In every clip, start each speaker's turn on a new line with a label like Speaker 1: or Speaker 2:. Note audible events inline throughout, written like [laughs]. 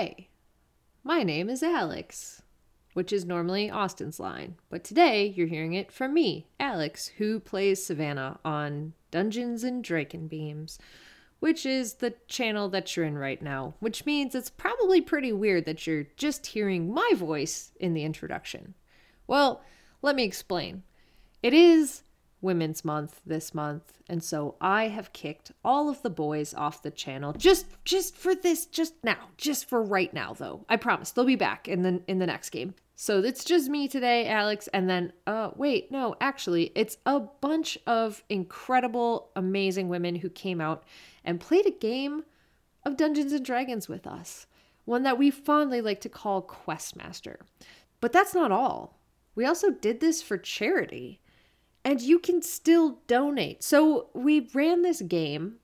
Speaker 1: Hey, my name is Alex, which is normally Austin's line, but today you're hearing it from me, Alex, who plays Savannah on Dungeons and Draken Beams, which is the channel that you're in right now, which means it's probably pretty weird that you're just hearing my voice in the introduction. Well, let me explain. It is Women's Month this month, and so I have kicked all of the boys off the channel just just for this just now, just for right now though. I promise they'll be back in the in the next game. So it's just me today, Alex, and then uh wait, no, actually, it's a bunch of incredible amazing women who came out and played a game of Dungeons and Dragons with us. One that we fondly like to call Questmaster. But that's not all. We also did this for charity and you can still donate. So we ran this game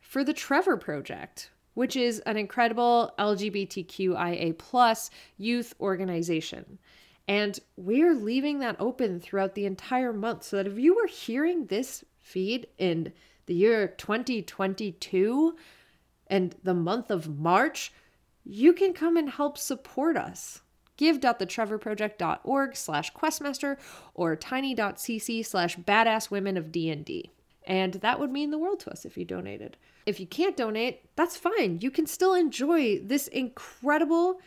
Speaker 1: for the Trevor Project, which is an incredible LGBTQIA plus youth organization. And we're leaving that open throughout the entire month so that if you were hearing this feed in the year 2022 and the month of March, you can come and help support us give.thetrevorproject.org slash questmaster or tiny.cc slash badass women of D&D. And that would mean the world to us if you donated. If you can't donate, that's fine. You can still enjoy this incredible,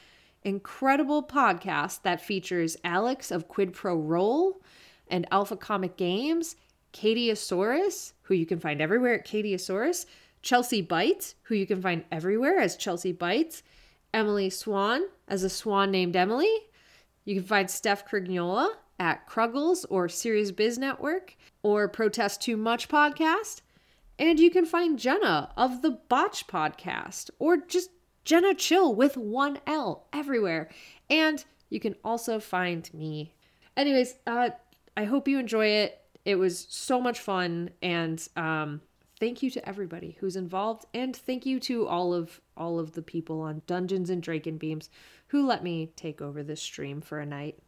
Speaker 1: incredible podcast that features Alex of Quid Pro Roll and Alpha Comic Games, Katieosaurus, who you can find everywhere at Katieosaurus, Chelsea Bites, who you can find everywhere as Chelsea Bites, Emily Swan as a swan named Emily. You can find Steph Krignola at Kruggles or Serious Biz Network or Protest Too Much podcast. And you can find Jenna of the Botch podcast or just Jenna Chill with one L everywhere. And you can also find me. Anyways, uh, I hope you enjoy it. It was so much fun and um, thank you to everybody who's involved and thank you to all of all of the people on Dungeons and Draken Beams who let me take over this stream for a night.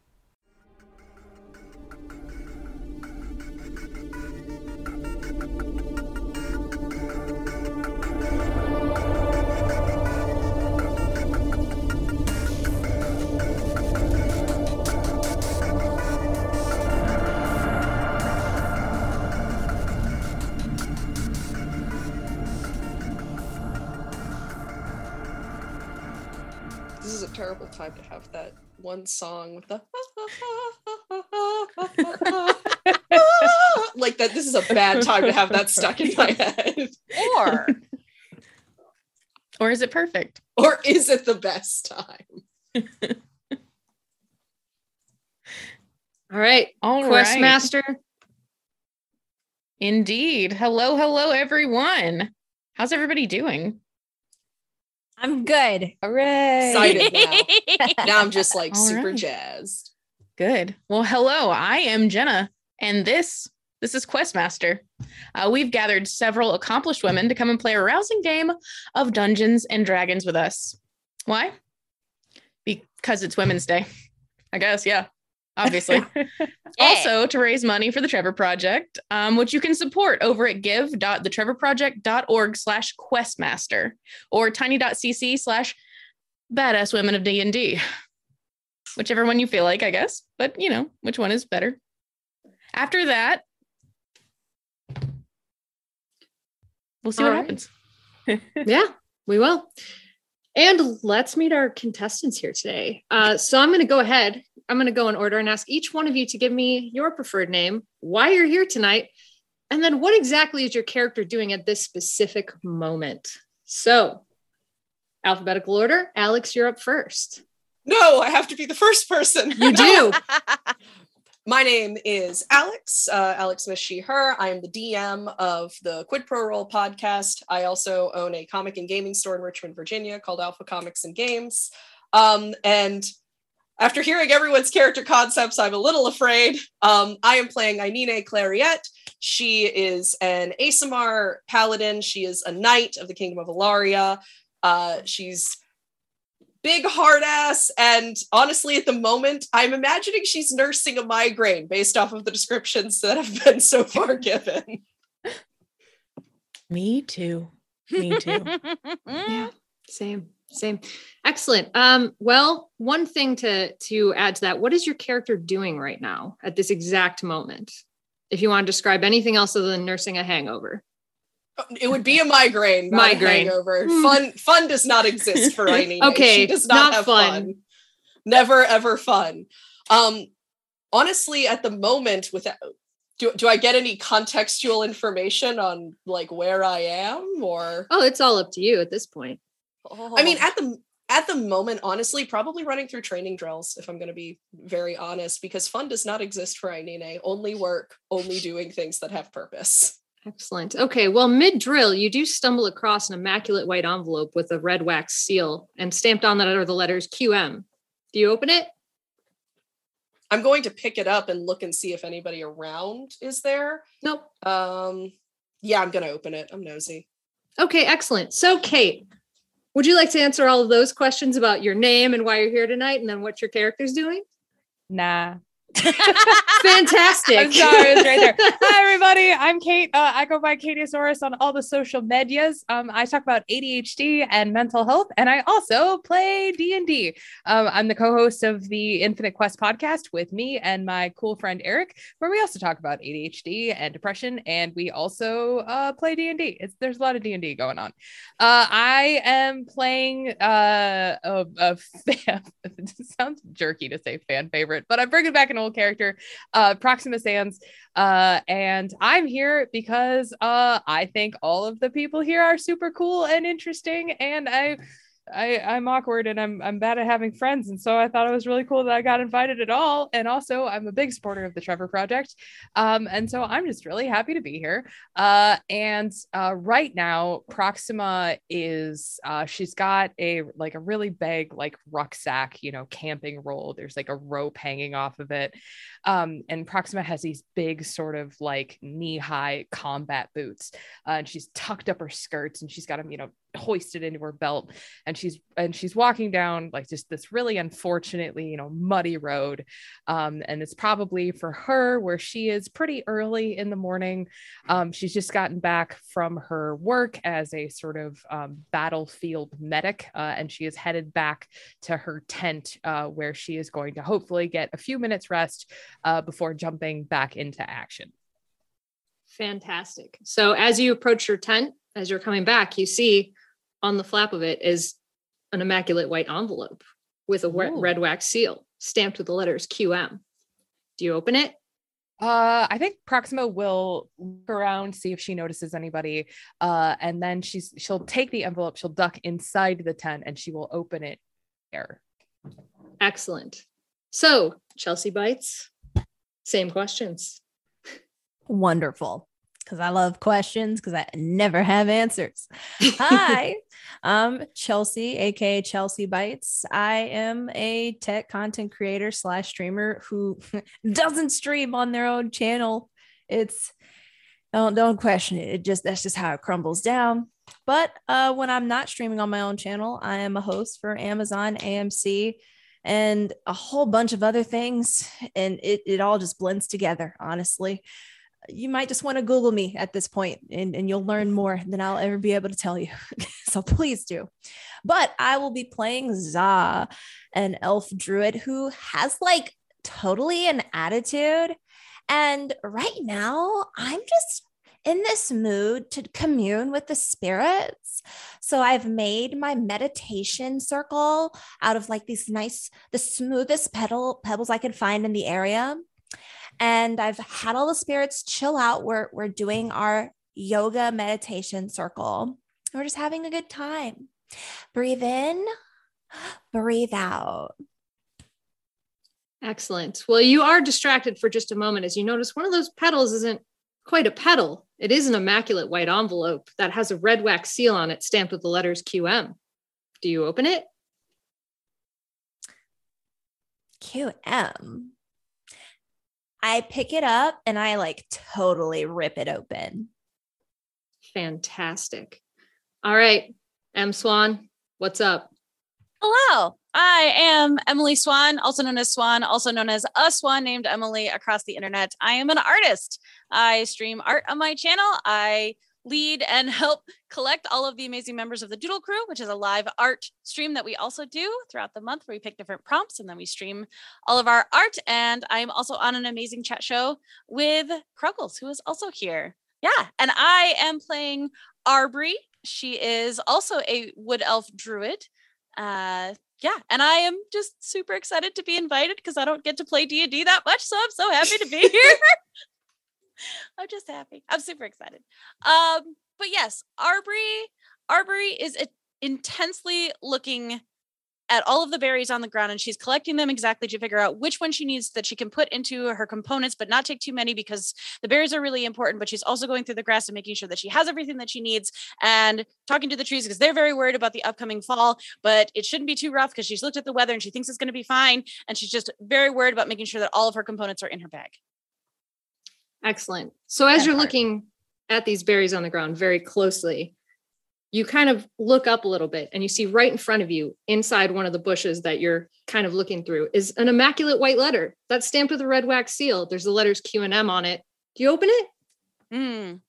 Speaker 2: One song with the [laughs] like that. This is a bad time to have that stuck in my head.
Speaker 3: Or [laughs] or is it perfect?
Speaker 2: Or is it the best time?
Speaker 1: All right.
Speaker 3: All
Speaker 1: Quest
Speaker 3: right.
Speaker 1: Master.
Speaker 3: Indeed. Hello, hello, everyone. How's everybody doing?
Speaker 4: I'm good.
Speaker 3: Hooray.
Speaker 2: Excited [laughs] now. Now I'm just like
Speaker 3: All
Speaker 2: super
Speaker 3: right.
Speaker 2: jazzed.
Speaker 3: Good. Well, hello. I am Jenna, and this this is Questmaster. Uh, we've gathered several accomplished women to come and play a rousing game of Dungeons and Dragons with us. Why? Because it's Women's Day. I guess, yeah. Obviously. [laughs] Also, to raise money for the Trevor Project, um, which you can support over at give.thetrevorproject.org slash questmaster or tiny.cc slash badass women of D&D. Whichever one you feel like, I guess. But, you know, which one is better? After that, we'll see
Speaker 1: All
Speaker 3: what
Speaker 1: right.
Speaker 3: happens. [laughs]
Speaker 1: yeah, we will. And let's meet our contestants here today. Uh, so I'm going to go ahead. I'm going to go in order and ask each one of you to give me your preferred name, why you're here tonight, and then what exactly is your character doing at this specific moment. So, alphabetical order. Alex, you're up first.
Speaker 2: No, I have to be the first person.
Speaker 1: You do. [laughs]
Speaker 2: My name is Alex, uh, Alex Miss She Her. I am the DM of the Quid Pro Roll podcast. I also own a comic and gaming store in Richmond, Virginia called Alpha Comics and Games. Um, and after hearing everyone's character concepts, I'm a little afraid. Um, I am playing Ainine Clariette. She is an Aasimar paladin. She is a knight of the Kingdom of Alaria. Uh, she's big hard ass and honestly at the moment i'm imagining she's nursing a migraine based off of the descriptions that have been so far [laughs] given
Speaker 3: Me too. Me too. [laughs]
Speaker 1: yeah, same.
Speaker 5: Same. Excellent. Um, well, one thing to to add to that, what is your character doing right now at this exact moment? If you want to describe anything else other than nursing a hangover.
Speaker 2: It would be a migraine,
Speaker 5: Migraine.
Speaker 2: a hangover.
Speaker 5: Hmm.
Speaker 2: Fun, fun does not exist for [laughs] Aine.
Speaker 5: Okay,
Speaker 2: she does not,
Speaker 5: not
Speaker 2: have
Speaker 5: fun.
Speaker 2: fun. Never ever fun. Um, honestly, at the moment, without do do I get any contextual information on like where I am or?
Speaker 5: Oh, it's all up to you at this point.
Speaker 2: I mean, at the at the moment, honestly, probably running through training drills. If I'm going to be very honest, because fun does not exist for Ainine. Only work, only [laughs] doing things that have purpose.
Speaker 5: Excellent. Okay, well, mid drill, you do stumble across an immaculate white envelope with a red wax seal, and stamped on that are the letters QM. Do you open it?
Speaker 2: I'm going to pick it up and look and see if anybody around is there.
Speaker 5: Nope.
Speaker 2: Um, yeah, I'm going to open it. I'm nosy.
Speaker 5: Okay, excellent. So, Kate, would you like to answer all of those questions about your name and why you're here tonight, and then what your character's doing?
Speaker 4: Nah.
Speaker 5: Fantastic.
Speaker 4: I'm sorry, it's right there. [laughs] Hi, everybody. I'm Kate. Uh, I go by Katieosaurus on all the social medias. Um, I talk about ADHD and mental health, and I also play D and D. Um, I'm the co-host of the Infinite Quest podcast with me and my cool friend Eric, where we also talk about ADHD and depression, and we also uh, play D and D. There's a lot of D and D going on. Uh, I am playing uh, a, a [laughs] fan. [laughs] it sounds jerky to say fan favorite, but I'm bringing back an old character, uh, Proxima Sands. Uh, and I'm here because uh, I think all of the people here are super cool and interesting, and I. I, I'm awkward and I'm I'm bad at having friends, and so I thought it was really cool that I got invited at all. And also, I'm a big supporter of the Trevor Project, um, and so I'm just really happy to be here. Uh, and uh, right now, Proxima is uh, she's got a like a really big like rucksack, you know, camping roll. There's like a rope hanging off of it, um, and Proxima has these big sort of like knee high combat boots, uh, and she's tucked up her skirts and she's got them, you know, hoisted into her belt, and she's and she's walking down like just this really unfortunately, you know, muddy road, um, and it's probably for her where she is pretty early in the morning. Um, she's just gotten back from her work as a sort of um, battlefield medic, uh, and she is headed back to her tent uh, where she is going to hopefully get a few minutes rest uh, before jumping back into action.
Speaker 5: Fantastic. So as you approach your tent, as you're coming back, you see on the flap of it is an immaculate white envelope with a
Speaker 6: Ooh.
Speaker 5: red wax seal stamped with the letters QM. Do you open it?
Speaker 6: Uh, I think Proxima will look around, see if she notices anybody, uh, and then she's she'll take the envelope, she'll duck inside the tent, and she will open it there.
Speaker 5: Excellent. So, Chelsea Bites, same questions.
Speaker 4: Wonderful. Because I love questions because I never have answers. [laughs] Hi, I'm Chelsea, aka Chelsea Bites. I am a tech content creator slash streamer who [laughs] doesn't stream on their own channel. It's don't don't question it. It just that's just how it crumbles down. But uh, when I'm not streaming on my own channel, I am a host for Amazon AMC and a whole bunch of other things, and it it all just blends together. Honestly, you might just want to Google me at this point and, and you'll learn more than I'll ever be able to tell you. [laughs] so please do. But I will be playing Za, an elf druid who has like totally an attitude. And right now, I'm just in this mood to commune with the spirits. So I've made my meditation circle out of like these nice, the smoothest pedal pebbles I could find in the area and I've had all the spirits chill out. We're we're doing our yoga meditation circle. We're just having a good time. Breathe in, breathe out.
Speaker 5: Excellent. Well, you are distracted for just a moment as you notice one of those petals isn't quite a petal. It is an immaculate white envelope that has a red wax seal on it stamped with the letters QM. Do you open it?
Speaker 4: QM. I pick it up and I like totally rip it open.
Speaker 5: Fantastic. All right, M Swan, what's up?
Speaker 7: Hello, I am Emily Swan, also known as Swan, also known as a Swan named Emily across the internet. I am an artist. I stream art on my channel. I lead and [laughs] help collect all of the amazing members of the Doodle Crew, which is a live art stream that we also do throughout the month where we pick different prompts and then we stream all of our art. And I'm also on an amazing chat show with Kruggles, who is also here. Yeah. And I am playing Arbry. She is also a wood elf druid. Uh, yeah, and I am just super excited to be invited because I don't get to play D&D that much, so I'm so happy to be [laughs] here. I'm just happy. I'm super excited. Um, but yes, Arbry, Arbry is a, intensely looking at all of the berries on the ground and she's collecting them exactly to figure out which one she needs that she can put into her components but not take too many because the berries are really important but she's also going through the grass and making sure that she has everything that she needs and talking to the trees because they're very worried about the upcoming fall but it shouldn't be too rough because she's looked at the weather and she thinks it's going to be fine and she's just very worried about making sure that all of her components are in her bag
Speaker 5: Excellent. So as you're
Speaker 8: part.
Speaker 5: looking at these berries on the ground very closely, you kind of look up a little bit and you see right in front of you, inside one of the bushes that you're kind of looking through, is an immaculate white letter that's stamped with a red wax seal. There's the letters Q and M on it. Do you open it?
Speaker 7: Mm.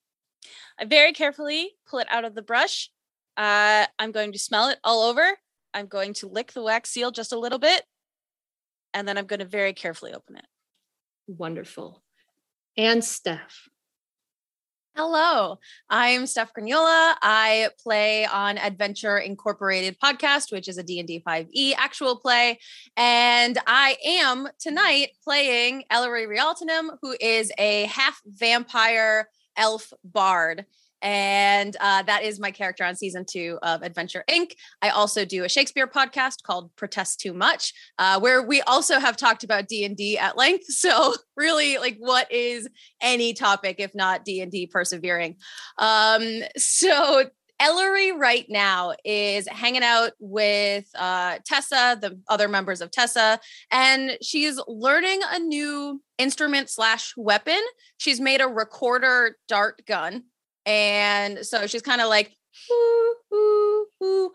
Speaker 7: I very carefully pull it out of the brush. Uh, I'm going to smell it all over. I'm going to lick the wax seal just a little bit. And then I'm going to very carefully open it.
Speaker 5: Wonderful. And Steph.
Speaker 9: Hello, I'm Steph Granola. I play on Adventure Incorporated podcast, which is a D&D 5e E actual play. And I am tonight playing Ellery Rialtonum, who is a half vampire elf bard. And uh, that is my character on season two of Adventure Inc. I also do a Shakespeare podcast called Protest Too Much, uh, where we also have talked about D&D at length. [laughs] So really, like, what is any topic if not d&d persevering um so ellery right now is hanging out with uh tessa the other members of tessa and she's learning a new instrument slash weapon she's made a recorder dart gun and so she's kind of like "Ooh, ooh, ooh,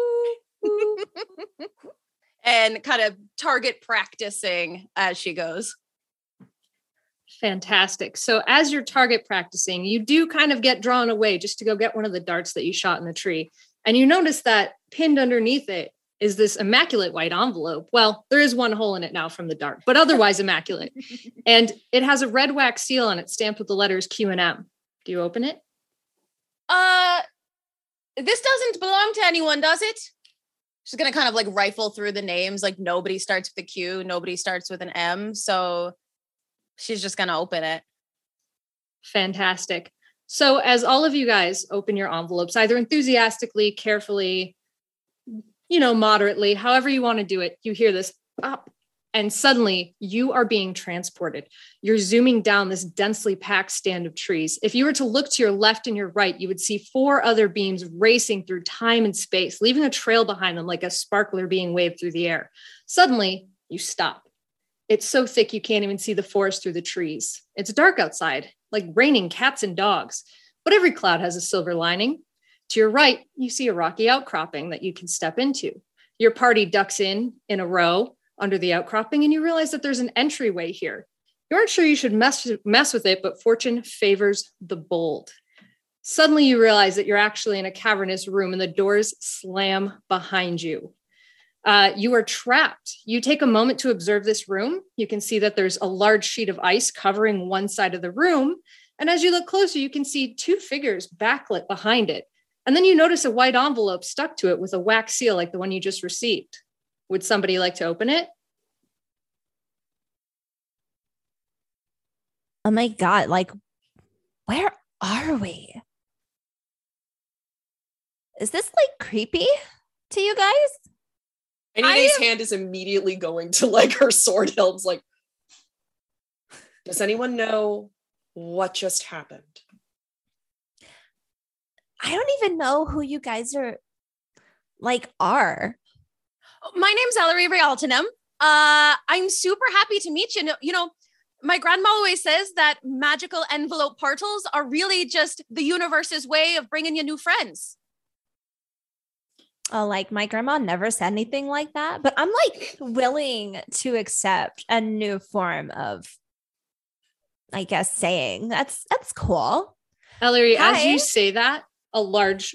Speaker 9: ooh, ooh," [laughs] and kind of target practicing as she goes
Speaker 5: Fantastic. So as you're target practicing, you do kind of get drawn away just to go get one of the darts that you shot in the tree. And you notice that pinned underneath it is this immaculate white envelope. Well, there is one hole in it now from the dart, but otherwise immaculate. [laughs] And it has a red wax seal on it stamped with the letters Q and M. Do you open it?
Speaker 9: uh this doesn't belong to anyone does it she's gonna kind of like rifle through the names like nobody starts with a q nobody starts with an m so she's just gonna open it
Speaker 5: Fantastic. So, as all of you guys open your envelopes, either enthusiastically, carefully, you know, moderately, however you want to do it, you hear this pop, and suddenly you are being transported. You're zooming down this densely packed stand of trees. If you were to look to your left and your right, you would see four other beams racing through time and space, leaving a trail behind them like a sparkler being waved through the air. Suddenly, you stop. It's so thick you can't even see the forest through the trees. It's dark outside, like raining cats and dogs, but every cloud has a silver lining. To your right, you see a rocky outcropping that you can step into. Your party ducks in in a row under the outcropping, and you realize that there's an entryway here. You aren't sure you should mess, mess with it, but fortune favors the bold. Suddenly, you realize that you're actually in a cavernous room and the doors slam behind you. Uh, you are trapped. You take a moment to observe this room. You can see that there's a large sheet of ice covering one side of the room. And as you look closer, you can see two figures backlit behind it. And then you notice a white envelope stuck to it with a wax seal like the one you just received. Would somebody like to open it?
Speaker 10: Oh my god, like where are we? Is this like creepy to you guys?
Speaker 2: Anything's hand is immediately going to like her sword hilts. Like, does anyone know what just happened?
Speaker 10: I don't even know who you guys are like are.
Speaker 9: My name's ellery rialtonum uh i'm super happy to meet you you know my grandma always says that magical envelope portals are really just the universe's way of bringing you new friends
Speaker 10: Oh, like my grandma never said anything like that, but I'm like willing to accept a new form of I guess saying. That's that's cool.
Speaker 5: Ellery, as you say that, a large, sh-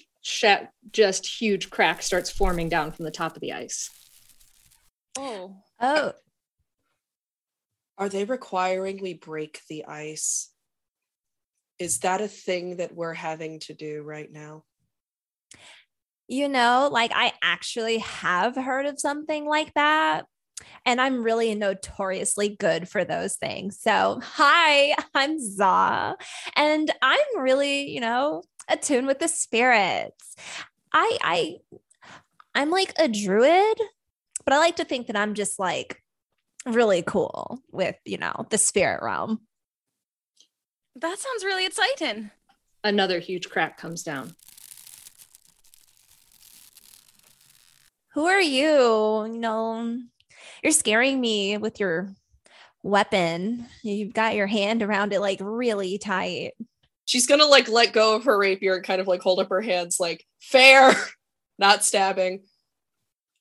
Speaker 5: just huge crack starts forming down from the top of the ice.
Speaker 7: Oh.
Speaker 10: Oh,
Speaker 2: Are they requiring we break the ice? Is that a thing that we're having to do right now?
Speaker 10: you know, like I actually have heard of something like that. And I'm really notoriously good for those things. So, hi, I'm Za, and I'm really, you know, attuned with the spirits. I, I, I'm like a druid, but I like to think that I'm just like really cool with, you know, the spirit realm.
Speaker 7: That sounds really exciting.
Speaker 5: Another huge crack comes down.
Speaker 10: Who are you? You know, you're scaring me with your weapon. You've got your hand around it like really tight.
Speaker 2: She's gonna like let go of her rapier and kind of like hold up her hands, like fair, [laughs] not stabbing.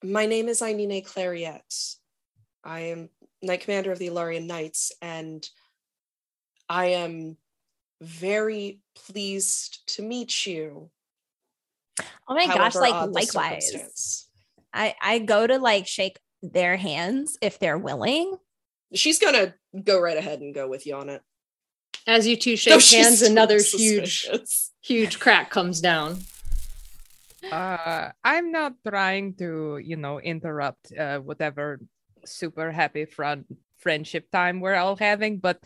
Speaker 2: My name is Ainine Clariette. I am Knight Commander of the Ilarian Knights, and I am very pleased to meet you.
Speaker 10: Oh my gosh,
Speaker 2: however
Speaker 10: like likewise. I I go to like shake their hands if they're willing.
Speaker 2: She's gonna go right ahead and go with you on it.
Speaker 5: As you two shake
Speaker 2: she's
Speaker 5: hands,
Speaker 2: still
Speaker 5: another [laughs] huge, huge crack comes down.
Speaker 4: Uh, I'm not trying to, you know, interrupt uh, whatever super happy front friendship time we're all having, but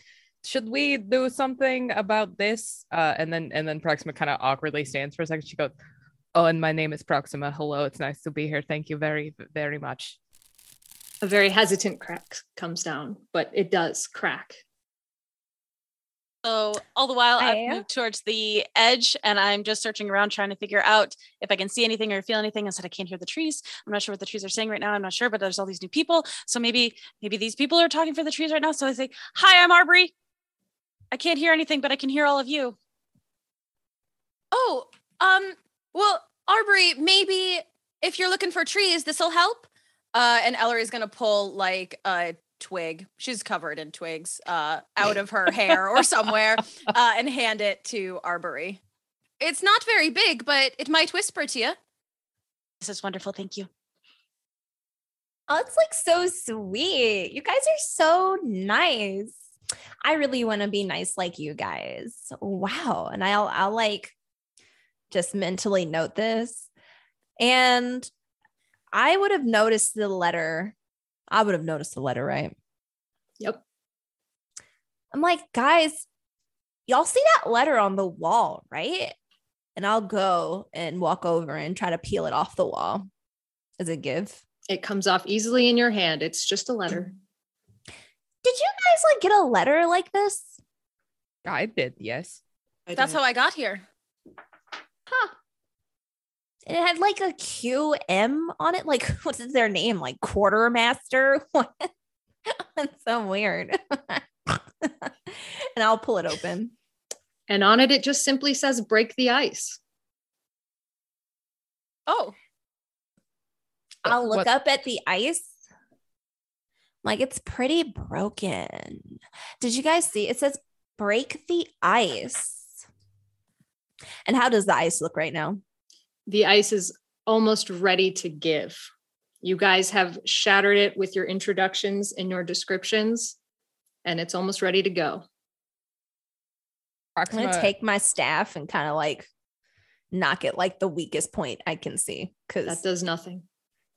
Speaker 4: should we do something about this? Uh, and then and then Proxima kind of awkwardly stands for a second. She goes, "Oh, and my name is Proxima. Hello, it's nice to be here. Thank you very very much."
Speaker 5: A very hesitant crack comes down, but it does crack.
Speaker 7: So all the while I've moved towards the edge and I'm just searching around trying to figure out if I can see anything or feel anything. I said I can't hear the trees. I'm not sure what the trees are saying right now. I'm not sure, but there's all these new people. So maybe maybe these people are talking for the trees right now. So I say, Hi, I'm Arbery. I can't hear anything, but I can hear all of you.
Speaker 9: Oh, um, well, Arbery, maybe if you're looking for trees, this will help. Uh, and Ellery's gonna pull like a twig. She's covered in twigs, uh, out [laughs] of her hair or somewhere, uh, and hand it to Arbery. It's not very big, but it might whisper to you.
Speaker 7: This is wonderful. Thank you.
Speaker 10: Oh, it's like so sweet. You guys are so nice. I really want to be nice like you guys. Wow. And I'll I'll like just mentally note this. And I would have noticed the letter. I would have noticed the letter, right?
Speaker 5: Yep.
Speaker 10: I'm like, guys, y'all see that letter on the wall, right? And I'll go and walk over and try to peel it off the wall as a give.
Speaker 5: It comes off easily in your hand. It's just a letter.
Speaker 10: Did you guys like get a letter like this?
Speaker 4: I did, yes.
Speaker 2: I
Speaker 9: That's
Speaker 2: did.
Speaker 9: how I got here.
Speaker 10: Huh. And it had like a QM on it. Like, [laughs] what is their name? Like quartermaster? [laughs] What? That's so weird. [laughs] and I'll pull it open.
Speaker 5: And on it, it just simply says break the ice.
Speaker 9: Oh,
Speaker 10: I'll look
Speaker 4: What-
Speaker 10: up at the ice. Like, it's pretty broken. Did you guys see? It says break the ice. And how does the ice look right now?
Speaker 5: The ice is almost ready to give. You guys have shattered it with your introductions and your descriptions, and it's almost ready to go.
Speaker 10: I'm gonna take my staff and kind of like knock it like the weakest point I can see because
Speaker 5: That does nothing.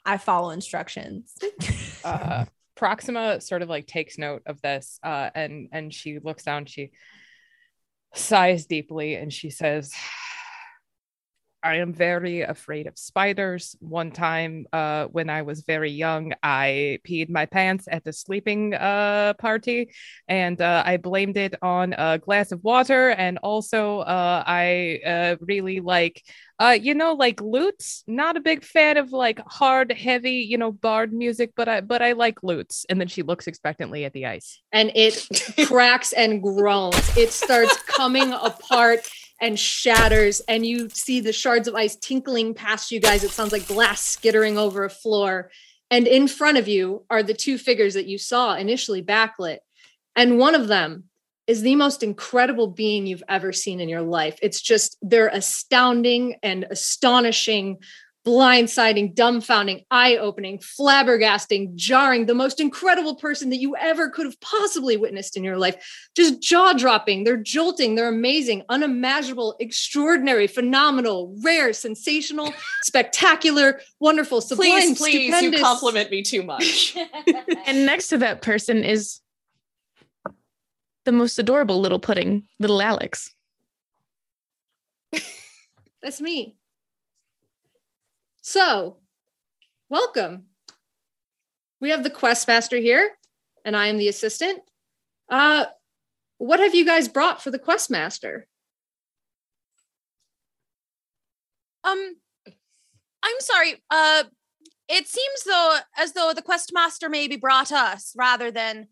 Speaker 10: I follow instructions. [laughs]
Speaker 4: uh, Proxima sort of like takes note of this, uh, and and she looks down. She sighs deeply, and she says, "I am very afraid of spiders. One time, uh, when I was very young, I peed my pants at the sleeping uh party, and uh, I blamed it on a glass of water. And also, uh, I uh, really like." Uh, you know, like lutes. Not a big fan of like hard, heavy, you know, bard music, but I but I like lutes. And then she looks expectantly at the ice.
Speaker 5: And it [laughs] cracks and groans. It starts coming apart and shatters. And you see the shards of ice tinkling past you guys. It sounds like glass skittering over a floor. And in front of you are the two figures that you saw initially backlit. And one of them is the most incredible being you've ever seen in your life. It's just, they're astounding and astonishing, blindsiding, dumbfounding, eye opening, flabbergasting, jarring, the most incredible person that you ever could have possibly witnessed in your life. Just jaw dropping. They're jolting. They're amazing, unimaginable, extraordinary, phenomenal, rare, sensational, [laughs] spectacular, wonderful, sublime,
Speaker 2: Please, please, you compliment me too much. [laughs]
Speaker 3: And next to that person is the most adorable little pudding, little Alex.
Speaker 5: That's me. So, welcome. We have the quest master here, and I am the assistant. Uh, what have you guys brought for the quest master?
Speaker 9: Um, I'm sorry. Uh, it seems though as though the quest master maybe brought us rather than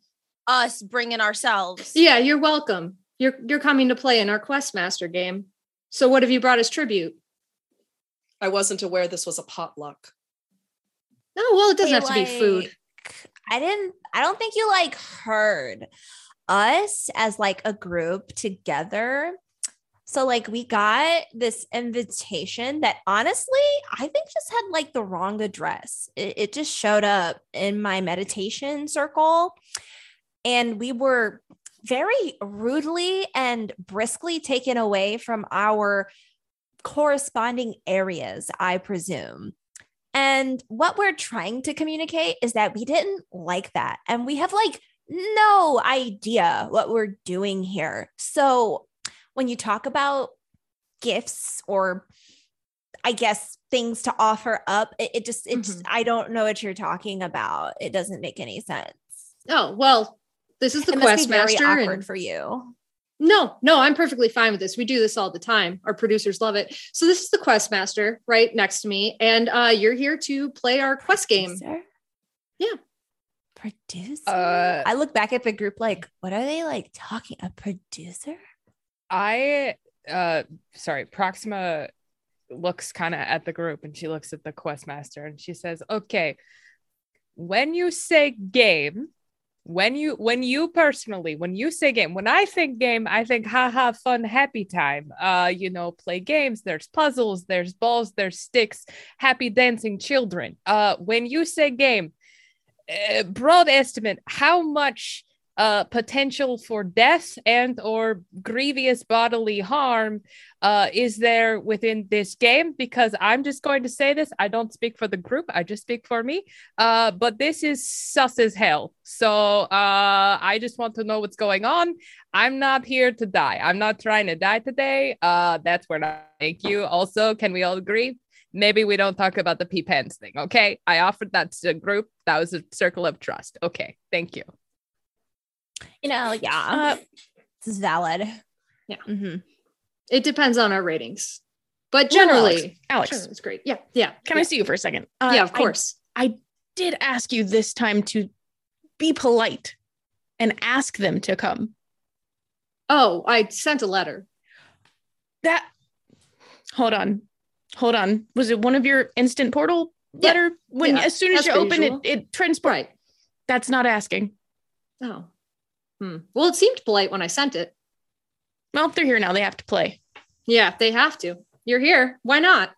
Speaker 9: us bringing ourselves.
Speaker 5: Yeah, you're welcome. You're you're coming to play in our quest master game. So, what have you brought as tribute?
Speaker 2: I wasn't aware this was a potluck.
Speaker 5: No, well, it doesn't
Speaker 10: Hey,
Speaker 5: have to be food.
Speaker 10: I didn't I don't think you like heard us as like a group together. So like we got this invitation that honestly I think just had like the wrong address. It, it just showed up in my meditation circle and we were very rudely and briskly taken away from our corresponding areas, I presume. And what we're trying to communicate is that we didn't like that. And we have like no idea what we're doing here. So when you talk about gifts or I guess things to offer up, it, it just, it's,
Speaker 5: Mhm.
Speaker 10: I don't know what you're talking about. It doesn't make any sense.
Speaker 5: Oh, well, this is the
Speaker 10: it
Speaker 5: quest
Speaker 10: be very
Speaker 5: master.
Speaker 10: awkward
Speaker 5: and-
Speaker 10: for you.
Speaker 5: No, no, I'm perfectly fine with this. We do this all the time. Our producers love it. So this is the quest master right next to me, and uh, you're here to play our quest game.
Speaker 10: Producer?
Speaker 5: Yeah.
Speaker 10: Producer.
Speaker 4: Uh,
Speaker 10: I look back at the group like, what are they like talking? A producer?
Speaker 4: I uh sorry, Proxima looks kind of at the group and she looks at the quest master and she says, "Okay, when you say game, when you when you personally when you say game when i think game i think haha fun happy time. Uh you know play games there's puzzles there's balls there's sticks happy dancing children. Uh when you say game uh, broad estimate how much uh potential for death and or grievous bodily harm uh is there within this game? Because i'm just going to say this i don't speak for the group i just speak for me. Uh but this is sus as hell. So uh i just want to know what's going on. I'm not here to die. I'm not trying to die today. Uh that's where I thank you. Also can we all agree? Maybe we don't talk about the pee pants thing okay? I offered that to the group. That was a circle of trust. Okay thank you
Speaker 10: You know, yeah.
Speaker 3: Uh,
Speaker 10: this is valid.
Speaker 5: Yeah.
Speaker 10: Mhm.
Speaker 5: It depends on our ratings, but
Speaker 3: Well,
Speaker 5: generally,
Speaker 3: Alex,
Speaker 5: sure, it's great. Yeah, yeah.
Speaker 3: can I see you for a second? Uh,
Speaker 5: yeah, of course.
Speaker 3: I
Speaker 5: course.
Speaker 3: did ask you this time to be polite and ask them to come.
Speaker 5: oh, I sent a letter.
Speaker 3: That hold on. Hold on. Was it one of your instant portal
Speaker 5: Yeah.
Speaker 3: letter? When
Speaker 5: Yeah,
Speaker 3: as soon as
Speaker 5: as
Speaker 3: you open
Speaker 5: usual.
Speaker 3: it, it transport.
Speaker 5: Right.
Speaker 3: That's not asking.
Speaker 5: Oh. Hmm. Well, it seemed polite when I sent it.
Speaker 3: Well, they're here now. They have to play.
Speaker 5: Yeah, they have to. You're here. Why not?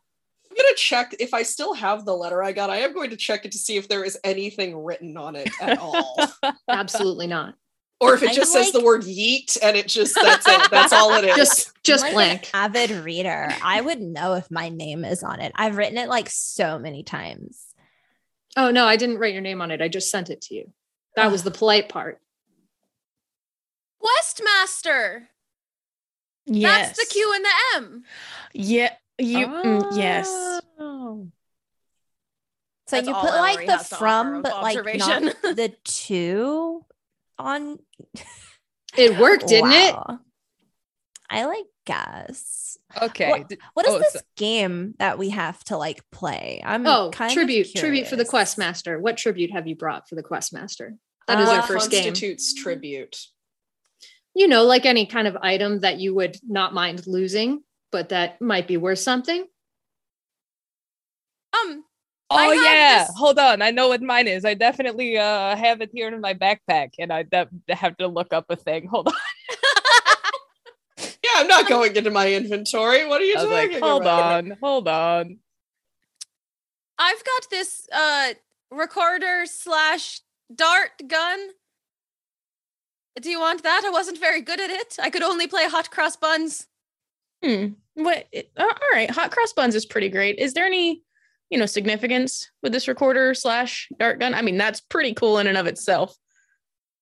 Speaker 2: I'm gonna check if I still have the letter I got. I am going to check it to see if there is anything written on it at all, [laughs]
Speaker 5: Absolutely not.
Speaker 2: or if it
Speaker 10: I'm
Speaker 2: just says the word "yeet" and it just that's it. That's all it is.
Speaker 5: Just just
Speaker 10: I'm like
Speaker 5: blank.
Speaker 10: An avid reader. I would know if my name is on it. I've written it like so many times.
Speaker 5: Oh no, I didn't write your name on it. I just sent it to you. That was the polite part.
Speaker 9: Questmaster.
Speaker 3: Yes.
Speaker 9: That's the Q and the M.
Speaker 3: Yeah. You. mm, yes.
Speaker 4: Oh.
Speaker 10: So
Speaker 9: That's
Speaker 10: you put like the
Speaker 9: has to offer
Speaker 10: from, but like not [laughs] [laughs] the two on.
Speaker 5: It worked, didn't it?
Speaker 10: I like guess.
Speaker 4: Okay.
Speaker 10: What- What is
Speaker 4: Oh,
Speaker 10: this
Speaker 4: so-
Speaker 10: game that we have to like play? I'm
Speaker 5: Oh,
Speaker 10: kind of
Speaker 5: tribute, tribute for the
Speaker 10: curious.
Speaker 5: quest master. What tribute have you brought for the quest master? That is our
Speaker 10: Uh,
Speaker 5: first game.
Speaker 2: constitutes tribute.
Speaker 5: You know, like any kind of item that you would not mind losing, but that might be worth something.
Speaker 9: Um,
Speaker 4: Oh yeah,
Speaker 9: this-
Speaker 4: hold on. I know what mine is. I definitely uh have it here in my backpack, and I de- have to look up a thing. Hold on. [laughs]
Speaker 2: Yeah, I'm not going into my inventory. What are you
Speaker 4: I was
Speaker 2: talking
Speaker 4: like, hold
Speaker 2: about?
Speaker 4: on, hold on.
Speaker 9: I've got this uh recorder slash dart gun. Do you want that? I wasn't very good at it. I could only play hot cross buns.
Speaker 3: Hmm. What? it- all right. Hot cross buns is pretty great. Is there any, you know, significance with this recorder slash dart gun? I mean, that's pretty cool in and of itself.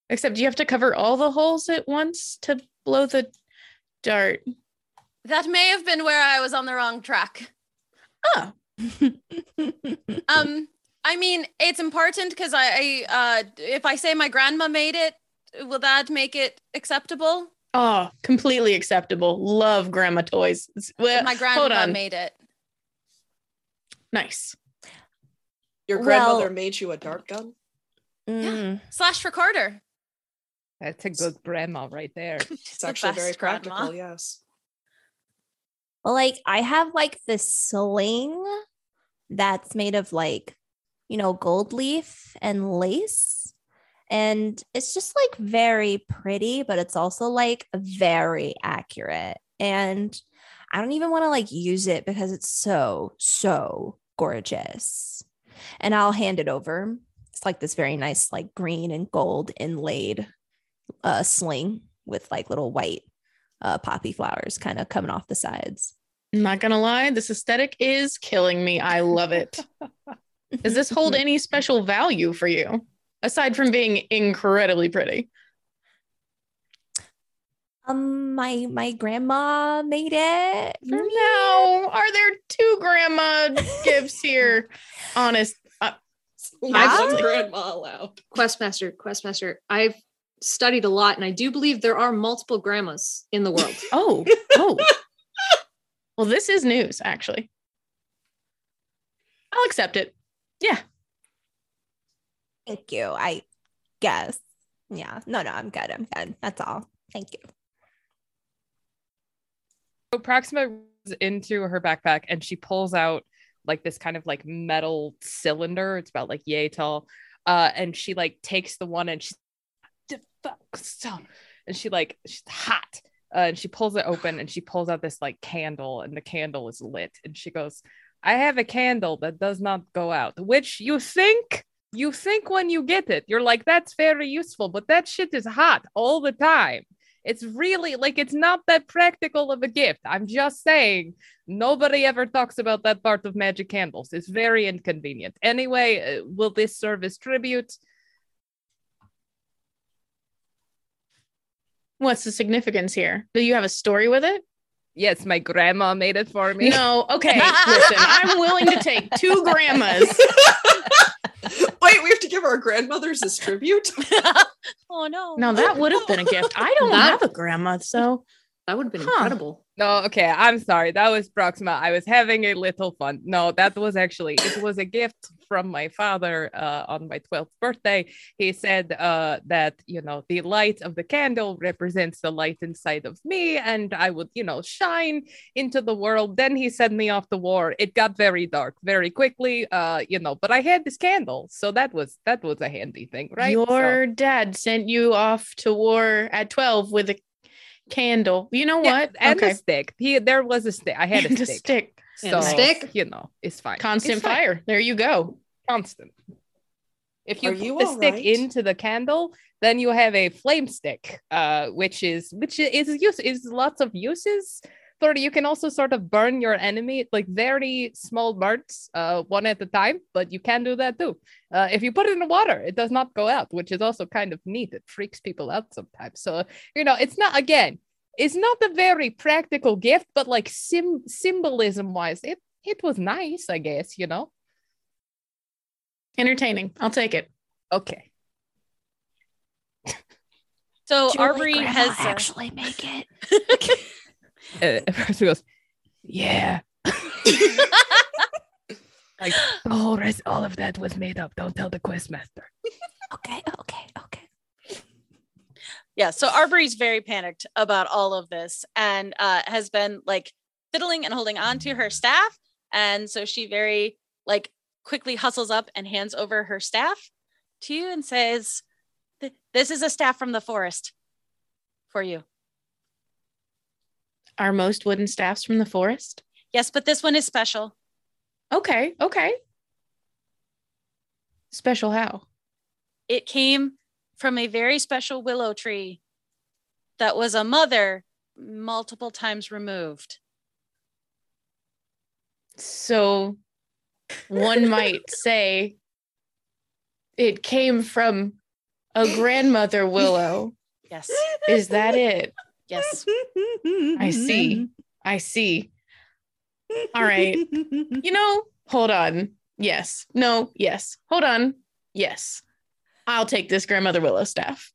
Speaker 3: Except you have to cover all the holes at once to blow the dart.
Speaker 9: That may have been where I was on the wrong track.
Speaker 3: Oh, [laughs]
Speaker 9: Um, I mean, it's important because I, I uh if I say my grandma made it, will that make it acceptable?
Speaker 3: oh, completely acceptable. Love grandma toys. It's- well,
Speaker 9: my
Speaker 3: hold
Speaker 9: grandma
Speaker 3: on.
Speaker 9: made it.
Speaker 3: Nice.
Speaker 2: Your
Speaker 10: Well-
Speaker 2: grandmother made you a dart gun?
Speaker 10: Mm.
Speaker 9: Slash recorder.
Speaker 4: That's a good grandma right there. [laughs]
Speaker 2: It's
Speaker 9: the
Speaker 2: actually very
Speaker 9: best grandma.
Speaker 2: practical, yes.
Speaker 10: Well, like I have like this sling that's made of like, you know, gold leaf and lace. And it's just like very pretty, but it's also like very accurate. And I don't even want to like use it because it's so, so gorgeous. And I'll hand it over. It's like this very nice, like green and gold inlaid uh, sling with like little white uh, poppy flowers kind of coming off the sides.
Speaker 3: I'm not gonna lie, this aesthetic is killing me. I love it. [laughs] Does this hold any special value for you aside from being incredibly pretty?
Speaker 10: Um, my my grandma made it. for me.
Speaker 3: No, are there two grandma [laughs] gifts here? Honest. Uh,
Speaker 2: Only
Speaker 10: Yeah.
Speaker 2: one grandma allowed.
Speaker 5: Questmaster, Questmaster, I've studied a lot and I do believe there are multiple grandmas in the world. [laughs]
Speaker 3: oh, oh. well, this is news, actually. I'll accept it. Yeah.
Speaker 10: Thank you. I guess. Yeah. No, no, I'm good. I'm good. That's all. Thank you.
Speaker 4: So Proxima goes into her backpack and she pulls out like this kind of like metal cylinder. It's about like yay tall. Uh, and she like takes the one and she and she like she's hot. Uh, and she pulls it open and she pulls out this like candle and the candle is lit and she goes, I have a candle that does not go out, which you think you think when you get it, you're like, that's very useful, but that shit is hot all the time. It's really like it's not that practical of a gift. I'm just saying, nobody ever talks about that part of magic candles. It's very inconvenient. Anyway, uh, will this serve as tribute?
Speaker 3: What's the significance here? Do you have a story with it?
Speaker 4: Yes, my grandma made it for me.
Speaker 3: No. Okay. [laughs] Listen, I'm willing to take two grandmas. [laughs]
Speaker 2: Wait, we have to give our grandmothers as tribute? [laughs]
Speaker 7: oh no.
Speaker 3: No, that would have been a gift. I don't
Speaker 5: That-
Speaker 3: have a grandma, so
Speaker 5: That would have been
Speaker 3: Huh.
Speaker 5: incredible.
Speaker 4: No, okay, I'm sorry. That was Proxima. I was having a little fun. No, that was actually it was a gift from my father uh, on my 12th birthday. He said uh, that you know the light of the candle represents the light inside of me, and I would you know shine into the world. Then he sent me off to war. It got very dark very quickly, uh, you know. But I had this candle, so that was that was a handy thing, right? So-
Speaker 3: your dad sent you off to war at 12 with a candle. You know
Speaker 4: Yeah,
Speaker 3: what?
Speaker 4: and
Speaker 3: okay.
Speaker 4: a stick. He there was a stick. I had [laughs] a
Speaker 3: And a
Speaker 4: stick.
Speaker 3: stick.
Speaker 5: And a
Speaker 4: So,
Speaker 5: stick?
Speaker 4: you know, it's fine.
Speaker 3: Constant
Speaker 4: It's fine.
Speaker 3: fire. There you go.
Speaker 4: constant. If you
Speaker 2: Are
Speaker 4: put the stick
Speaker 2: right?
Speaker 4: into the candle, then you have a flame stick, uh, which is which is use is lots of uses. But you can also sort of burn your enemy like very small burns, uh, one at a time. But you can do that too. Uh, if you put it in the water, it does not go out, which is also kind of neat. It freaks people out sometimes. So you know, it's not again, it's not a very practical gift, but like sim symbolism wise, it it was nice, I guess. You know.
Speaker 3: Entertaining. I'll take it.
Speaker 4: Okay. [laughs]
Speaker 7: So
Speaker 10: Julie,
Speaker 7: Arbery
Speaker 10: Grandma
Speaker 7: has uh,
Speaker 10: actually make it. [laughs] [laughs]
Speaker 4: Uh, she goes, yeah. [laughs] like the whole rest, all of that was made up. Don't tell the questmaster.
Speaker 10: Okay, okay, okay.
Speaker 7: yeah so arbery's very panicked about all of this and uh has been like fiddling and holding on to her staff and so she very like quickly hustles up and hands over her staff to you and says this is a staff from the forest for you
Speaker 3: are most wooden staffs from the forest?
Speaker 7: Yes, but this one is special.
Speaker 3: Okay, okay. Special how?
Speaker 7: It came from a very special willow tree that was a mother multiple times removed.
Speaker 3: So one [laughs] might say it came from a grandmother willow.
Speaker 7: Yes.
Speaker 3: Is that it?
Speaker 7: Yes.
Speaker 3: I see. I see. All right. [laughs] You know, hold on. Yes. No. Yes. Hold on. Yes. I'll take this grandmother willow staff.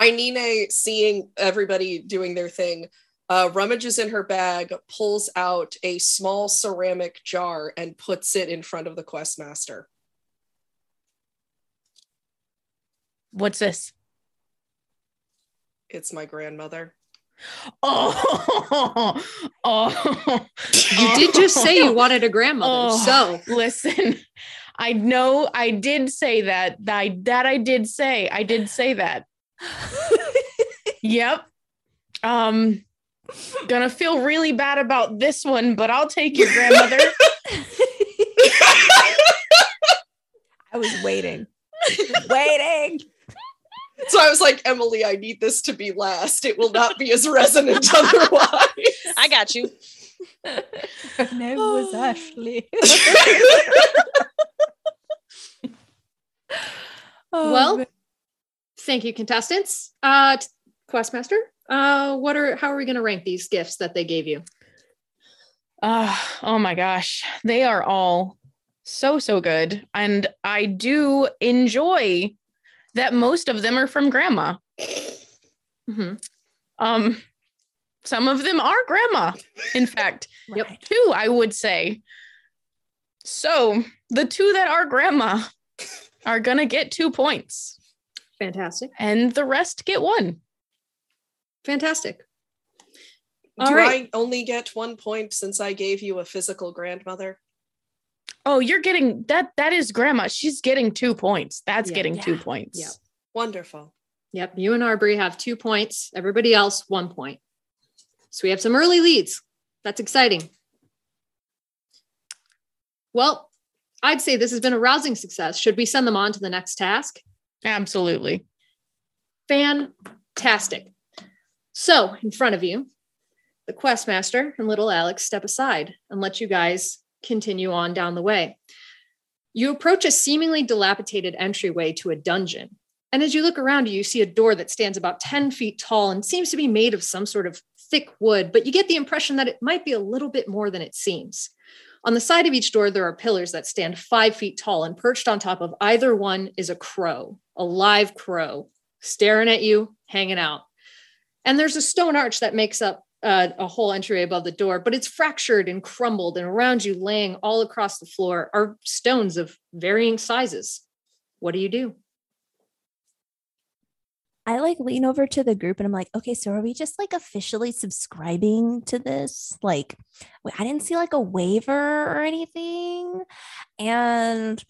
Speaker 2: Ainine, seeing everybody doing their thing, uh, rummages in her bag, pulls out a small ceramic jar, and puts it in front of the quest master.
Speaker 3: What's this?
Speaker 2: It's my grandmother.
Speaker 3: Oh, [laughs] oh.
Speaker 5: You did just say you wanted a grandmother.
Speaker 3: Oh.
Speaker 5: So
Speaker 3: Listen, I know I did say that. I that I did say. I did say that. [laughs] Yep. Um gonna feel really bad about this one, but I'll take your grandmother. [laughs]
Speaker 10: I was waiting. waiting. [laughs]
Speaker 2: So I was like, Emily, I need this to be last. It will not be as resonant [laughs] otherwise.
Speaker 7: I got you.
Speaker 10: Her name was [sighs] Ashley. [laughs] Oh,
Speaker 5: well, thank you, contestants. Uh t- Questmaster, uh, what are how are we gonna rank these gifts that they gave you?
Speaker 3: Uh, oh my gosh. They are all so, so good. And I do enjoy that most of them are from grandma.
Speaker 5: Mhm.
Speaker 3: Um, some of them are grandma, in [laughs] fact.
Speaker 5: Yep.
Speaker 10: Right.
Speaker 3: two, I would say. So the two that are grandma are gonna get two points,
Speaker 5: Fantastic.
Speaker 3: and the rest get one.
Speaker 5: Fantastic.
Speaker 2: Do
Speaker 5: All right.
Speaker 2: I only get one point since I gave you a physical grandmother?
Speaker 3: Oh, you're getting that. That is grandma. She's getting two points. That's
Speaker 5: Yeah.
Speaker 3: getting two points.
Speaker 5: Yeah.
Speaker 2: Wonderful.
Speaker 5: Yep. You and Arbery have two points. Everybody else, one point. So we have some early leads. That's exciting. Well, I'd say this has been a rousing success. Should we send them on to the next task?
Speaker 3: Absolutely.
Speaker 5: Fantastic. So, in front of you, the questmaster and little Alex step aside and let you guys continue on down the way. You approach a seemingly dilapidated entryway to a dungeon. And as you look around you, see a door that stands about 10 feet tall and seems to be made of some sort of thick wood, but you get the impression that it might be a little bit more than it seems. On the side of each door, there are pillars that stand five feet tall, and perched on top of either one is a crow, a live crow, staring at you, hanging out. And there's a stone arch that makes up uh, a whole entryway above the door, but it's fractured and crumbled, and around you, laying all across the floor, are stones of varying sizes. What do you do?
Speaker 10: I like lean over to the group and I'm like, okay, so are we just like officially subscribing to this? Like, wait, I didn't see like a waiver or anything. And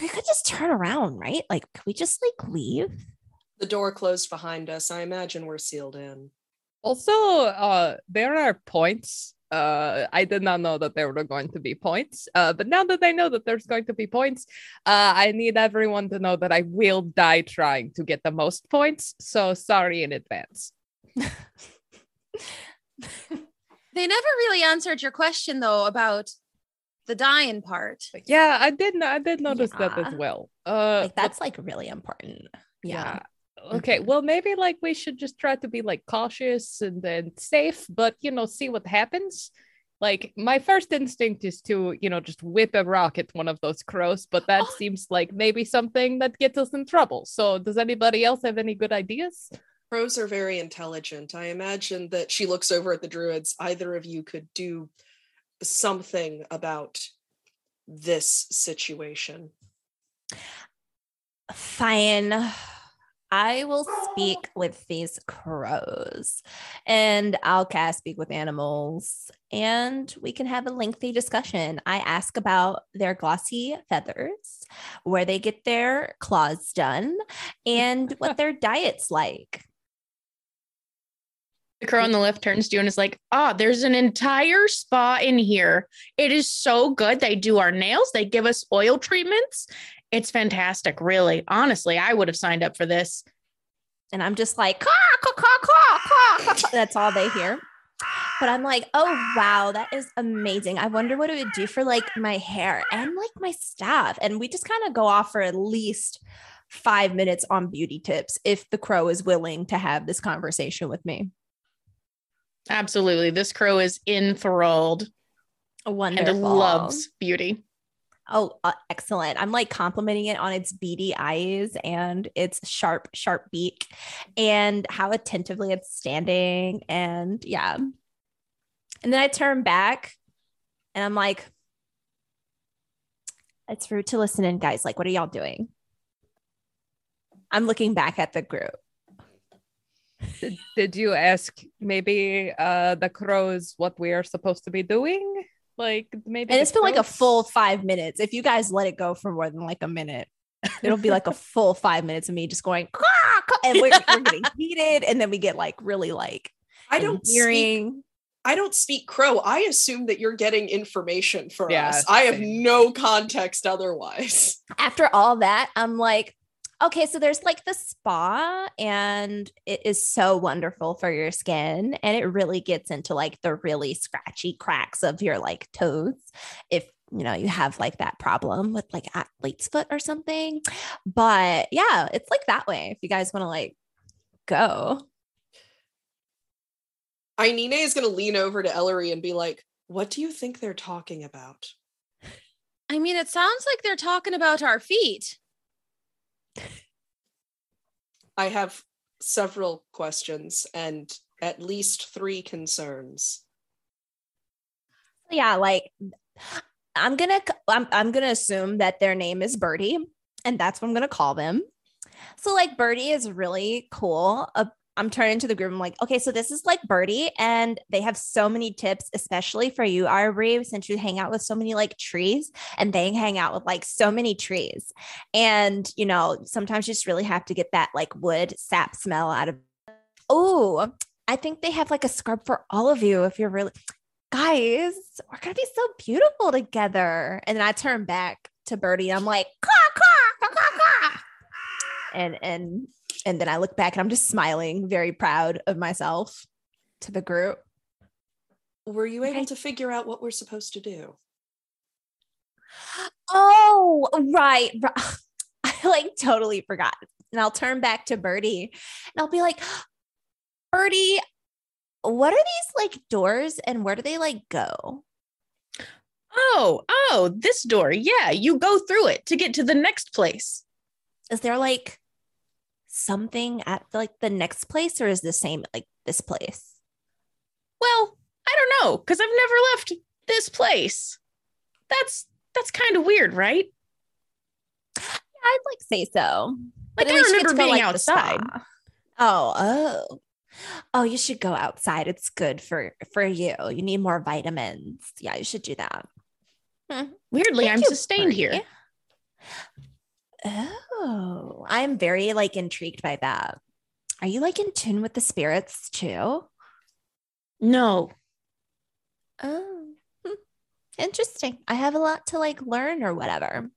Speaker 10: we could just turn around, right? Like, could we just like leave?
Speaker 2: The door closed behind us. I imagine we're sealed in.
Speaker 4: Also, uh, there are points. Uh, I did not know that there were going to be points. Uh, but now that I know that there's going to be points, uh, I need everyone to know that I will die trying to get the most points. So sorry in advance. [laughs]
Speaker 9: They never really answered your question though about the dying part.
Speaker 4: Yeah, I did. I did notice that as well. Uh,
Speaker 10: Like, that's like really important. Yeah.
Speaker 4: Okay, mm-hmm. well, maybe like we should just try to be like cautious and then safe, but you know, see what happens. Like, my first instinct is to, you know, just whip a rock at one of those crows, but that [gasps] seems like maybe something that gets us in trouble. So, does anybody else have any good ideas?
Speaker 2: Crows are very intelligent. I imagine that she looks over at the druids. Either of you could do something about this situation.
Speaker 10: Fine. I will speak with these crows and I'll cast speak with animals and we can have a lengthy discussion. I ask about their glossy feathers, where they get their claws done, and what [laughs] their diet's like.
Speaker 3: The crow on the left turns to you and is like, "Ah, there's an entire spa in here. It is so good. They do our nails. They give us oil treatments. It's fantastic, really. Honestly, I would have signed up for this.
Speaker 10: And I'm just like, caw, caw, caw, caw, caw, caw, caw." that's all they hear. But I'm like, oh wow, that is amazing. I wonder what it would do for like my hair and like my staff. And we just kind of go off for at least five minutes on beauty tips if the crow is willing to have this conversation with me.
Speaker 3: Absolutely. This crow is enthralled A
Speaker 10: Wonderful.
Speaker 3: and loves beauty.
Speaker 10: Oh, uh, excellent. I'm like complimenting it on its beady eyes and its sharp, sharp beak and how attentively it's standing. And yeah. And then I turn back and I'm like, it's rude to listen in, guys. Like, what are y'all doing? I'm looking back at the group.
Speaker 4: Did, did you ask maybe uh the crows what we are supposed to be doing? Like maybe
Speaker 10: And it's been like a full five minutes. If you guys let it go for more than like a minute, it'll be like a [laughs] full five minutes of me just going, "Caw, caw," and we're, we're getting [laughs] heated. And then we get like really like
Speaker 2: I don't speak,
Speaker 10: hearing.
Speaker 2: I don't speak crow. I assume that you're getting information for
Speaker 4: Yeah,
Speaker 2: us. I have no context otherwise.
Speaker 10: After all that, I'm like, okay, so there's like the spa, and it is so wonderful for your skin. And it really gets into like the really scratchy cracks of your like toes. If you know you have like that problem with like athlete's foot or something. But yeah, it's like that way. If you guys want to like go.
Speaker 2: Ainine is going to lean over to Ellery and be like, What do you think they're talking about?
Speaker 9: I mean, it sounds like they're talking about our feet.
Speaker 2: I have several questions and at least three concerns.
Speaker 10: yeah like i'm gonna i'm, I'm gonna assume that their name is birdie and that's what i'm gonna call them so like birdie is really cool uh, i'm turning to the group i'm like okay so this is like birdie and they have so many tips especially for you Aubrey, since you hang out with so many like trees and they hang out with like so many trees and you know sometimes you just really have to get that like wood sap smell out of oh i think they have like a scrub for all of you if you're really guys, we're gonna be so beautiful together. And then I turn back to Birdie I'm like, caw, caw, caw, caw, caw. and and and then I look back and I'm just smiling, very proud of myself to the group.
Speaker 2: Were you able
Speaker 10: Okay.
Speaker 2: to figure out what we're supposed to do?
Speaker 10: Oh, right. [laughs] I like totally forgot. And I'll turn back to Birdie and I'll be like, [gasps] Birdie, what are these like doors and where do they like go?
Speaker 3: Oh, oh, this door. Yeah, you go through it to get to the next place.
Speaker 10: is there like something at like the next place or is the same at, like this place?
Speaker 3: Well, I don't know, because I've never left this place. That's that's kind of weird, right?
Speaker 10: i'd like say so.
Speaker 3: Like, I remember being
Speaker 10: the
Speaker 3: outside.
Speaker 10: oh oh. Oh you should go outside. It's good for for you. You need more vitamins. Yeah you should do that. Hmm.
Speaker 3: Weirdly,
Speaker 10: Thank
Speaker 3: I'm sustained here.
Speaker 10: Oh i'm very like intrigued by that are you like in tune with the spirits too
Speaker 3: No.
Speaker 10: Oh, [laughs] interesting. I have a lot to like learn or whatever.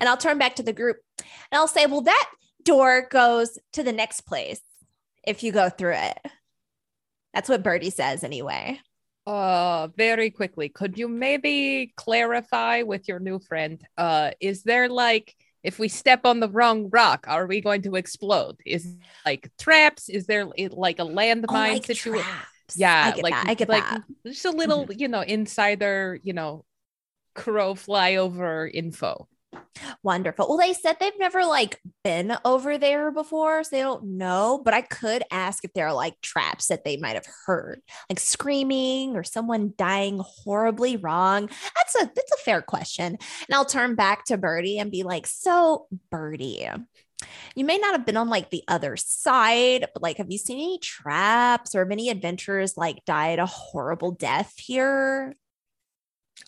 Speaker 10: And I'll turn back to the group and I'll say, well, that door goes to the next place if you go through it. That's what Birdie says anyway.
Speaker 4: Uh, very quickly, could you maybe clarify with your new friend? Uh, is there like if we step on the wrong rock, are we going to explode? Is like traps? Is there like a oh, landmine
Speaker 10: Oh, like
Speaker 4: situation? Yeah,
Speaker 10: I get
Speaker 4: like
Speaker 10: that. I get
Speaker 4: like
Speaker 10: that.
Speaker 4: just a little, mm-hmm. you know, insider, you know, crow flyover info.
Speaker 10: Wonderful. Well, they said they've never like been over there before, so they don't know. But I could ask if there are like traps that they might have heard, like screaming or someone dying horribly wrong. That's a that's a fair question. And I'll turn back to Birdie and be like, "So, Birdie, you may not have been on like the other side, but like, have you seen any traps or have any adventurers like died a horrible death here?"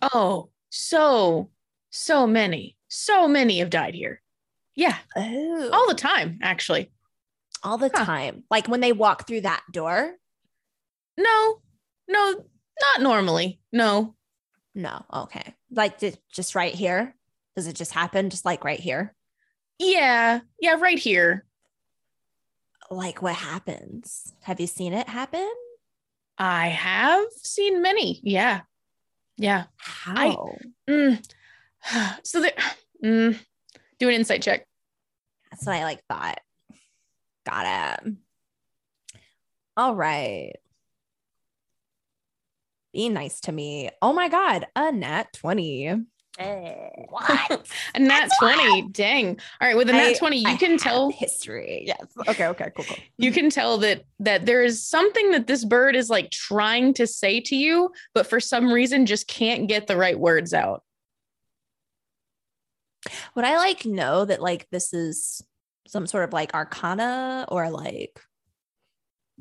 Speaker 3: Oh, so so many, so many have died here. Yeah,
Speaker 10: Oh,
Speaker 3: all the time, actually.
Speaker 10: all the
Speaker 3: Huh.
Speaker 10: time. Like when they walk through that door.
Speaker 3: No, no, not normally. No.
Speaker 10: No. Okay. Like just right here. Does it just happen? Just like right here?
Speaker 3: Yeah, yeah, right here.
Speaker 10: Like what happens? Have you seen it happen?
Speaker 3: I have seen many. Yeah. Yeah.
Speaker 10: How?
Speaker 3: Mm. [sighs] So there, [sighs] mm. do an insight check.
Speaker 10: That's what I like thought. Got it. All right. Be nice to me. Oh my God. A nat 20.
Speaker 9: What? [laughs]
Speaker 3: A nat 20. Dang. All right. With a nat
Speaker 10: I-
Speaker 3: 20, you
Speaker 10: I
Speaker 3: can tell
Speaker 10: history. Yes. Okay. Okay. Cool. Cool.
Speaker 3: you can tell that that there is something that this bird is like trying to say to you, but for some reason just can't get the right words out.
Speaker 10: Would I like know that like this is some sort of like arcana or like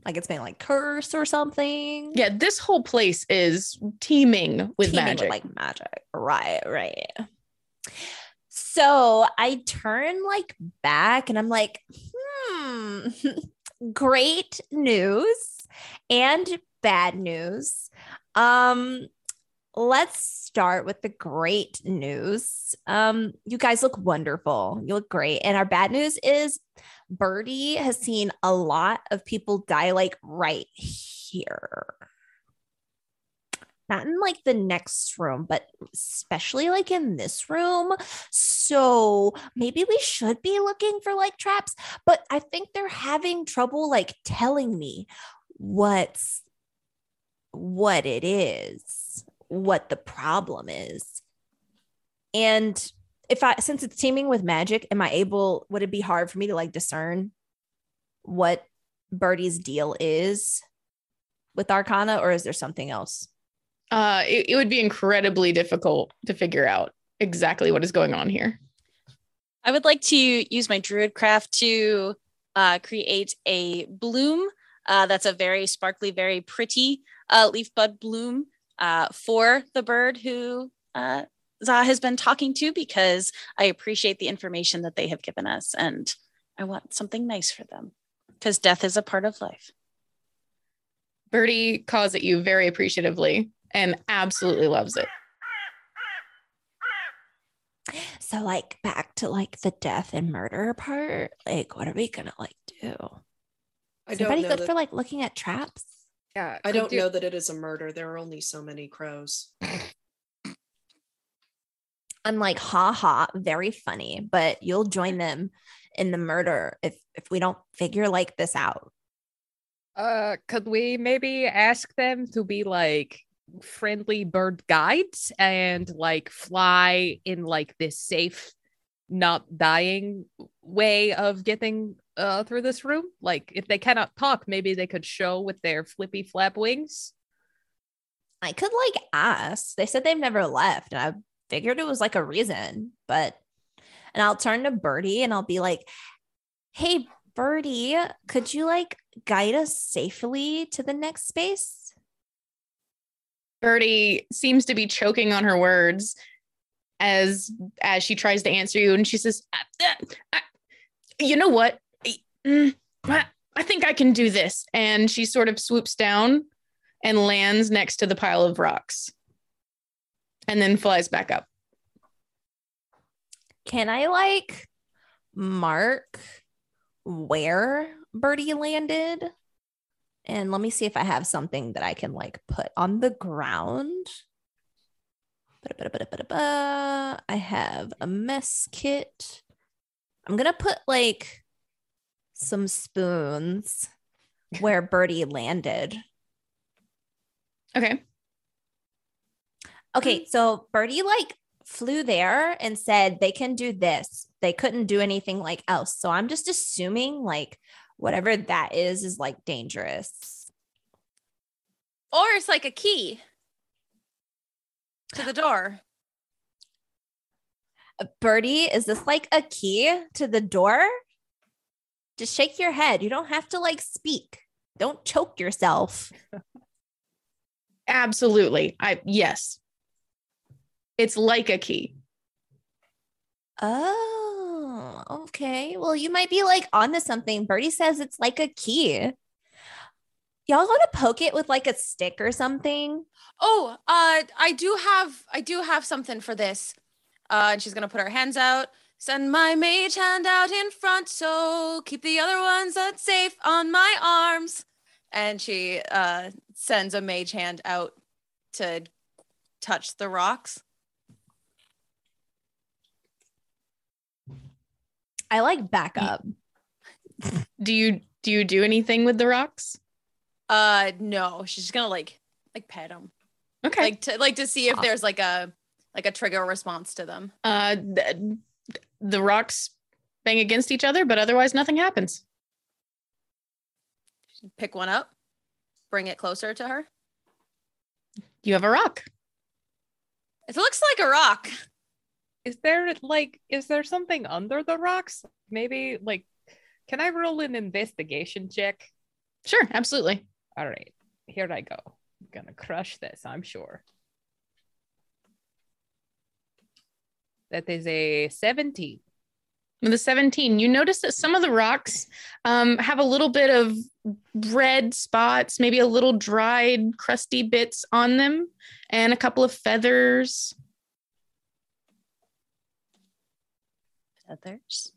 Speaker 10: like it's been like curse or something?
Speaker 3: Yeah, this whole place is teeming with
Speaker 10: Teeming
Speaker 3: magic.
Speaker 10: like magic. Right, right. So I turn like back and I'm like, hmm, [laughs] great news and bad news. Um, let's start with the great news. Um, you guys look wonderful. You look great. And our bad news is Birdie has seen a lot of people die like right here. Not in like the next room, but especially like in this room. So maybe we should be looking for like traps, but I think they're having trouble like telling me what's what it is, what the problem is. And if I since it's teeming with magic, am I able would it be hard for me to like discern what Birdie's deal is with Arcana, or is there something else?
Speaker 3: uh it, it would be incredibly difficult to figure out exactly what is going on here.
Speaker 7: I would like to use my Druidcraft to uh, create a bloom uh, that's a very sparkly, very pretty uh, leaf bud bloom uh, for the bird who uh, Za has been talking to because I appreciate the information that they have given us and I want something nice for them because death is a part of life.
Speaker 3: Birdie caws at you very appreciatively and absolutely loves it.
Speaker 10: So like back to like the death and murder part. Like, what are we gonna like do?
Speaker 2: I
Speaker 10: Is anybody good
Speaker 2: that,
Speaker 10: for like looking at traps?
Speaker 4: Yeah.
Speaker 2: I don't
Speaker 4: do-
Speaker 2: know that it is a murder. There are only so many crows.
Speaker 10: I'm like, ha ha, very funny, but you'll join them in the murder if if we don't figure like this out.
Speaker 4: Uh, could we maybe ask them to be like friendly bird guides and like fly in like this safe, not dying way of getting uh through this room? Like, if they cannot talk, maybe they could show with their flippy flap wings.
Speaker 10: I could like ask. They said they've never left, and I figured it was like a reason, but and I'll turn to Birdie and I'll be like, hey, Birdie, could you like guide us safely to the next space?
Speaker 3: Birdie seems to be choking on her words as as she tries to answer you, and she says, "Uh, uh, uh, "You know what? I- mm, I think I can do this." And she sort of swoops down and lands next to the pile of rocks, and then flies back up.
Speaker 10: Can I like mark where Birdie landed? And let me see if I have something that I can like put on the ground. I have a mess kit. I'm gonna put like some spoons where Birdie landed.
Speaker 3: Okay.
Speaker 10: Okay, so Birdie like flew there and said they can do this. They couldn't do anything like else. So I'm just assuming like whatever that is is like dangerous.
Speaker 9: Or it's like a key to the door.
Speaker 10: Birdie, is this like a key to the door? Just shake your head. You don't have to like speak. Don't choke yourself. [laughs]
Speaker 3: Absolutely. I yes. It's like a key.
Speaker 10: Oh, okay. Well, you might be like onto something. Birdie says it's like a key. y'all want to poke it with like a stick or something?
Speaker 9: Oh, uh, I do have I do have something for this. Uh, and she's gonna put her hands out. Send my mage hand out in front, so keep the other ones uh, safe on my arms. And she uh sends a mage hand out to touch the rocks.
Speaker 10: I like back up.
Speaker 3: Do you do you do anything with the rocks?
Speaker 9: Uh, no, she's just gonna like like pet them,
Speaker 3: Okay.
Speaker 9: like to like to see if there's like a like a trigger response to them.
Speaker 3: uh th- the rocks bang against each other, but otherwise nothing happens.
Speaker 9: Pick one up, bring it closer to her.
Speaker 3: You have a rock.
Speaker 9: It looks like a rock.
Speaker 4: Is there like is there something under the rocks? Maybe like can I roll an investigation check?
Speaker 3: Sure, absolutely.
Speaker 4: All right, here I go. I'm gonna crush this, I'm sure. That is a 17.
Speaker 3: With a 17, you notice that some of the rocks um, have a little bit of red spots, maybe a little dried, crusty bits on them, and a couple of feathers.
Speaker 9: Feathers.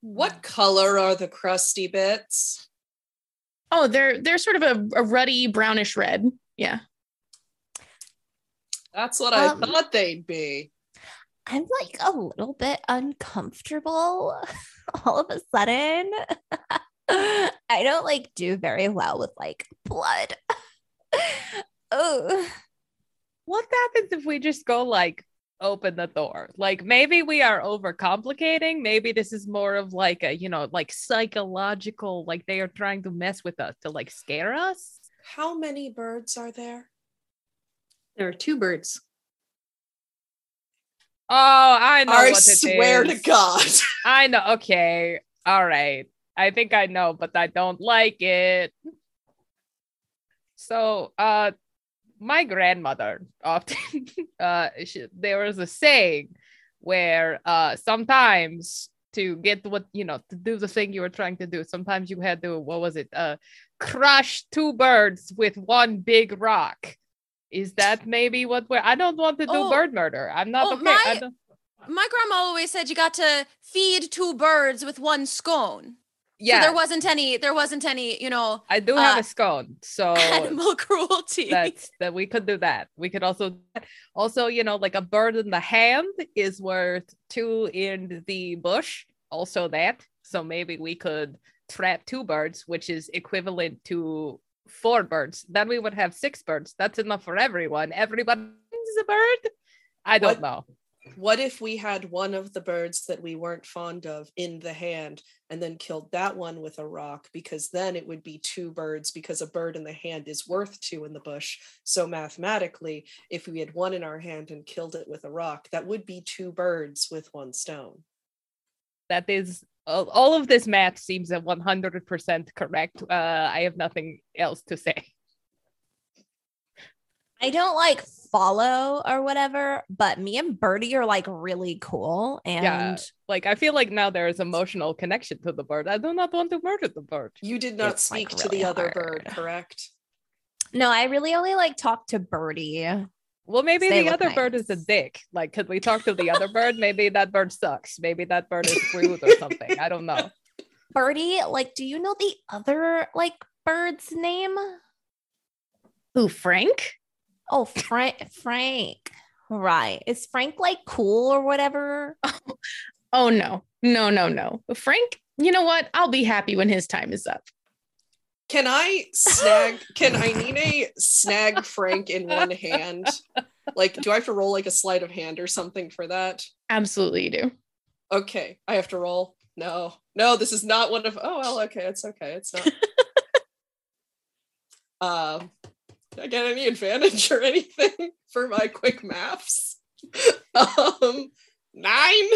Speaker 2: What color are the crusty bits?
Speaker 3: Oh, they're they're sort of a, a ruddy brownish red. Yeah.
Speaker 2: That's what
Speaker 10: Um,
Speaker 2: I thought they'd be.
Speaker 10: I'm like a little bit uncomfortable [laughs] all of a sudden. [laughs] I don't like do very well with like blood. [laughs] oh,
Speaker 4: What happens if we just go like open the door? Like maybe we are overcomplicating. Maybe this is more of like a, you know, like psychological, like they are trying to mess with us to like scare us.
Speaker 2: How many birds are there?
Speaker 5: There are two birds.
Speaker 4: Oh, I know
Speaker 2: I
Speaker 4: what it
Speaker 2: swear to. God. [laughs]
Speaker 4: I know. Okay. All right. I think I know, but I don't like it. So, uh, my grandmother often, [laughs] uh, she, there was a saying where, uh, sometimes to get what you know to do the thing you were trying to do, sometimes you had to what was it? Uh, crush two birds with one big rock. Is that maybe what we're? I don't want to do
Speaker 9: Oh.
Speaker 4: bird murder. I'm not
Speaker 9: Oh,
Speaker 4: okay.
Speaker 9: My- My grandma always said you got to feed two birds with one scone.
Speaker 4: yeah,
Speaker 9: So there wasn't any there wasn't any, you know,
Speaker 4: I do have
Speaker 9: uh,
Speaker 4: a scone, so [laughs]
Speaker 9: animal cruelty.
Speaker 4: that's that we could do that. We could also also, you know, like a bird in the hand is worth two in the bush. Also that. So maybe we could trap two birds, which is equivalent to four birds. Then we would have six birds. That's enough for everyone. Everybody is a bird. I don't
Speaker 2: What-
Speaker 4: know.
Speaker 2: What if we had one of the birds that we weren't fond of in the hand and then killed that one with a rock? Because then it would be two birds because a bird in the hand is worth two in the bush. So mathematically, if we had one in our hand and killed it with a rock, that would be two birds with one stone.
Speaker 4: That is all all of this math seems at 100% correct. Uh, I have nothing else to say.
Speaker 10: I don't like follow or whatever, but me and Birdie are like really cool. And
Speaker 4: Yeah. Like I feel like now there is emotional connection to the bird. I do not want to murder the bird.
Speaker 2: You did not
Speaker 10: It's, like,
Speaker 2: speak to
Speaker 10: really
Speaker 2: the other bird, correct?
Speaker 10: no, I really only like talk to Birdie.
Speaker 4: Well, maybe the other bird is a dick. Like, could we talk to the other bird? Maybe that bird sucks. Maybe that bird is rude or something. I don't know. [laughs]
Speaker 10: Birdie, like, do you know the other like bird's name?
Speaker 3: Who, Frank?
Speaker 10: Oh, Frank. Frank. Right. Is Frank like cool or whatever? [laughs]
Speaker 3: Oh no, no, no, no. Frank, you know what? I'll be happy when his time is up.
Speaker 2: Can I snag? can I need a snag Frank in one hand? Like, do I have to roll like a sleight of hand or something for that?
Speaker 3: Absolutely, you do.
Speaker 2: Okay, I have to roll. No, no, this is not one of. Oh well, okay, it's okay. It's not. [laughs] um, did I get any advantage or anything [laughs] for my quick maths? [laughs] um, nine.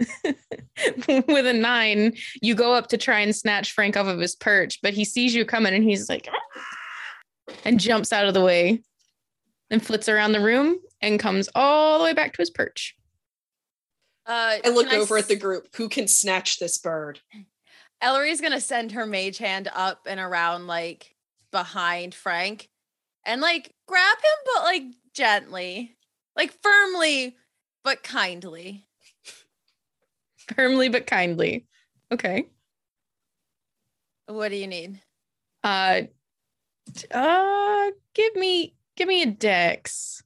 Speaker 2: [laughs]
Speaker 3: With a nine, you go up to try and snatch Frank off of his perch, but he sees you coming and he's like, and jumps out of the way and flits around the room and comes all the way back to his perch.
Speaker 9: Uh,
Speaker 2: I look over
Speaker 9: s-
Speaker 2: at the group. Who can snatch this bird?
Speaker 9: Ellery's gonna send her mage hand up and around like behind Frank and like grab him, but like gently, like firmly, but kindly.
Speaker 3: Firmly but kindly. Okay.
Speaker 9: What do you need?
Speaker 3: Uh uh give me give me a dex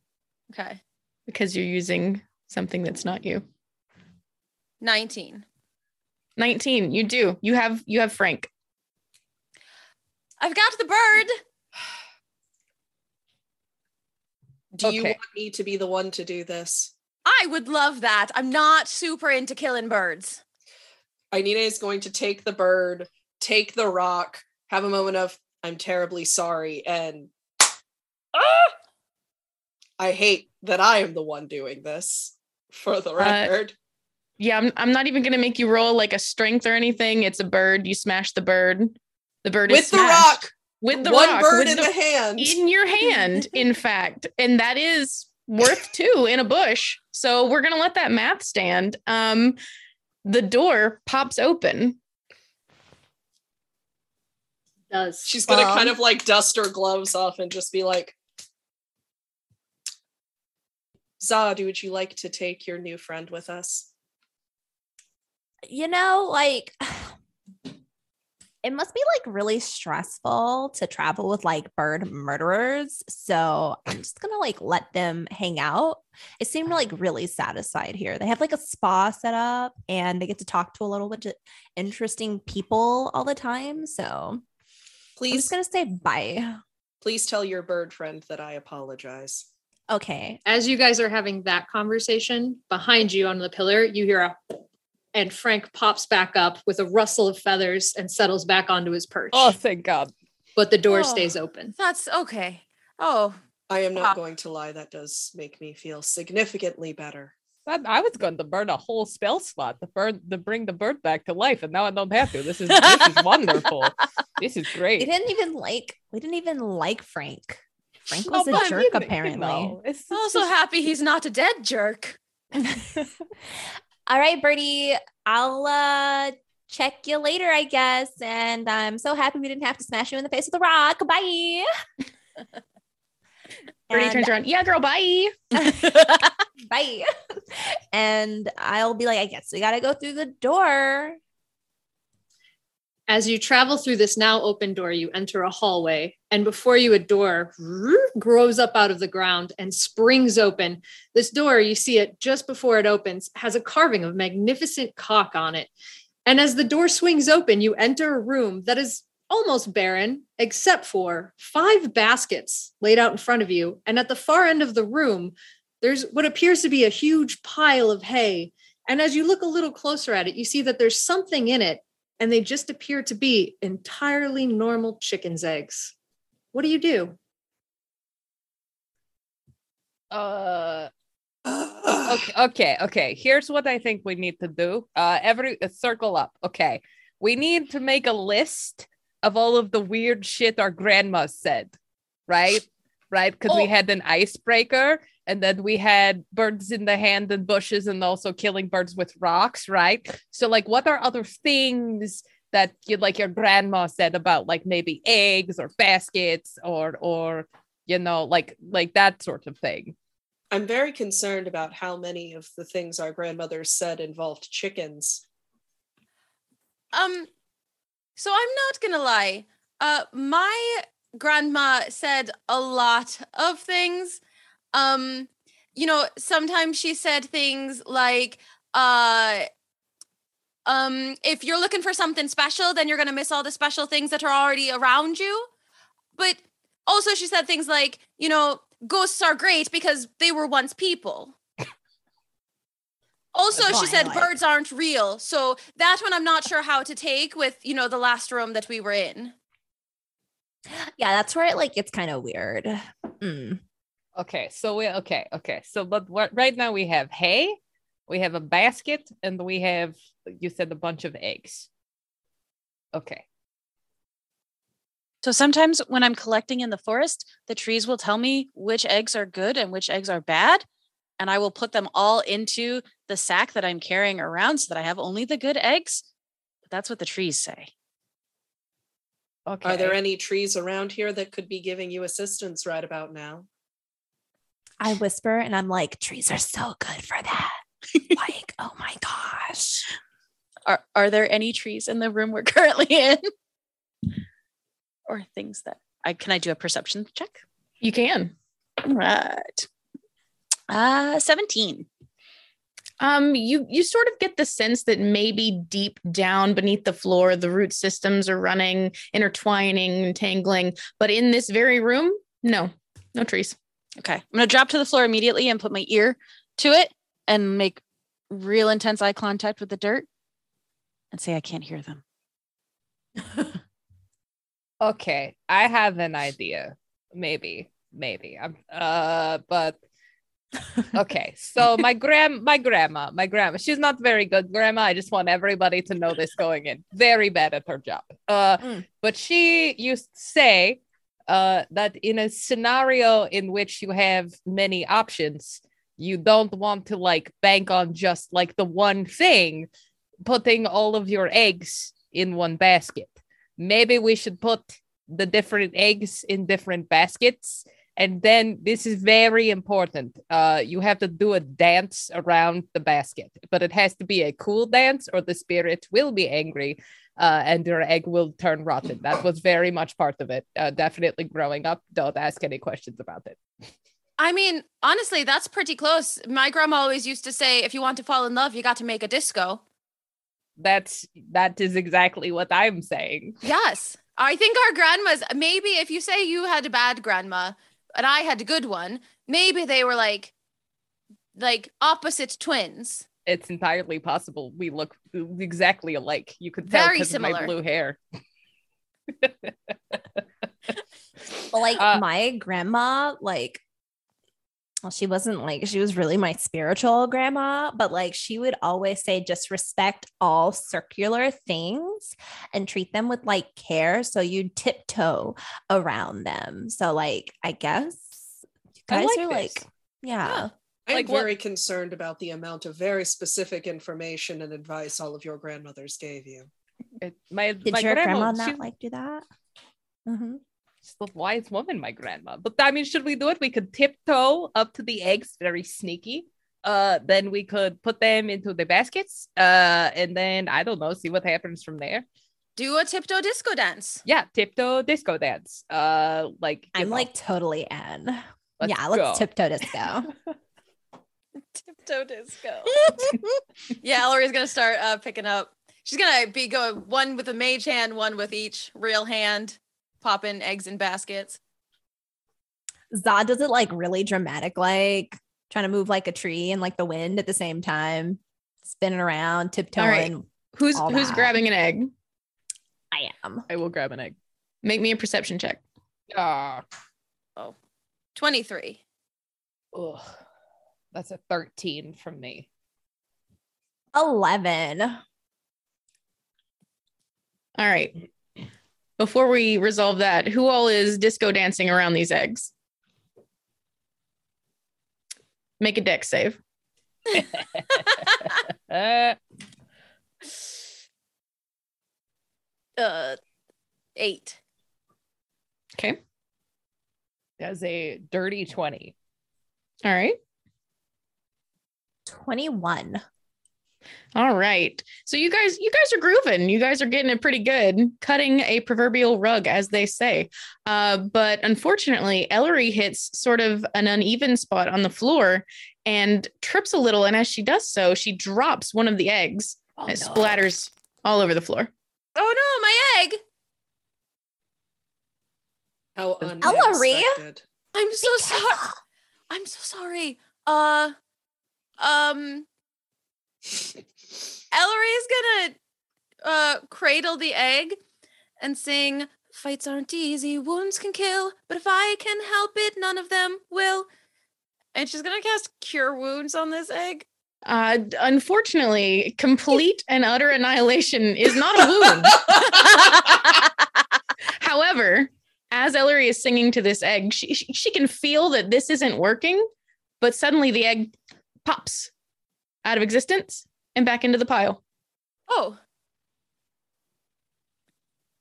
Speaker 9: Okay.
Speaker 3: because you're using something that's not you.
Speaker 9: 19.
Speaker 3: 19. You do. You have you have Frank.
Speaker 9: I've got the bird.
Speaker 2: Do you
Speaker 4: Okay.
Speaker 2: want me to be the one to do this?
Speaker 9: I would love that. I'm not super into killing birds.
Speaker 2: Ainine is going to take the bird, take the rock, have a moment of "I'm terribly sorry," and ah! [gasps] I hate that I am the one doing this. For the record,
Speaker 3: Yeah, I'm I'm not even gonna make you roll like a strength or anything. It's a bird. You smash the bird. The bird is
Speaker 2: with the rock,
Speaker 3: With the
Speaker 2: one
Speaker 3: rock.
Speaker 2: bird
Speaker 3: with
Speaker 2: in
Speaker 3: the-
Speaker 2: the hand.
Speaker 3: in your hand, in [laughs] fact. And that is worth two in a bush. So we're gonna let that math stand. Um the door pops open.
Speaker 5: Does
Speaker 2: She's gonna
Speaker 9: Um,
Speaker 2: kind of like dust her gloves off and just be like, Zod, would you like to take your new friend with us?
Speaker 10: you know, like it must be like really stressful to travel with like bird murderers. So I'm just gonna like let them hang out. It seemed like really satisfied here. They have like a spa set up and they get to talk to a little bit of interesting people all the time. So please, I'm
Speaker 2: Please,
Speaker 10: just gonna say bye.
Speaker 2: please tell your bird friend that I apologize.
Speaker 10: Okay.
Speaker 5: as you guys are having that conversation behind you on the pillar, you hear a and Frank pops back up with a rustle of feathers and settles back onto his perch.
Speaker 4: Oh, thank God.
Speaker 5: but the door
Speaker 9: Oh.
Speaker 5: stays open.
Speaker 9: That's okay. Oh,
Speaker 2: I am not
Speaker 9: Ah.
Speaker 2: going to lie, that does make me feel significantly better.
Speaker 4: That- I was going to burn a whole spell slot to burn to bring the bird back to life, and now I don't have to. This is this is [laughs] wonderful. This is great.
Speaker 10: We
Speaker 4: great.
Speaker 10: didn't even like we didn't even like Frank. Frank was
Speaker 4: but
Speaker 10: a jerk
Speaker 4: you kn- you
Speaker 10: apparently.
Speaker 4: know, it's
Speaker 9: I'm [laughs]
Speaker 4: just-
Speaker 9: happy he's not a dead jerk. [laughs]
Speaker 10: All right, Birdie, I'll uh check you later, I guess. And I'm so happy we didn't have to smash you in the face with a rock. Bye. [laughs] And-
Speaker 3: turns around. Yeah, girl, bye. [laughs]
Speaker 10: Bye. and I'll be like, I guess we gotta go through the door.
Speaker 5: As you travel through this now open door, you enter a hallway, and before you, a door grows up out of the ground and springs open. This door, you see it just before it opens, has a carving of magnificent cock on it. And as the door swings open, you enter a room that is almost barren, except for five baskets laid out in front of you. And at the far end of the room, there's what appears to be a huge pile of hay. And as you look a little closer at it, you see that there's something in it and they just appear to be entirely normal chicken's eggs. What do you do?
Speaker 4: Uh, okay, okay, okay. Here's what I think we need to do. Uh, every uh, circle up. Okay, we need to make a list of all of the weird shit our grandma said, right? Right, because we
Speaker 2: Oh.
Speaker 4: had an icebreaker, and then we had birds in the hand and bushes, and also killing birds with rocks, right? So, like, what are other things that you like your grandma said about, like maybe eggs or baskets or or you know, like like that sort of thing?
Speaker 2: I'm very concerned about how many of the things our grandmothers said involved chickens.
Speaker 9: Um, so I'm not gonna lie. Uh, my grandma said a lot of things. Um, you know, sometimes she said things like, uh, um, if you're looking for something special, then you're gonna miss all the special things that are already around you. But also, she said things like, you know, ghosts are great because they were once people. [laughs] Also, she said birds aren't real. So that one I'm not sure how to take with, you know, the last room that we were in.
Speaker 10: Yeah, that's where it like gets kind of weird. Mm.
Speaker 4: Okay, so we okay, okay. So but what right now we have hay, we have a basket, and we have you said a bunch of eggs. Okay.
Speaker 7: So sometimes when I'm collecting in the forest, the trees will tell me which eggs are good and which eggs are bad. And I will put them all into the sack that I'm carrying around so that I have only the good eggs. But That's what the trees say.
Speaker 4: Okay.
Speaker 2: Are there any trees around here that could be giving you assistance right about now?
Speaker 10: I whisper and I'm like, trees are so good for that. like, oh my gosh.
Speaker 7: Are are there any trees in the room we're [laughs] currently in? or things that I can I do a perception check?
Speaker 3: You can.
Speaker 7: All right. Uh 17.
Speaker 3: Um, you you sort of get the sense that maybe deep down beneath the floor, the root systems are running, intertwining, entangling. But in this very room, no, no trees.
Speaker 7: Okay. I'm gonna drop to the floor immediately and put my ear to it and make real intense eye contact with the dirt and say I can't hear them. [laughs]
Speaker 4: Okay, I have an idea. Maybe, maybe. I'm uh, but okay. So my grand, my grandma, my grandma, she's not very good grandma. I just want everybody to know this going in. Very bad at her job. Uh,
Speaker 10: Mm.
Speaker 4: but she used to say uh that in a scenario in which you have many options, you don't want to like bank on just like the one thing, putting all of your eggs in one basket maybe we should put the different eggs in different baskets and then this is very important uh you have to do a dance around the basket but it has to be a cool dance or the spirit will be angry uh, and your egg will turn rotten that was very much part of it uh, definitely growing up don't ask any questions about it
Speaker 9: I mean, honestly, that's pretty close. My grandma always used to say, if you want to fall in love, you got to make a disco.
Speaker 4: that's that is exactly what i'm saying
Speaker 9: Yes. I think our grandmas, maybe if you say you had a bad grandma and I had a good one, maybe they were like, like opposite twins.
Speaker 4: it's entirely possible we look exactly alike you could tell
Speaker 9: Very
Speaker 4: 'cause of my
Speaker 9: similar.
Speaker 4: blue hair
Speaker 10: But like
Speaker 4: Uh,
Speaker 10: my grandma, like, well, she wasn't like she was really my spiritual grandma, but like she would always say, just respect all circular things and treat them with like care. So you tiptoe around them. So like I guess you guys
Speaker 4: like
Speaker 10: are
Speaker 4: this.
Speaker 10: like, yeah.
Speaker 2: I'm
Speaker 4: Like what-
Speaker 2: very concerned about the amount of very specific information and advice all of your grandmothers gave you.
Speaker 4: It, my
Speaker 10: Did
Speaker 4: my
Speaker 10: your grandma,
Speaker 4: she-
Speaker 10: not like do that? Mhm.
Speaker 4: She's the wise woman, my grandma. But I mean, should we do it? We could tiptoe up to the eggs, very sneaky. Uh, then we could put them into the baskets. Uh, and then I don't know, see what happens from there.
Speaker 9: Do a tiptoe disco dance.
Speaker 4: Yeah, tiptoe disco dance. Uh, like
Speaker 10: I'm
Speaker 4: know,
Speaker 10: like totally in.
Speaker 4: let's
Speaker 10: yeah, let's
Speaker 4: go.
Speaker 10: tiptoe disco. [laughs]
Speaker 9: Tiptoe disco. [laughs] yeah, Ellery's gonna start uh, picking up. She's gonna be going one with a mage hand, one with each real hand, popping eggs in baskets.
Speaker 10: Zod does it like really dramatic, like trying to move like a tree in like the wind at the same time, spinning around, tiptoeing.
Speaker 3: Who's
Speaker 10: All
Speaker 3: who's
Speaker 10: that.
Speaker 3: grabbing an egg?
Speaker 10: I am.
Speaker 4: I will grab an egg.
Speaker 3: Make me a perception check.
Speaker 4: Ah,
Speaker 9: 23.
Speaker 4: ugh. That's a 13 from me.
Speaker 10: 11.
Speaker 3: All right. Before we resolve that, who all is disco dancing around these eggs? Make a dex save.
Speaker 4: Uh, [laughs]
Speaker 9: Uh, eight.
Speaker 3: Okay.
Speaker 4: that's a dirty 20.
Speaker 3: All right.
Speaker 10: 21.
Speaker 3: All right. So you guys, you guys are grooving. You guys are getting it pretty good, cutting a proverbial rug, as they say. Uh, but unfortunately, Ellery hits sort of an uneven spot on the floor and trips a little. And as she does so, she drops one of the eggs.
Speaker 10: Oh,
Speaker 3: it splatters all over the floor.
Speaker 9: Oh no, my egg!
Speaker 2: How
Speaker 10: Ellery?
Speaker 9: I'm so sorry. I'm so sorry. Uh, um, Ellery's gonna uh cradle the egg and sing. Fights aren't easy, wounds can kill, but if I can help it, none of them will. And she's gonna cast Cure Wounds on this egg.
Speaker 3: Uh, unfortunately, complete and utter annihilation is not a wound. [laughs] However, as Ellery is singing to this egg, she, she she can feel that this isn't working, but suddenly the egg pops out of existence and back into the pile.
Speaker 9: oh,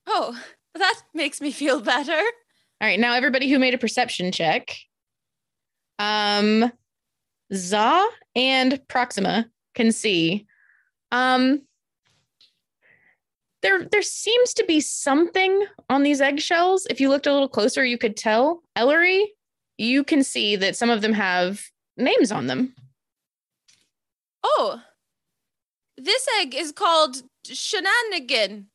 Speaker 9: Oh, that makes me feel better.
Speaker 3: All right, now everybody who made a perception check. Um Za and Proxima can see. Um there there seems to be something on these eggshells. If you looked a little closer, you could tell. Ellery, you can see that some of them have names on them.
Speaker 9: Oh, this egg is called Shenanigan.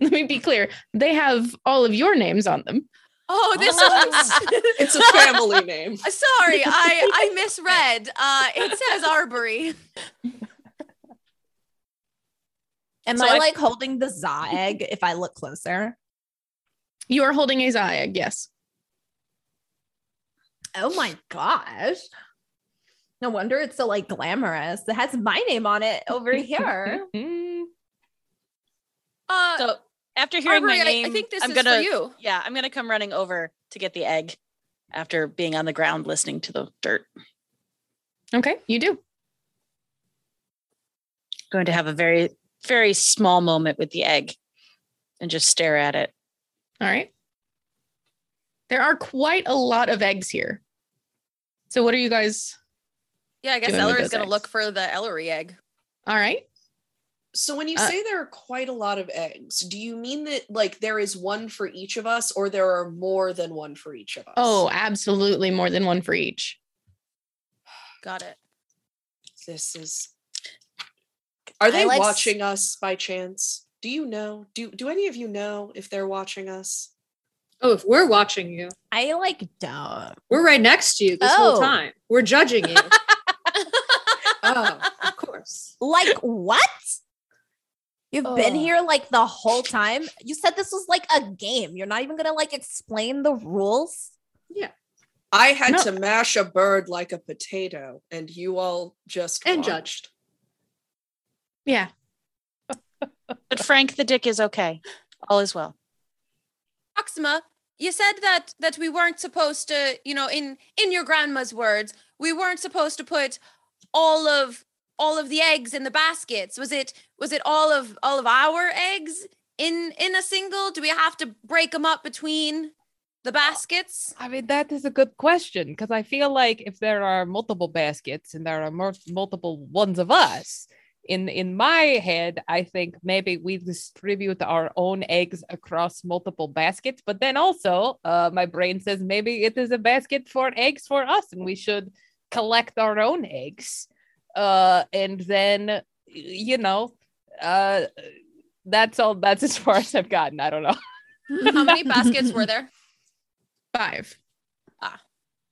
Speaker 3: Let me be clear. They have all of your names on them.
Speaker 9: Oh, this one's. [laughs]
Speaker 2: It's a family [laughs] name.
Speaker 9: Sorry, [laughs] I I misread. Uh, it says Arbery.
Speaker 10: Am
Speaker 7: So
Speaker 10: I,
Speaker 7: I-
Speaker 10: like holding the za egg if I look closer?
Speaker 3: You are holding a Za egg, yes.
Speaker 10: Oh my gosh. No wonder it's so like glamorous. It has my name on it over [laughs] here.
Speaker 9: Uh,
Speaker 7: So after hearing
Speaker 9: Arbery,
Speaker 7: my
Speaker 9: I-
Speaker 7: name,
Speaker 9: I think this
Speaker 7: I'm
Speaker 9: is
Speaker 7: gonna,
Speaker 9: for you.
Speaker 7: Yeah, I'm gonna come running over to get the egg after being on the ground listening to the dirt.
Speaker 3: Okay, you do.
Speaker 7: Going to have a very, very small moment with the egg and just stare at it.
Speaker 3: All right. There are quite a lot of eggs here. So what are you guys?
Speaker 9: Yeah, I guess
Speaker 3: Doing with
Speaker 9: Ellery's gonna look for the Ellery egg.
Speaker 3: All right.
Speaker 2: So when you
Speaker 3: Uh,
Speaker 2: say there are quite a lot of eggs, do you mean that like there is one for each of us or there are more than one for each of us?
Speaker 3: Oh, absolutely more than one for each.
Speaker 9: Got it.
Speaker 2: this is Are they
Speaker 10: I like s-
Speaker 2: watching us by chance? Do you know? Do do any of you know if they're watching us?
Speaker 5: Oh, if we're watching you,
Speaker 10: I like don't.
Speaker 5: we're right next to you this
Speaker 10: Oh.
Speaker 5: whole time. We're judging you. [laughs]
Speaker 2: Oh, of course.
Speaker 10: Like what? You've been here like the whole time. You said this was like a game. You're not even gonna like explain the rules. Yeah.
Speaker 2: I had
Speaker 3: No.
Speaker 2: to mash a bird like a potato, and you all just
Speaker 5: and
Speaker 2: watched.
Speaker 5: judged.
Speaker 3: Yeah.
Speaker 7: But Frank the Dick is okay. All is well.
Speaker 9: Proxima, you said that that we weren't supposed to, you know, in in your grandma's words, we weren't supposed to put all of all of the eggs in the baskets. Was it was it all of all of our eggs in in a single? Do we have to break them up between the baskets?
Speaker 4: I mean, that is a good question because I feel like if there are multiple baskets and there are mul- multiple ones of us, in in my head, I think maybe we distribute our own eggs across multiple baskets. But then also, uh, my brain says maybe it is a basket for eggs for us, and we should collect our own eggs. Uh, and then, you know, uh, that's all. That's as far as I've gotten. I don't know. [laughs]
Speaker 9: How many baskets were there?
Speaker 3: Five.
Speaker 7: ah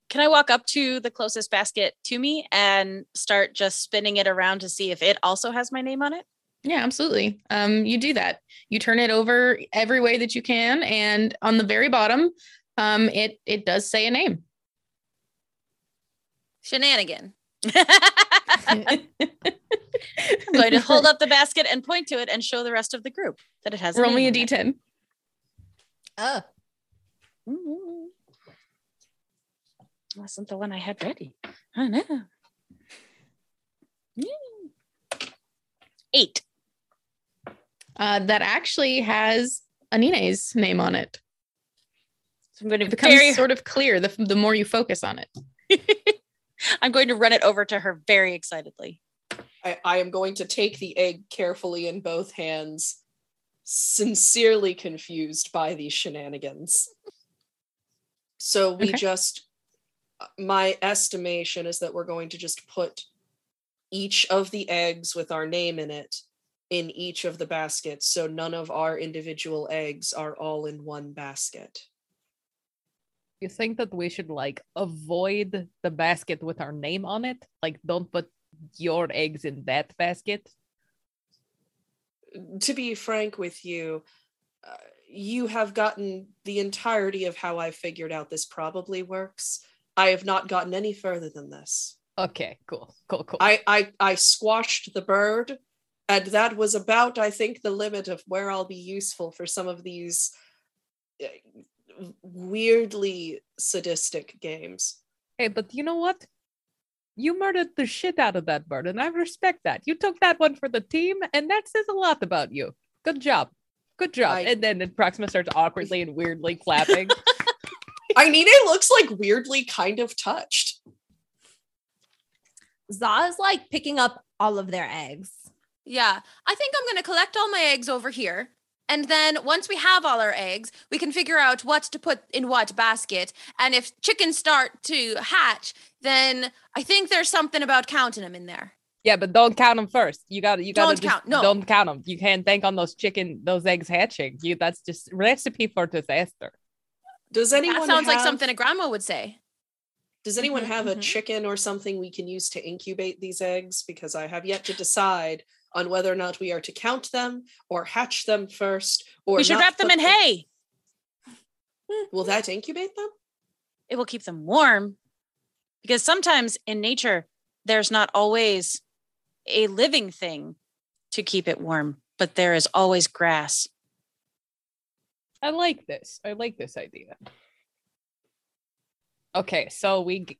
Speaker 7: Can I walk up to the closest basket to me and start just spinning it around to see if it also has my name on it?
Speaker 3: Yeah, absolutely. Um, you do that. You turn it over every way that you can, and on the very bottom, um, it it does say a name.
Speaker 9: Shenanigan.
Speaker 7: I'm [laughs] going to hold up the basket and point to it and show the rest of the group that it has.
Speaker 3: Roll me a
Speaker 7: name on it.
Speaker 3: d10.
Speaker 10: Oh,
Speaker 7: Ooh. Wasn't the one I had ready. I know. Mm. Eight.
Speaker 3: Uh, that actually has Anine's name on it.
Speaker 7: So I'm going to
Speaker 3: It becomes
Speaker 7: very.
Speaker 3: sort of clear the the more you focus on it. [laughs] [laughs]
Speaker 7: I'm going to run it over to her very excitedly.
Speaker 2: I, I am going to take the egg carefully in both hands, sincerely confused by these shenanigans. So we
Speaker 3: Okay.
Speaker 2: just, my estimation is that we're going to just put each of the eggs with our name in it in each of the baskets. So none of our individual eggs are all in one basket.
Speaker 4: You think that we should like avoid the basket with our name on it? Like, don't put your eggs in that basket.
Speaker 2: to be frank with you, uh, you have gotten the entirety of how I figured out this probably works. I have not gotten any further than this.
Speaker 4: Okay, cool, cool, cool.
Speaker 2: I I, I squashed the bird, and that was about, I think, the limit of where I'll be useful for some of these uh, weirdly sadistic games.
Speaker 4: hey, but you know what? You murdered the shit out of that bird, and I respect that. You took that one for the team, and that says a lot about you. Good job. Good job.
Speaker 2: I-
Speaker 4: and then Proxima starts awkwardly and weirdly [laughs] clapping.
Speaker 2: Ainine looks like weirdly kind of touched.
Speaker 10: Za is like picking up all of their eggs.
Speaker 9: Yeah, I think I'm going to collect all my eggs over here. And then once we have all our eggs, we can figure out what to put in what basket. And if chickens start to hatch, then I think there's something about counting them in there.
Speaker 4: yeah, but don't count them first. You got to you got to
Speaker 9: Don't count, no.
Speaker 4: don't count them. You can't bank on those chicken those eggs hatching. You that's just recipe for disaster.
Speaker 2: Does anyone
Speaker 9: that sounds like something a grandma would say.
Speaker 2: Does anyone
Speaker 9: Mhm,
Speaker 2: have a
Speaker 9: mhm.
Speaker 2: chicken or something we can use to incubate these eggs? Because I have yet to decide on whether or not we are to count them or hatch them first. Or
Speaker 7: we should wrap them
Speaker 2: put
Speaker 7: in hay.
Speaker 2: Will that incubate them?
Speaker 7: It will keep them warm. Because sometimes in nature, there's not always a living thing to keep it warm, but there is always grass.
Speaker 4: I like this. I like this idea. Okay, so we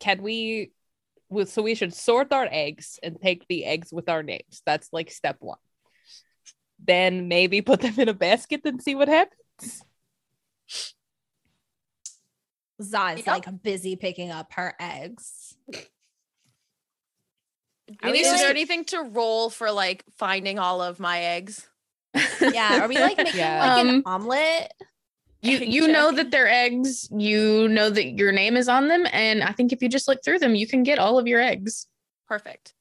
Speaker 4: can we well, so we should sort our eggs and take the eggs with our names. That's like step 1. Then maybe put them in a basket and see what happens.
Speaker 10: Za is
Speaker 9: Yep.
Speaker 10: like busy picking up her eggs.
Speaker 9: Are
Speaker 2: we
Speaker 9: is there anything to roll for like finding all of my eggs?
Speaker 10: Yeah, are we like [laughs] making
Speaker 4: Yeah.
Speaker 10: like an
Speaker 3: Um,
Speaker 10: omelet?
Speaker 3: You [laughs] you know that they're eggs. You know that your name is on them, and I think if you just look through them, you can get all of your eggs.
Speaker 9: Perfect.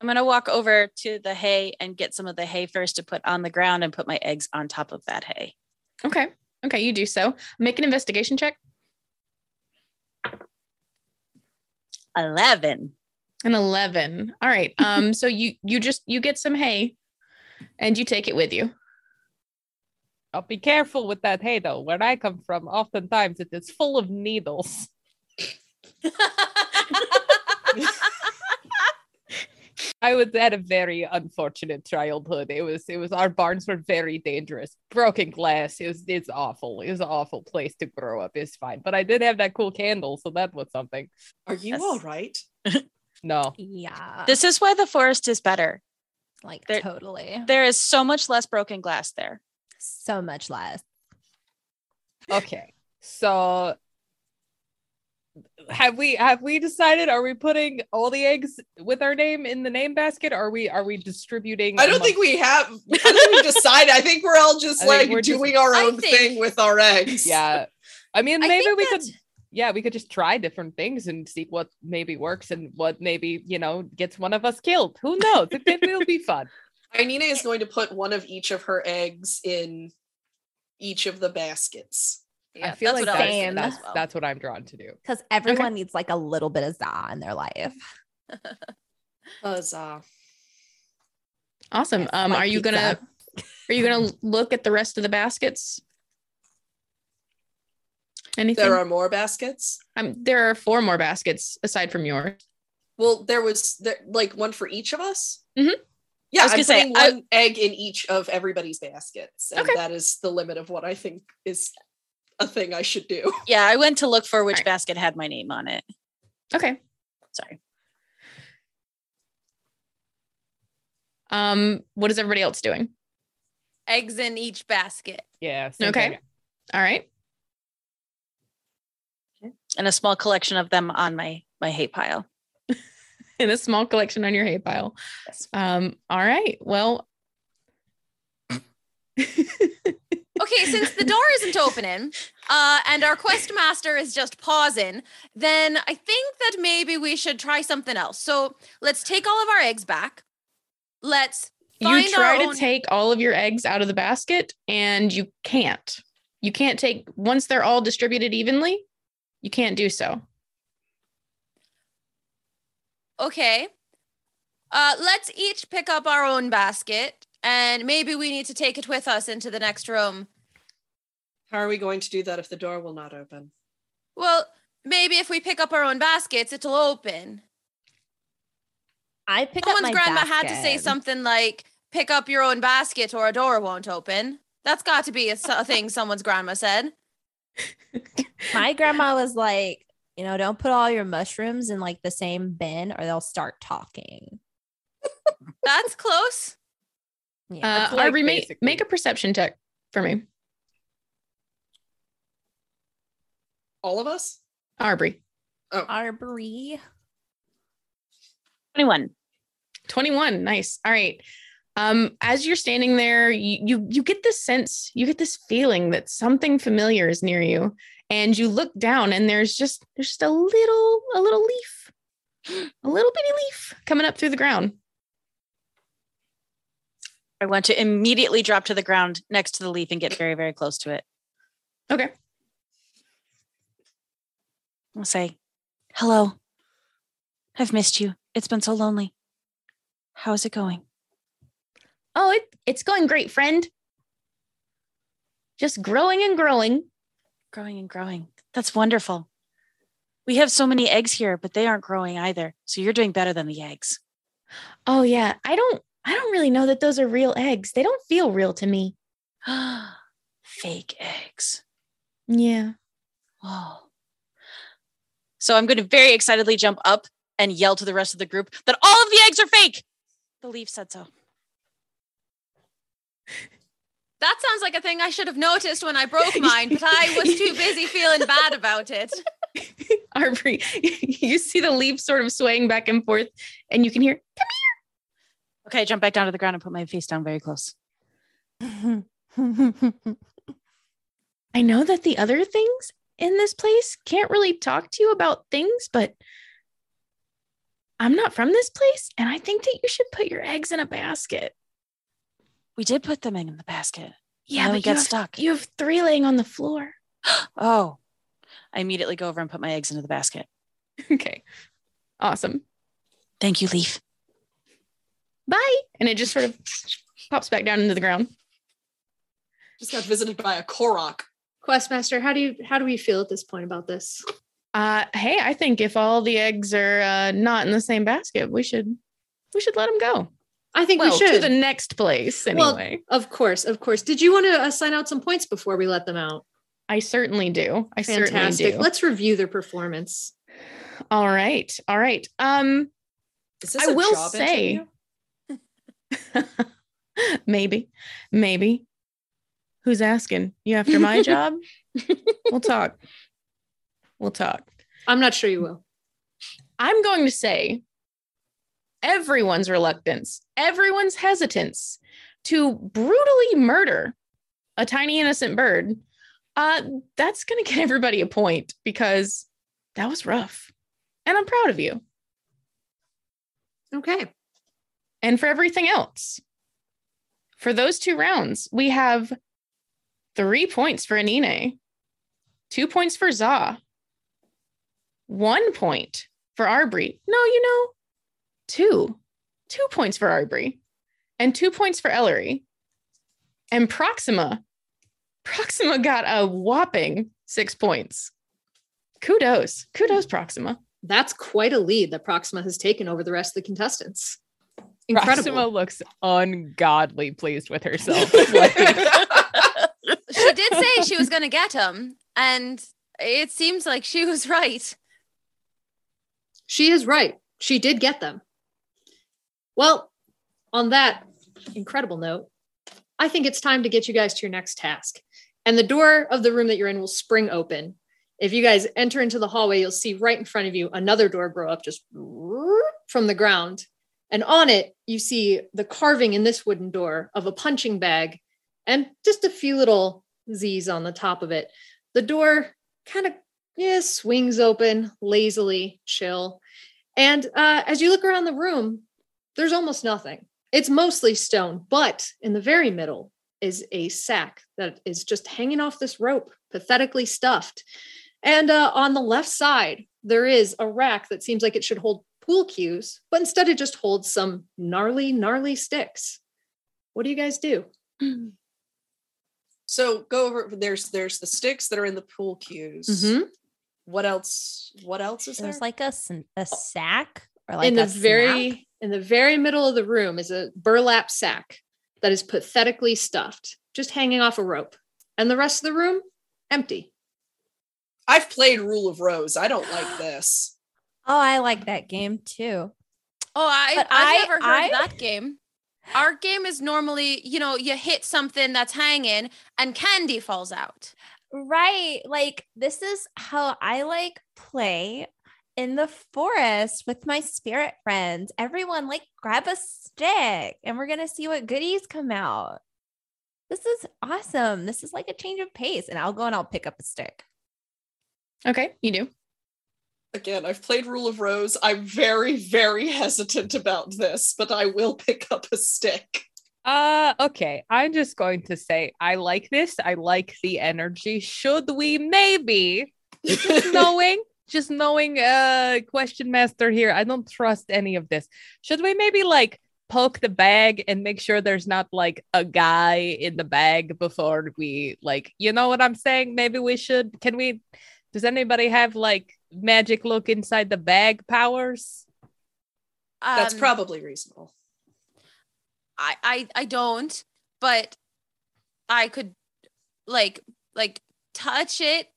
Speaker 7: I'm going to walk over to the hay and get some of the hay first to put on the ground and put my eggs on top of that hay.
Speaker 3: Okay. Okay, you do so. Make an investigation check.
Speaker 7: 11.
Speaker 3: An 11. All right. Um so you you just you get some hay and you take it with you.
Speaker 4: I'll be careful with that hay though. Where I come from, oftentimes it is full of needles. [laughs] I was at a very unfortunate childhood. It was it was our barns were very dangerous. Broken glass. It was it's awful. It was an awful place to grow up. It's fine. But I did have that cool candle, so that was something.
Speaker 2: Are you
Speaker 7: Yes.
Speaker 2: all right? [laughs]
Speaker 4: No.
Speaker 10: Yeah.
Speaker 7: This is why the forest is better.
Speaker 10: like
Speaker 7: there-
Speaker 10: totally.
Speaker 7: There is so much less broken glass there.
Speaker 10: So much less.
Speaker 4: Okay. So have we have we decided are we putting all the eggs with our name in the name basket? Are we are we distributing
Speaker 2: I don't
Speaker 4: among-
Speaker 2: think we have. I think we've [laughs] decided. I think we're all just
Speaker 4: I
Speaker 2: like
Speaker 4: we're just-
Speaker 2: doing our own
Speaker 9: think-
Speaker 2: thing with our eggs. [laughs]
Speaker 4: Yeah. I mean maybe
Speaker 9: think
Speaker 4: we
Speaker 9: that-
Speaker 4: could yeah, we could just try different things and see what maybe works and what maybe, you know, gets one of us killed. Who knows? It, it will be fun.
Speaker 2: Ainina is going to put one of each of her eggs in each of the baskets.
Speaker 9: Yeah,
Speaker 4: I feel
Speaker 9: that's
Speaker 4: like
Speaker 9: what
Speaker 4: that's,
Speaker 9: I
Speaker 10: Same.
Speaker 4: that's,
Speaker 9: well.
Speaker 4: that's what I'm drawn to do.
Speaker 10: Because everyone needs like a little bit of za in their life. [laughs]
Speaker 2: Huzzah.
Speaker 3: Awesome. Um
Speaker 10: like
Speaker 3: are you
Speaker 10: pizza.
Speaker 3: gonna are you gonna [laughs] look at the rest of the baskets? Anything?
Speaker 2: There are more baskets.
Speaker 3: um, there are four more baskets aside from yours.
Speaker 2: Well, there was there like one for each of us.
Speaker 3: Mhm.
Speaker 2: Yeah,
Speaker 7: I was
Speaker 2: I'm
Speaker 7: gonna say,
Speaker 2: putting
Speaker 7: I-
Speaker 2: one egg in each of everybody's baskets, and
Speaker 3: Okay.
Speaker 2: that is the limit of what I think is a thing I should do. [laughs]
Speaker 7: Yeah, I went to look for which
Speaker 3: Alright.
Speaker 7: basket had my name on it.
Speaker 3: Okay.
Speaker 7: Sorry.
Speaker 3: Um, what is everybody else doing?
Speaker 9: Eggs in each basket.
Speaker 4: Yeah.
Speaker 3: Okay.
Speaker 4: thing.
Speaker 3: All right.
Speaker 7: And a small collection of them on my my hay pile.
Speaker 3: In a small collection on your hay pile.
Speaker 7: Yes.
Speaker 3: Um, all right. Well, [laughs]
Speaker 9: Okay, since the door isn't opening, uh, and our quest master is just pausing, then I think that maybe we should try something else. So let's take all of our eggs back. Let's
Speaker 3: you try
Speaker 9: our
Speaker 3: to
Speaker 9: own-
Speaker 3: take all of your eggs out of the basket and you can't. You can't take once they're all distributed evenly, you can't do so.
Speaker 9: Okay. Uh, let's each pick up our own basket, and maybe we need to take it with us into the next room.
Speaker 2: How are we going to do that if the door will not open?
Speaker 9: Well, maybe if we pick up our own baskets, it'll open.
Speaker 10: I pick up
Speaker 9: Someone's
Speaker 10: my
Speaker 9: grandma had to say something like, pick up your own basket or a door won't open. That's got to be a thing someone's grandma said. [laughs]
Speaker 10: My grandma was like, you know, don't put all your mushrooms in like the same bin or they'll start talking. [laughs]
Speaker 9: That's close.
Speaker 10: Yeah.
Speaker 3: Uh
Speaker 4: like
Speaker 3: Arby, make,
Speaker 4: basically-
Speaker 3: make a perception check. for me.
Speaker 2: All of us?
Speaker 3: Arbery. Oh.
Speaker 10: Arbery.
Speaker 7: 21.
Speaker 3: 21 nice all right um as you're standing there you, you you get this sense you get this feeling that something familiar is near you and you look down and there's just there's just a little a little leaf a little bitty leaf coming up through the ground
Speaker 7: I want to immediately drop to the ground next to the leaf and get very, very close to it.
Speaker 3: okay
Speaker 7: I'll say, Hello. I've missed you. It's been so lonely. How's it going?
Speaker 3: oh it it's going great friend just growing and growing
Speaker 7: Growing and growing. That's wonderful. We have so many eggs here, but they aren't growing either. So you're doing better than the eggs.
Speaker 3: oh yeah i don't i don't really know that those are real eggs they don't feel real to me [gasps]
Speaker 7: Fake eggs.
Speaker 3: yeah
Speaker 7: Whoa. So I'm going to very excitedly jump up and yell to the rest of the group that all of the eggs are fake. The leaf said so.
Speaker 9: That sounds like a thing I should have noticed when I broke [laughs] mine, but I was too busy feeling bad about it. [laughs]
Speaker 3: Arbery, [laughs] you see the leaf sort of swaying back and forth, and you can hear, come here.
Speaker 7: Okay, I jump back down to the ground and put my face down very close.
Speaker 3: I know that the other things in this place can't really talk to you about things, but I'm not from this place, and I think that you should put your eggs in a basket.
Speaker 7: We did put them in the basket.
Speaker 3: Yeah,
Speaker 7: then we
Speaker 3: but
Speaker 7: get
Speaker 3: you have,
Speaker 7: stuck.
Speaker 3: you have three laying on the floor. [gasps]
Speaker 7: Oh, I immediately go over and put my eggs into the basket.
Speaker 3: Okay, awesome.
Speaker 7: Thank you, Leaf.
Speaker 3: Bye. And it just sort of pops back down into the ground.
Speaker 2: Just got visited by a Korok.
Speaker 5: Questmaster, how do you how do we feel at this point about this?
Speaker 3: Uh, hey, I think if all the eggs are uh, not in the same basket, we should we should let them go.
Speaker 5: I think
Speaker 3: well,
Speaker 5: we should.
Speaker 3: to the next place
Speaker 5: Well. Of course, of course. Did you want to assign out some points before we let them out?
Speaker 3: I certainly do. I certainly
Speaker 5: Fantastic.
Speaker 3: do.
Speaker 5: Let's review their performance.
Speaker 3: All right. All right. Um,
Speaker 2: Is this
Speaker 3: I
Speaker 2: a
Speaker 3: will
Speaker 2: job
Speaker 3: say- [laughs] maybe, maybe. Who's asking? You after my [laughs] job? we'll talk. We'll talk.
Speaker 5: I'm not sure you will.
Speaker 3: I'm going to say everyone's reluctance, everyone's hesitance to brutally murder a tiny innocent bird. Uh, that's going to get everybody a point because that was rough. And I'm proud of you.
Speaker 5: Okay.
Speaker 3: And for everything else, for those two rounds, we have three points for Anine, two points for Za, one point for Arbery. No, you know, two, two points for Arbery, and two points for Ellery. And Proxima, Proxima got a whopping six points. Kudos, kudos, Proxima.
Speaker 5: That's quite a lead that Proxima has taken over the rest of the contestants. Incredible.
Speaker 4: Proxima looks ungodly pleased with herself. Like, [laughs]
Speaker 9: She did say she was going to get him, and it seems like she was right.
Speaker 5: She is right. She did get them. Well, on that incredible note, I think it's time to get you guys to your next task. And the door of the room that you're in will spring open. If you guys enter into the hallway, you'll see right in front of you another door grow up just from the ground. And on it, you see the carving in this wooden door of a punching bag and just a few little Z's on the top of it. The door kind of yeah, swings open lazily, chill. And uh, as you look around the room, there's almost nothing. It's mostly stone, but in the very middle is a sack that is just hanging off this rope, pathetically stuffed. And uh, on the left side, there is a rack that seems like it should hold pool cues, but instead it just holds some gnarly, gnarly sticks. What do you guys do?
Speaker 2: So go over. There's there's the sticks that are in the pool cues.
Speaker 5: Mhm.
Speaker 2: What else? What else is there?
Speaker 10: There's like a sack or like
Speaker 5: in the
Speaker 10: a
Speaker 5: very
Speaker 10: snap.
Speaker 5: In the very middle of the room is a burlap sack that is pathetically stuffed, just hanging off a rope. And the rest of the room empty.
Speaker 2: I've played Rule of Rose. I don't like [gasps] this.
Speaker 10: Oh, I like that game too.
Speaker 9: Oh, I,
Speaker 10: But
Speaker 9: I've
Speaker 10: I-
Speaker 9: never heard
Speaker 10: I-
Speaker 9: that game. Our game is normally, you know, you hit something that's hanging and candy falls out.
Speaker 10: Right. Like this is how I like play in the forest with my spirit friends. Everyone like grab a stick and we're going to see what goodies come out. This is awesome. This is like a change of pace and I'll go and I'll pick up a stick.
Speaker 3: Okay, you do.
Speaker 2: Again, I've played Rule of Rose. I'm very, very hesitant about this, but I will pick up a stick.
Speaker 4: Uh okay. I'm just going to say I like this. I like the energy. Should we maybe just [laughs] knowing, just knowing uh question master here, I don't trust any of this. Should we maybe like poke the bag and make sure there's not like a guy in the bag before we like you know what I'm saying? Maybe we should can we does anybody have like magic look inside the bag powers?
Speaker 2: That's
Speaker 9: Um,
Speaker 2: probably reasonable.
Speaker 9: I, I I don't, but I could like like touch it.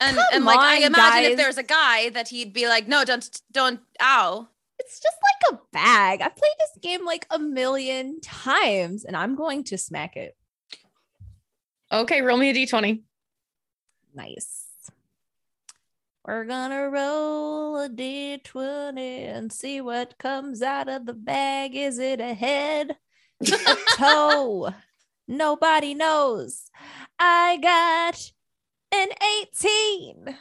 Speaker 9: And
Speaker 10: Come
Speaker 9: and like I
Speaker 10: on,
Speaker 9: imagine if
Speaker 10: guys.
Speaker 9: there's a guy that he'd be like, no, don't don't ow.
Speaker 10: It's just like a bag. I've played this game like a million times and I'm going to smack it.
Speaker 3: Okay, roll me a d20.
Speaker 10: Nice. We're gonna roll a d20 and see what comes out of the bag. Is it a head? A [laughs] toe? Nobody knows. I got an 18.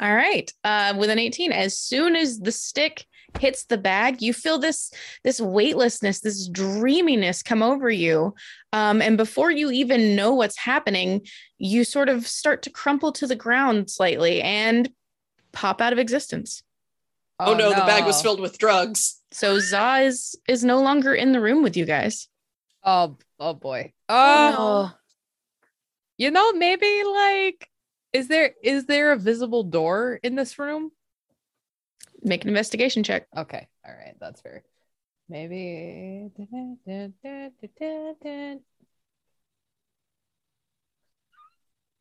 Speaker 3: All right. Uh, with an 18, as soon as the stick hits the bag, you feel this this weightlessness, this dreaminess come over you. Um, and before you even know what's happening, you sort of start to crumple to the ground slightly and pop out of existence.
Speaker 2: Oh, no, the bag was filled with drugs.
Speaker 3: So Za is is no longer in the room with you guys.
Speaker 4: Oh, oh boy.
Speaker 9: Oh,
Speaker 4: Oh,
Speaker 9: no.
Speaker 4: you know, maybe like, is there is there a visible door in this room?
Speaker 3: Make an investigation check.
Speaker 4: Okay, all right, that's fair. Maybe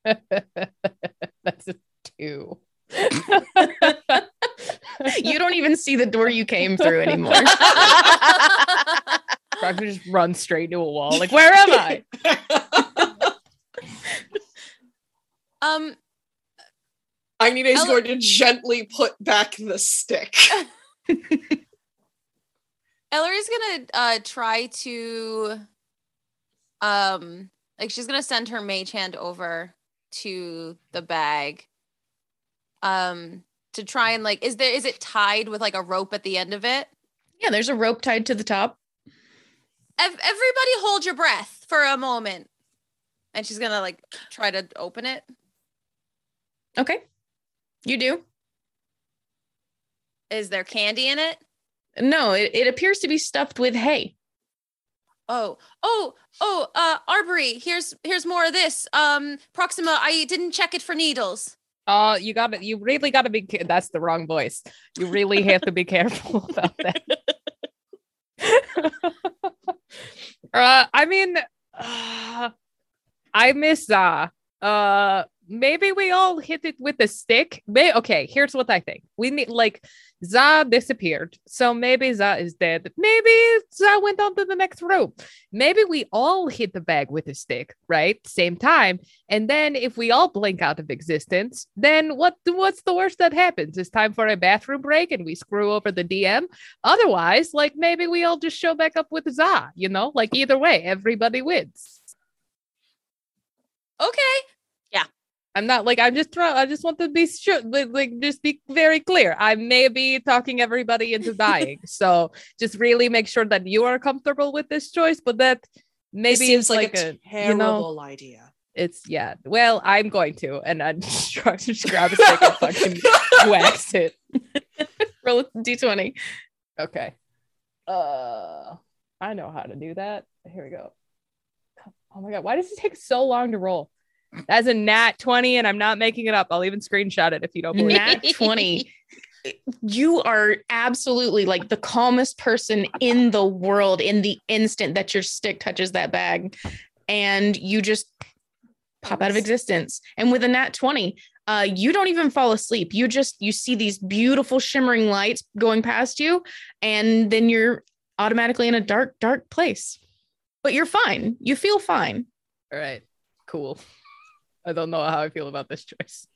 Speaker 4: [laughs] that's a two. [laughs]
Speaker 3: you don't even see the door you came through anymore. [laughs]
Speaker 4: Probably just run straight to a wall. Like, where am I?
Speaker 9: Um
Speaker 2: Ainine's
Speaker 9: Ella-
Speaker 2: going to gently put back the stick. [laughs] [laughs]
Speaker 9: Ellery's gonna uh try to um like she's gonna send her mage hand over to the bag um to try and like is there is it tied with like a rope at the end of it
Speaker 3: yeah, there's a rope tied to the top.
Speaker 9: Ev- everybody hold your breath for a moment and she's gonna like try to open it
Speaker 3: Okay. You do.
Speaker 9: is there candy in it
Speaker 3: No, it, it appears to be stuffed with hay.
Speaker 9: oh oh oh uh arbery here's here's more of this um proxima i didn't check it for needles
Speaker 4: Oh, you got to You really got to be. That's the wrong voice. You really have to be [laughs] careful about that. [laughs] uh, I mean, uh, [sighs] I miss Za. Uh, maybe we all hit it with a stick. May- okay, here's what I think. We need like Za disappeared, so maybe Za is dead. Maybe Za went on to the next room. Maybe we all hit the bag with a stick, right? Same time. And then if we all blink out of existence, then what what's the worst that happens? It's time for a bathroom break and we screw over the DM. Otherwise, like maybe we all just show back up with Za, you know? Like either way, everybody wins.
Speaker 9: okay
Speaker 4: I'm not like I'm just trying I just want to be sure like, like just be very clear. I may be talking everybody into [laughs] dying. so just really make sure that you are comfortable with this choice, but that maybe
Speaker 2: seems
Speaker 4: it's
Speaker 2: like,
Speaker 4: like,
Speaker 2: a, terrible
Speaker 4: you know
Speaker 2: idea.
Speaker 4: it's yeah. Well, I'm going to, and I [laughs] just, try to just grab a stick and fucking [laughs] wax it.
Speaker 3: Roll d20.
Speaker 4: Okay. Uh, I know how to do that. Here we go. Oh my god, why does it take so long to roll? That's a nat 20, and I'm not making it up. I'll even screenshot it if you don't believe.
Speaker 3: Nat 20. [laughs] You are absolutely like the calmest person in the world in the instant that your stick touches that bag. And you just pop out of existence. And with a nat 20, uh, you don't even fall asleep. You just you see these beautiful shimmering lights going past you, and then you're automatically in a dark, dark place. But you're fine. You feel fine.
Speaker 4: All right. Cool. I don't know how I feel about this choice.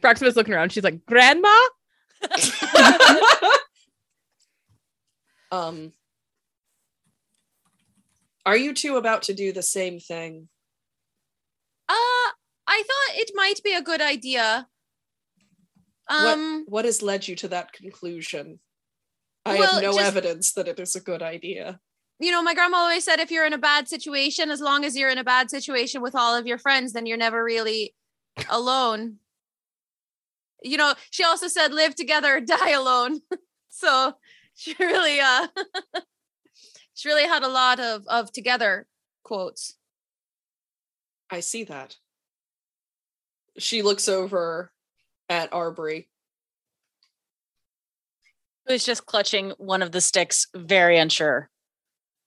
Speaker 4: Proxima's looking around. She's like, Grandma? [laughs]
Speaker 2: um are you two about to do the same thing
Speaker 9: Uh, I thought it might be a good idea. Um,
Speaker 2: what what has led you to that conclusion i
Speaker 9: Well,
Speaker 2: have no
Speaker 9: just-
Speaker 2: evidence that it is a good idea
Speaker 9: you know, my grandma always said if you're in a bad situation, as long as you're in a bad situation with all of your friends, then you're never really alone. You know, she also said live together, die alone. [laughs] so she really uh [laughs] she really had a lot of of together quotes.
Speaker 2: i see that she looks over at arbery
Speaker 7: Who's just clutching one of the sticks, very unsure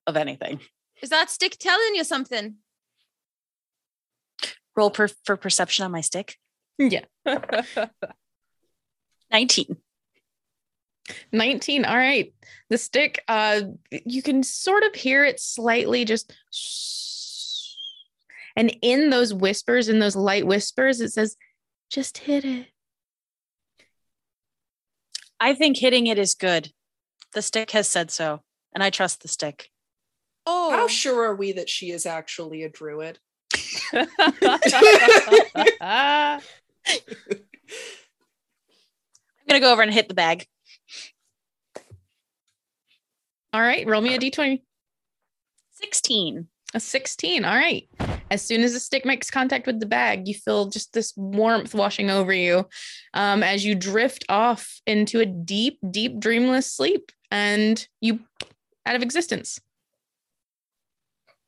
Speaker 7: of anything.
Speaker 9: Is that stick telling you something?
Speaker 7: Roll per- for perception on my stick. [laughs]
Speaker 3: Yeah. [laughs]
Speaker 7: 19.
Speaker 3: 19. All right. The stick, uh, you can sort of hear it slightly just. And in those whispers, in those light whispers, it says, just hit it.
Speaker 7: I think hitting it is good. The stick has said so, and I trust the stick.
Speaker 9: Oh,
Speaker 2: how sure are we that she is actually a druid [laughs]
Speaker 7: I'm going to go over and hit the bag.
Speaker 3: All right. Roll me a d20.
Speaker 7: 16.
Speaker 3: A 16. All right. As soon as the stick makes contact with the bag, you feel just this warmth washing over you um, as you drift off into a deep, deep, dreamless sleep and you out of existence.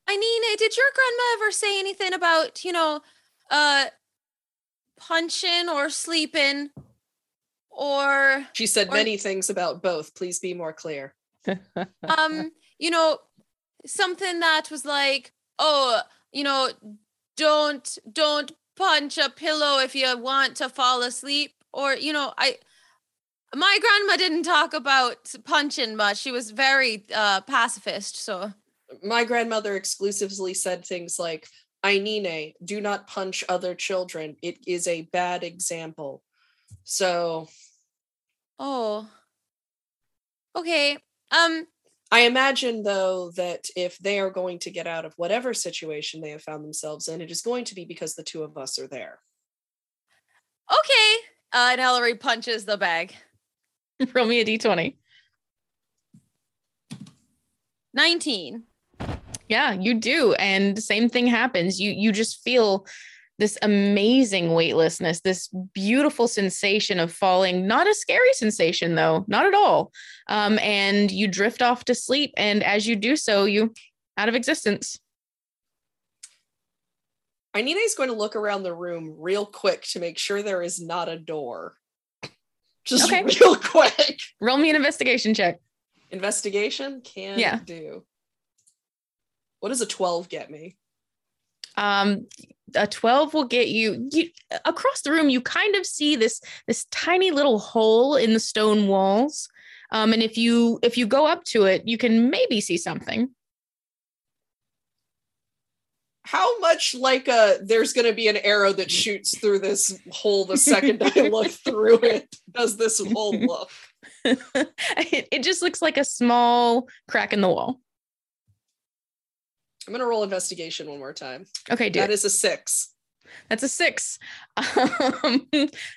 Speaker 9: I mean, eh, did your grandma ever say anything about, you know, uh punching or sleeping or
Speaker 2: she said
Speaker 9: Or-
Speaker 2: many things about both please be more clear
Speaker 9: um, you know, something that was like, oh, you know, don't don't punch a pillow if you want to fall asleep or you know, I my grandma didn't talk about punching much. She was very uh pacifist, so
Speaker 2: my grandmother exclusively said things like Ainine, do not punch other children. It is a bad example. So
Speaker 9: oh. Okay. Um
Speaker 2: I imagine, though, that if they are going to get out of whatever situation they have found themselves in, it is going to be because the two of us are there.
Speaker 9: okay. Uh and Ellery punches the bag. [laughs]
Speaker 3: Roll me a d20.
Speaker 9: 19.
Speaker 3: Yeah, you do. And the same thing happens. You you just feel this amazing weightlessness, this beautiful sensation of falling, not a scary sensation though, not at all. Um, and you drift off to sleep. And as you do so, you out of existence.
Speaker 2: Ainine is going to look around the room real quick to make sure there is not a door. Just
Speaker 3: Okay. [laughs]
Speaker 2: real quick.
Speaker 3: Roll me an investigation check.
Speaker 2: Investigation can
Speaker 3: Yeah.
Speaker 2: do. What does a 12 get me?
Speaker 3: um a 12 will get you, you across the room you kind of see this this tiny little hole in the stone walls um and if you if you go up to it you can maybe see something
Speaker 2: How much like a there's going to be an arrow that shoots through this hole the second I [laughs] look through it does this hole look? [laughs]
Speaker 3: it, it just looks like a small crack in the wall
Speaker 2: I'm going to roll investigation one more time.
Speaker 3: okay dude
Speaker 2: That is a six.
Speaker 3: that's a six [laughs] um,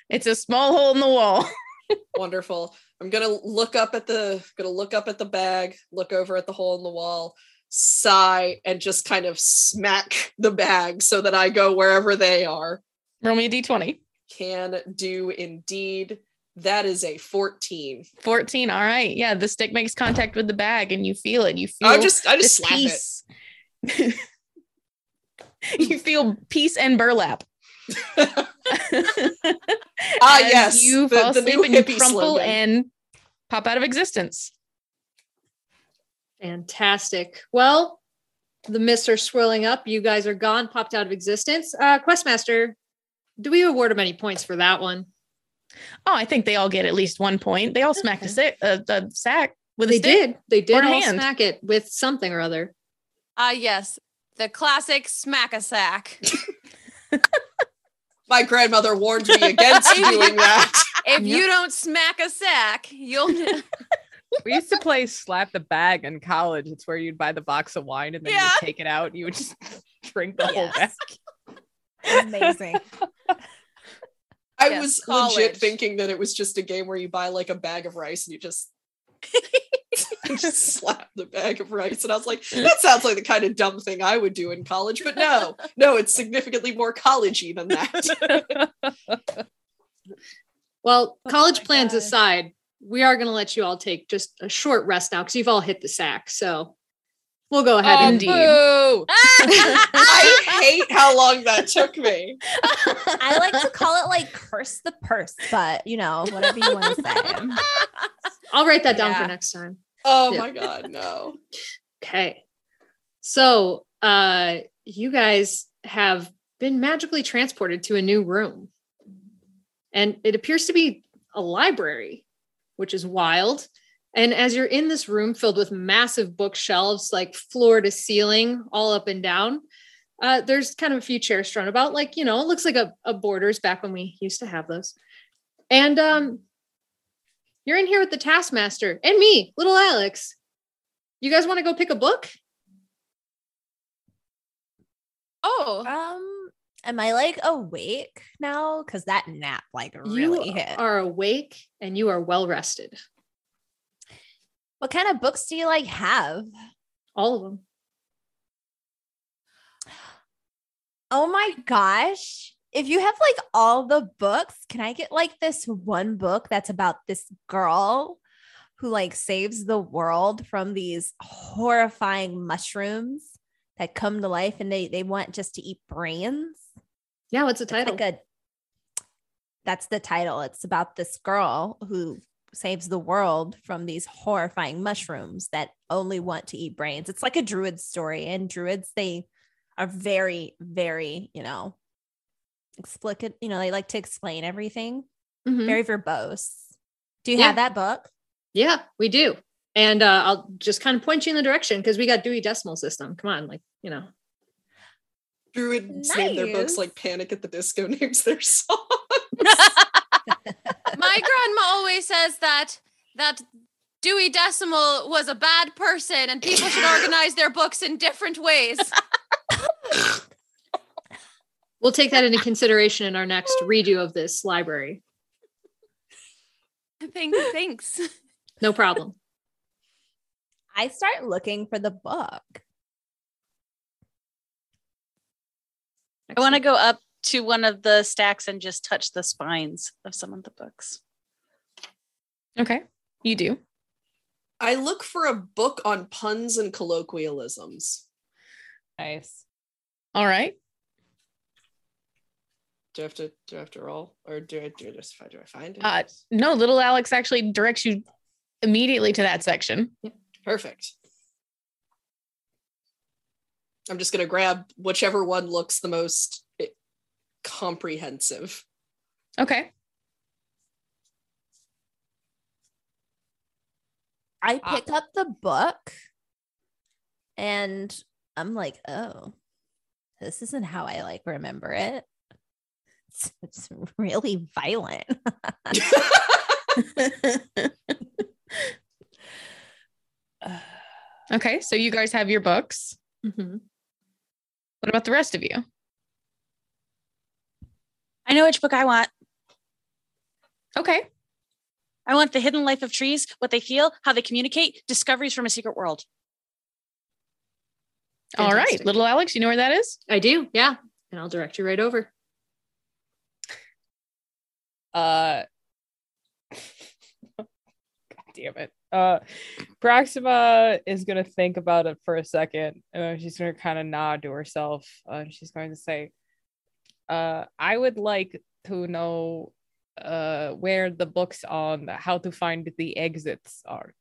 Speaker 3: it's a small hole in the wall [laughs]
Speaker 2: Wonderful. I'm gonna look up at the gonna look up at the bag, look over at the hole in the wall, sigh, and just kind of smack the bag so that I go wherever they are.
Speaker 3: roll me a d20
Speaker 2: Can do indeed. That is a 14.
Speaker 3: 14 all right yeah the stick makes contact with the bag and you feel it you feel
Speaker 2: I just I just slap it.
Speaker 3: Peace. [laughs] you feel peace and burlap. [laughs] [laughs]
Speaker 2: Ah,
Speaker 3: As
Speaker 2: yes,
Speaker 3: You
Speaker 2: the-
Speaker 3: fall
Speaker 2: the
Speaker 3: asleep and you crumple
Speaker 2: slogan.
Speaker 3: and pop out of existence.
Speaker 5: Fantastic. Well, the mists are swirling up. You guys are gone, popped out of existence. Uh, Questmaster, do we award him any points for that one?
Speaker 3: Oh, I think they all get at least one point. They all smacked a, si- a, a sack. With a
Speaker 5: They
Speaker 3: stick?
Speaker 5: did. They did all
Speaker 3: hand.
Speaker 5: smack it with something or other.
Speaker 9: Ah, yes. The classic smack a sack. [laughs]
Speaker 2: My grandmother warned me against doing that. [laughs]
Speaker 9: If you don't smack a sack, you'll [laughs]
Speaker 4: We used to play slap the bag in college. It's where you'd buy the box of wine and then
Speaker 9: Yeah.
Speaker 4: you'd take it out and you would just drink the whole bag.
Speaker 10: Amazing.
Speaker 2: I
Speaker 9: Yes,
Speaker 2: was
Speaker 9: college.
Speaker 2: legit thinking that it was just a game where you buy like a bag of rice and you just [laughs] just slap the bag of rice. And I was like, that sounds like the kind of dumb thing I would do in college. But no, no, it's significantly more collegey than that. [laughs]
Speaker 5: Well,
Speaker 10: Oh
Speaker 5: college
Speaker 10: my
Speaker 5: plans
Speaker 10: God.
Speaker 5: aside, we are going to let you all take just a short rest now because you've all hit the sack. So we'll go ahead
Speaker 4: Oh,
Speaker 5: and
Speaker 3: Indeed.
Speaker 4: boo! [laughs]
Speaker 2: I hate how long that took me.
Speaker 10: I like to call it like curse the purse, but you know, whatever you want to say.
Speaker 5: I'll write that down
Speaker 9: Yeah.
Speaker 5: for next time.
Speaker 2: Oh
Speaker 5: Yeah.
Speaker 2: my god, no.
Speaker 5: Okay. So, uh, you guys have been magically transported to a new room. And it appears to be a library, which is wild. And as you're in this room filled with massive bookshelves, like floor to ceiling, all up and down, uh, there's kind of a few chairs thrown about, like, you know, it looks like a, a borders back when we used to have those. And um, you're in here with the Taskmaster and me, little Alex. You guys want to go pick a book?
Speaker 9: oh,
Speaker 10: Um, am I like awake now? Because that nap like really hit.
Speaker 5: you
Speaker 10: hit.
Speaker 5: are awake and you are well rested.
Speaker 10: what kind of books do you like have?
Speaker 5: All of them.
Speaker 10: Oh my gosh. If you have like all the books, can I get like this one book that's about this girl who like saves the world from these horrifying mushrooms that come to life and they they want just to eat brains?
Speaker 5: Yeah, what's the title?
Speaker 10: like a that's the title. It's about this girl who saves the world from these horrifying mushrooms that only want to eat brains. It's like a druid story, and druids they are very, very, you know, explicit. You know, they like to explain everything.
Speaker 5: Mhm.
Speaker 10: Very verbose. Do you
Speaker 5: Yeah.
Speaker 10: have that book?
Speaker 5: Yeah, we do. And uh, I'll just kind of point you in the direction because we got Dewey Decimal System. Come on, like, you know.
Speaker 2: Druids name their books like Panic at the Disco names their [laughs] [laughs] songs.
Speaker 9: my grandma always says that that Dewey Decimal was a bad person and people should [laughs] organize their books in different ways.
Speaker 5: We'll take that into consideration in our next redo of this library. [laughs]
Speaker 9: Thanks, thanks.
Speaker 5: No problem.
Speaker 10: I start looking for the book.
Speaker 7: I want to go up to one of the stacks and just touch the spines of some of the books.
Speaker 3: Okay. You do.
Speaker 2: I look for a book on puns and colloquialisms.
Speaker 4: Nice.
Speaker 3: All right.
Speaker 2: Do I have to do I have to roll? Or do I do I just do I find it?
Speaker 3: Uh, no, little Alex actually directs you immediately to that section.
Speaker 2: Perfect. I'm just gonna grab whichever one looks the most eh, comprehensive.
Speaker 3: Okay.
Speaker 10: I
Speaker 4: Ah.
Speaker 10: pick up the book and I'm like, oh, this isn't how I like remember it. It's, it's really violent. [laughs]
Speaker 3: okay. So you guys have your books.
Speaker 5: Mhm.
Speaker 3: What about the rest of you?
Speaker 7: I know which book I want.
Speaker 3: Okay.
Speaker 7: I want The Hidden Life of Trees, what they feel, how they communicate, discoveries from a secret world.
Speaker 3: All right. Little Alex, you know where that is?
Speaker 5: I do, yeah. And I'll direct you right over.
Speaker 4: Uh God damn it. Uh Proxima is gonna think about it for a second and she's gonna kind of nod to herself uh, and she's going to say, uh, I would like to know uh where the books on how to find the exits are.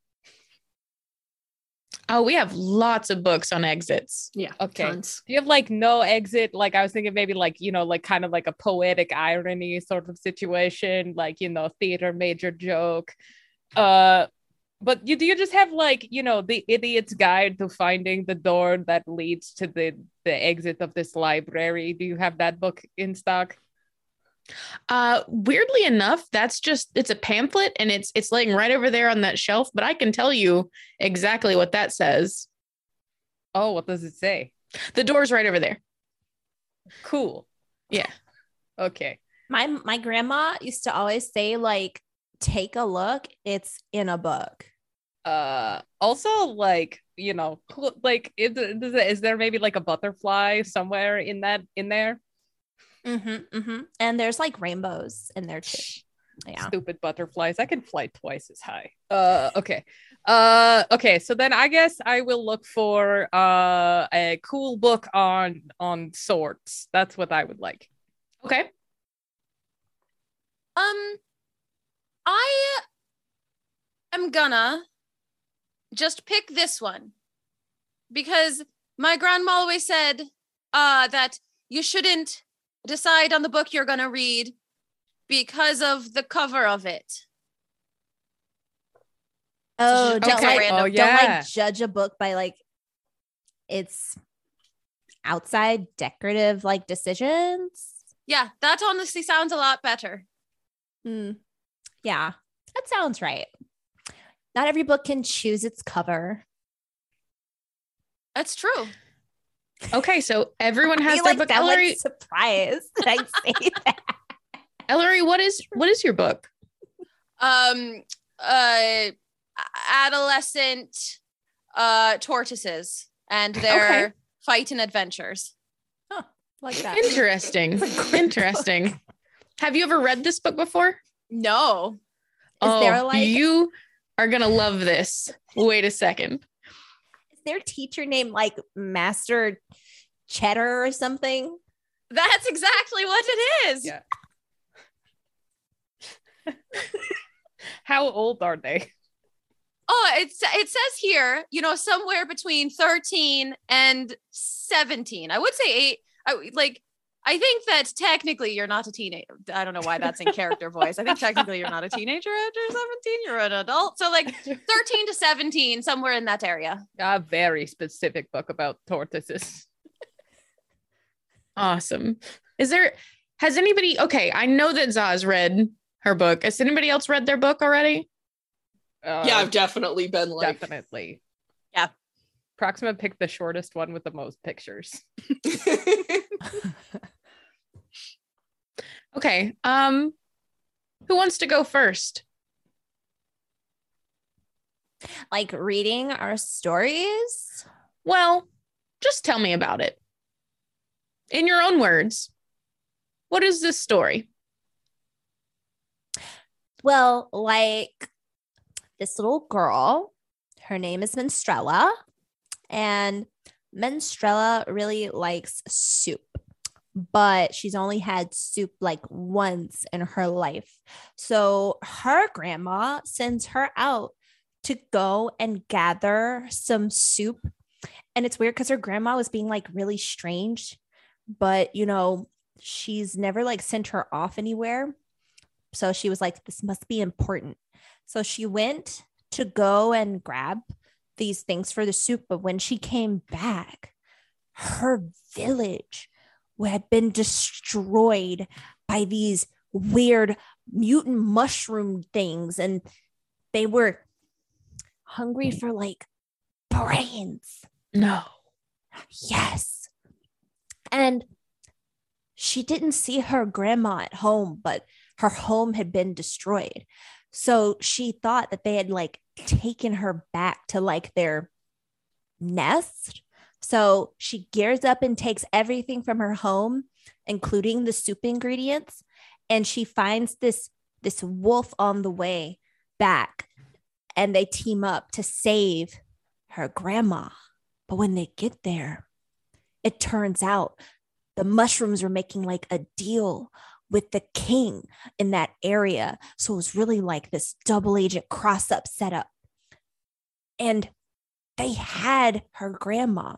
Speaker 3: Oh, we have lots of books on exits.
Speaker 5: Yeah.
Speaker 4: Okay.
Speaker 5: Tons.
Speaker 4: Do you have like no exit? Like I was thinking maybe like, you know, like kind of like a poetic irony sort of situation, like, you know, theater major joke. Uh But you do you just have like you know the idiot's guide to finding the door that leads to the the exit of this library? Do you have that book in stock?
Speaker 3: Uh weirdly enough, that's just it's a pamphlet and it's it's laying right over there on that shelf, but I can tell you exactly what that says.
Speaker 4: Oh, what does it say?
Speaker 3: The door's right over there.
Speaker 4: Cool.
Speaker 3: Yeah. [laughs]
Speaker 4: Okay.
Speaker 10: My my grandma used to always say like take a look, it's in a book.
Speaker 4: Uh also like, you know, like is, is, is there maybe like a butterfly somewhere in that in there?
Speaker 10: Mm-hmm, mm-hmm. And there's like rainbows in there too. Yeah.
Speaker 4: Stupid butterflies. I can fly twice as high. Uh okay. Uh okay, so then I guess I will look for uh a cool book on on swords. That's what I would like.
Speaker 3: Okay.
Speaker 9: Um, I am gonna just pick this one because my grandma always said uh, that you shouldn't decide on the book you're gonna read because of the cover of it.
Speaker 10: Oh, don't
Speaker 3: okay.
Speaker 10: like
Speaker 9: random.
Speaker 4: Oh,
Speaker 10: don't like judge a book by like its outside decorative like decisions.
Speaker 9: Yeah, that honestly sounds a lot better.
Speaker 10: Hmm. Yeah, that sounds right. Not every book can choose its cover.
Speaker 9: That's true.
Speaker 3: Okay, so everyone
Speaker 10: I
Speaker 3: has their
Speaker 10: like
Speaker 3: book.
Speaker 10: that
Speaker 3: Ellery,
Speaker 10: was surprised [laughs] that I say [laughs] that.
Speaker 3: Ellery, what is what is your book?
Speaker 9: Um, uh, adolescent uh tortoises and their
Speaker 3: Okay.
Speaker 9: fight and adventures.
Speaker 10: like that.
Speaker 3: Interesting. Interesting. Have you ever read this book before?
Speaker 9: No.
Speaker 10: Is there like
Speaker 3: you are gonna love this. Wait a second.
Speaker 10: Is their teacher named like Master Cheddar or something?
Speaker 9: That's exactly what it is.
Speaker 4: Yeah. [laughs] How old are they?
Speaker 9: Oh, it's it says here, you know, somewhere between 13 and 17. I would say eight. I like I think that technically you're not a teenager. I don't know why that's in character voice. I think technically you're not a teenager after 17. You're an adult. So like [laughs] 13 to 17, somewhere in that area.
Speaker 4: A very specific book about tortoises. [laughs]
Speaker 3: Awesome. Is there has anybody okay? I know that Zaz read her book. Has anybody else read their book already?
Speaker 4: Uh,
Speaker 2: yeah, I've definitely been like,
Speaker 4: definitely.
Speaker 9: Yeah.
Speaker 4: Proxima picked the shortest one with the most pictures. [laughs] [laughs]
Speaker 3: Okay. Um who wants to go first?
Speaker 10: Like reading our stories?
Speaker 3: Well, just tell me about it. In your own words. What is this story?
Speaker 10: Well, like this little girl, her name is Menstrella, and Menstrella really likes soup, but she's only had soup like once in her life. So her grandma sends her out to go and gather some soup. And it's weird because her grandma was being like really strange, but you know, she's never like sent her off anywhere. So she was like, this must be important. So she went to go and grab these things for the soup. But when she came back, her village had been destroyed by these weird mutant mushroom things. And they were hungry mm. for like brains.
Speaker 3: No.
Speaker 10: Yes. And she didn't see her grandma at home, but her home had been destroyed. So she thought that they had like taken her back to like their nest. So she gears up and takes everything from her home, including the soup ingredients, and she finds this this wolf on the way back and they team up to save her grandma. But when they get there, it turns out the mushrooms are making like a deal with the king in that area. So it was really like this double agent cross up setup. And they had her grandma.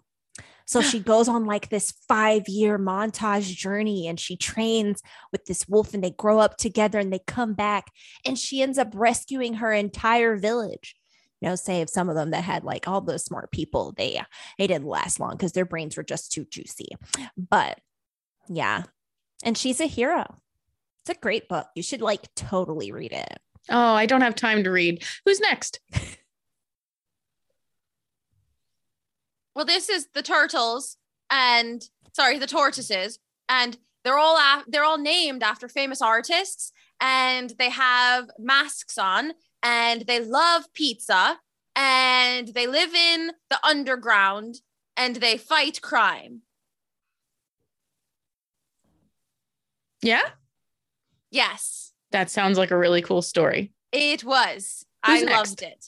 Speaker 10: So she [gasps] goes on like this five year montage journey and she trains with this wolf and they grow up together and they come back and she ends up rescuing her entire village. you know, save some of them that had like all those smart people. They they didn't last long because their brains were just too juicy. But yeah, and she's a hero. It's a great book. You should like totally read it.
Speaker 3: Oh, I don't have time to read. Who's next? [laughs]
Speaker 9: Well, this is the turtles and sorry, the tortoises, and they're all af- they're all named after famous artists, and they have masks on, and they love pizza, and they live in the underground, and they fight crime.
Speaker 3: Yeah,
Speaker 9: Yes,
Speaker 3: that sounds like a really cool story.
Speaker 9: it was.
Speaker 3: Who's
Speaker 9: I
Speaker 3: next?
Speaker 9: loved it.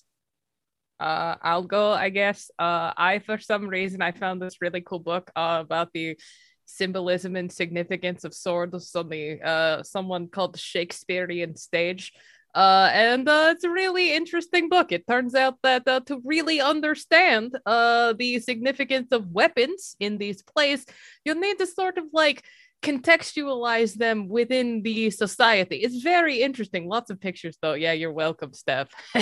Speaker 4: Uh, I'll go, I guess. Uh, I, for some reason, I found this really cool book uh, about the symbolism and significance of swords on the uh, someone called the Shakespearean stage. Uh, and uh, it's a really interesting book. It turns out that uh, to really understand uh, the significance of weapons in these plays, you'll need to sort of like contextualize them within the society. It's very interesting. Lots of pictures, though. Yeah, you're welcome, Steph. [laughs]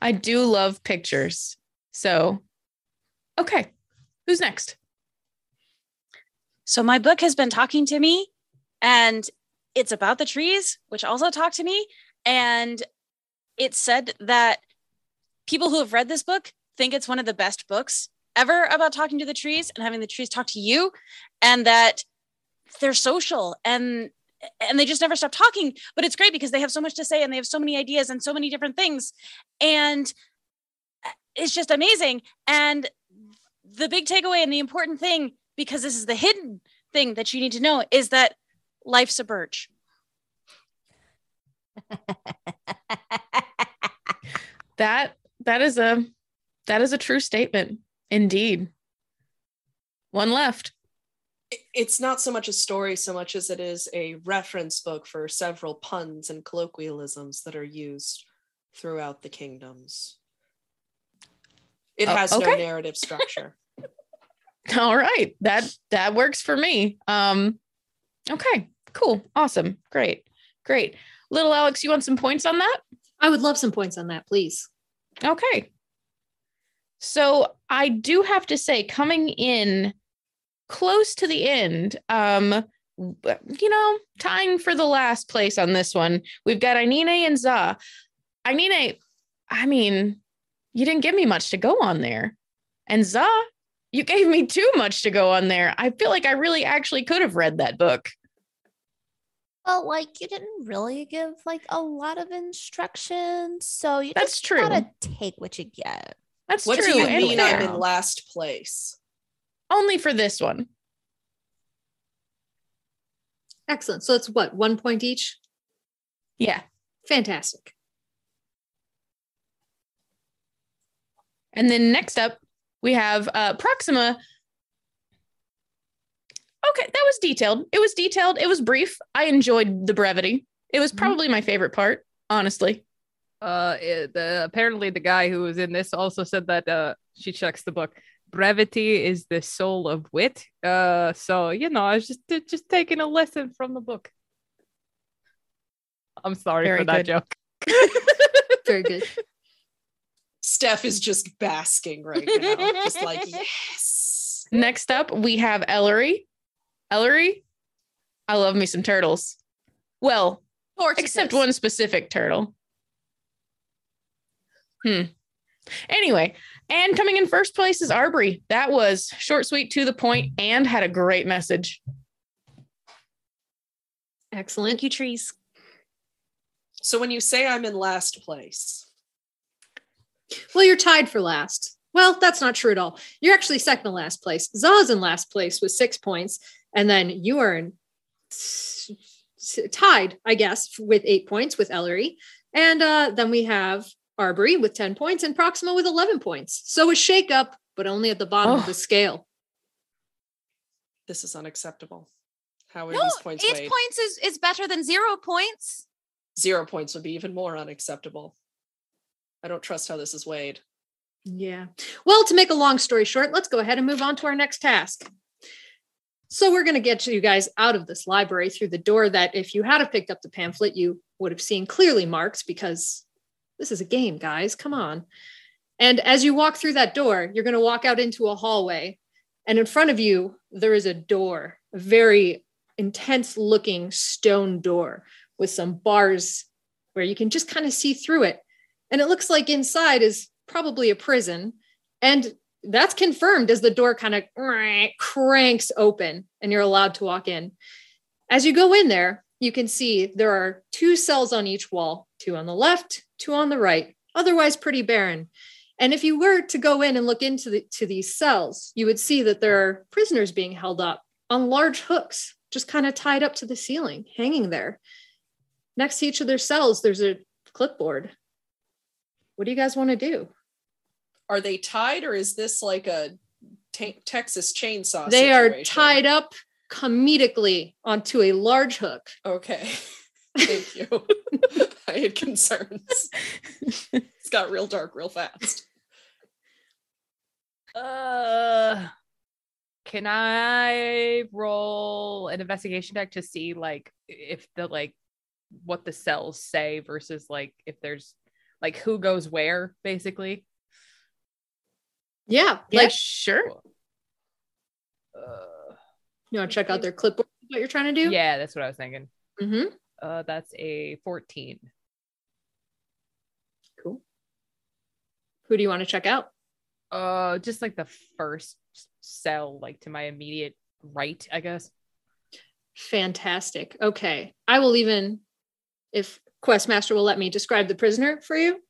Speaker 3: I do love pictures. So, okay, who's next?
Speaker 7: So my book has been talking to me and it's about the trees, which also talk to me. And it said that people who have read this book think it's one of the best books ever about talking to the trees and having the trees talk to you and that they're social and and they just never stop talking but it's great because they have so much to say and they have so many ideas and so many different things. And it's just amazing. And the big takeaway and the important thing because this is the hidden thing that you need to know is that life's a birch. [laughs]
Speaker 3: That that is a that is a true statement. Indeed. One left.
Speaker 2: It's not so much a story so much as it is a reference book for several puns and colloquialisms that are used throughout the kingdoms. It
Speaker 3: Oh,
Speaker 2: has no narrative structure. [laughs] [laughs]
Speaker 3: All right. That that works for me. Um okay, cool. Awesome. Great. Great. Little Alex, you want some points on that?
Speaker 5: I would love some points on that, please.
Speaker 3: Okay. So I do have to say, coming in close to the end, um, you know, tying for the last place on this one, we've got Ainine and Za. Ainine, I mean, you didn't give me much to go on there. And Za, you gave me too much to go on there. I feel like I really actually could have read that book.
Speaker 10: Well, like you didn't really give like a lot of instructions, so you
Speaker 3: That's
Speaker 10: just
Speaker 3: true.
Speaker 10: gotta take what you get.
Speaker 3: That's
Speaker 2: what
Speaker 3: true.
Speaker 2: do you
Speaker 3: and
Speaker 2: mean I'm in last place?
Speaker 3: Only for this one.
Speaker 5: Excellent. So it's what, one point each?
Speaker 3: Yeah.
Speaker 5: Fantastic.
Speaker 3: And then next up, we have uh, Proxima. Okay, that was detailed. It was detailed. It was brief. I enjoyed the brevity. It was probably my favorite part, honestly.
Speaker 4: Uh it- the, apparently the guy who was in this also said that uh she checks the book brevity is the soul of wit uh so you know i was just just taking a lesson from the book i'm sorry
Speaker 3: Very
Speaker 4: for that joke [laughs]
Speaker 5: Very good.
Speaker 2: Steph is just basking right now. just like, yes. [laughs]
Speaker 3: Next up, we have Ellery. Ellery, I love me some turtles. Well,
Speaker 9: Tortoises.
Speaker 3: except one specific turtle. Hmm. Anyway, and coming in first place is Arbery. That was short, sweet, to the point, and had a great message.
Speaker 5: Excellent.
Speaker 7: thank you trees
Speaker 2: So when you say I'm in last place,
Speaker 5: Well, you're tied for last. Well, that's not true at all. You're actually second to last place. Za's in last place with six points, and then you are in s- s- tied, I guess, with eight points with Ellery, and uh, then we have Arbery with ten points and Proxima with eleven points. So a shake up, but only at the bottom of
Speaker 3: Oh.
Speaker 5: the scale.
Speaker 2: this is unacceptable. How are
Speaker 9: No,
Speaker 2: these points
Speaker 9: eight
Speaker 2: weighed?
Speaker 9: points is, is better than zero points.
Speaker 2: Zero points would be even more unacceptable. I don't trust how this is weighed.
Speaker 5: Yeah. Well, to make a long story short, let's go ahead and move on to our next task. So we're going to get you guys out of this library through the door that if you had have picked up the pamphlet, you would have seen clearly marked because this is a game, guys. Come on. And as you walk through that door, you're going to walk out into a hallway. And in front of you, there is a door, a very intense looking stone door with some bars where you can just kind of see through it. And it looks like inside is probably a prison. And that's confirmed as the door kind of cranks open and you're allowed to walk in. As you go in there, you can see there are two cells on each wall, two on the left, two on the right, otherwise pretty barren. And if you were to go in and look into the, to these cells, you would see that there are prisoners being held up on large hooks, just kind of tied up to the ceiling, hanging there. Next to each of their cells, there's a clipboard. What do you guys want to do?
Speaker 2: Are they tied or is this like a Texas chainsaw?
Speaker 5: They are tied up comedically onto a large hook.
Speaker 2: Okay. [laughs] Thank you. [laughs] I had concerns. it's got real dark real fast.
Speaker 4: Uh, can I roll an investigation deck to see like if the like what the cells say versus like if there's like who goes where basically?
Speaker 5: Yeah,
Speaker 3: Yeah,
Speaker 5: like
Speaker 3: sure.
Speaker 4: Uh,
Speaker 5: you want to check out their clipboard. What you're trying to do?
Speaker 4: yeah, that's what I was thinking.
Speaker 5: hmm
Speaker 4: Uh, that's a 14.
Speaker 5: Cool. Who do you want to check out?
Speaker 4: Uh, just like the first cell, like to my immediate right, I guess.
Speaker 5: Fantastic. Okay, I will even, if Questmaster will let me describe the prisoner for you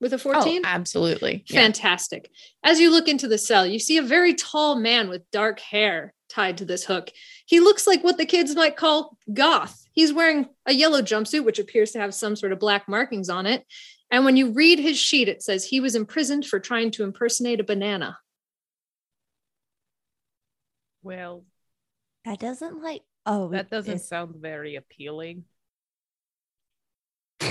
Speaker 5: with a 14.
Speaker 3: Oh, absolutely. Yeah.
Speaker 5: Fantastic. As you look into the cell, you see a very tall man with dark hair tied to this hook. He looks like what the kids might call goth. He's wearing a yellow jumpsuit, which appears to have some sort of black markings on it. And when you read his sheet, it says he was imprisoned for trying to impersonate a banana.
Speaker 4: Well,
Speaker 10: That doesn't like. Oh,
Speaker 4: that doesn't
Speaker 10: is-
Speaker 4: sound very appealing. [laughs]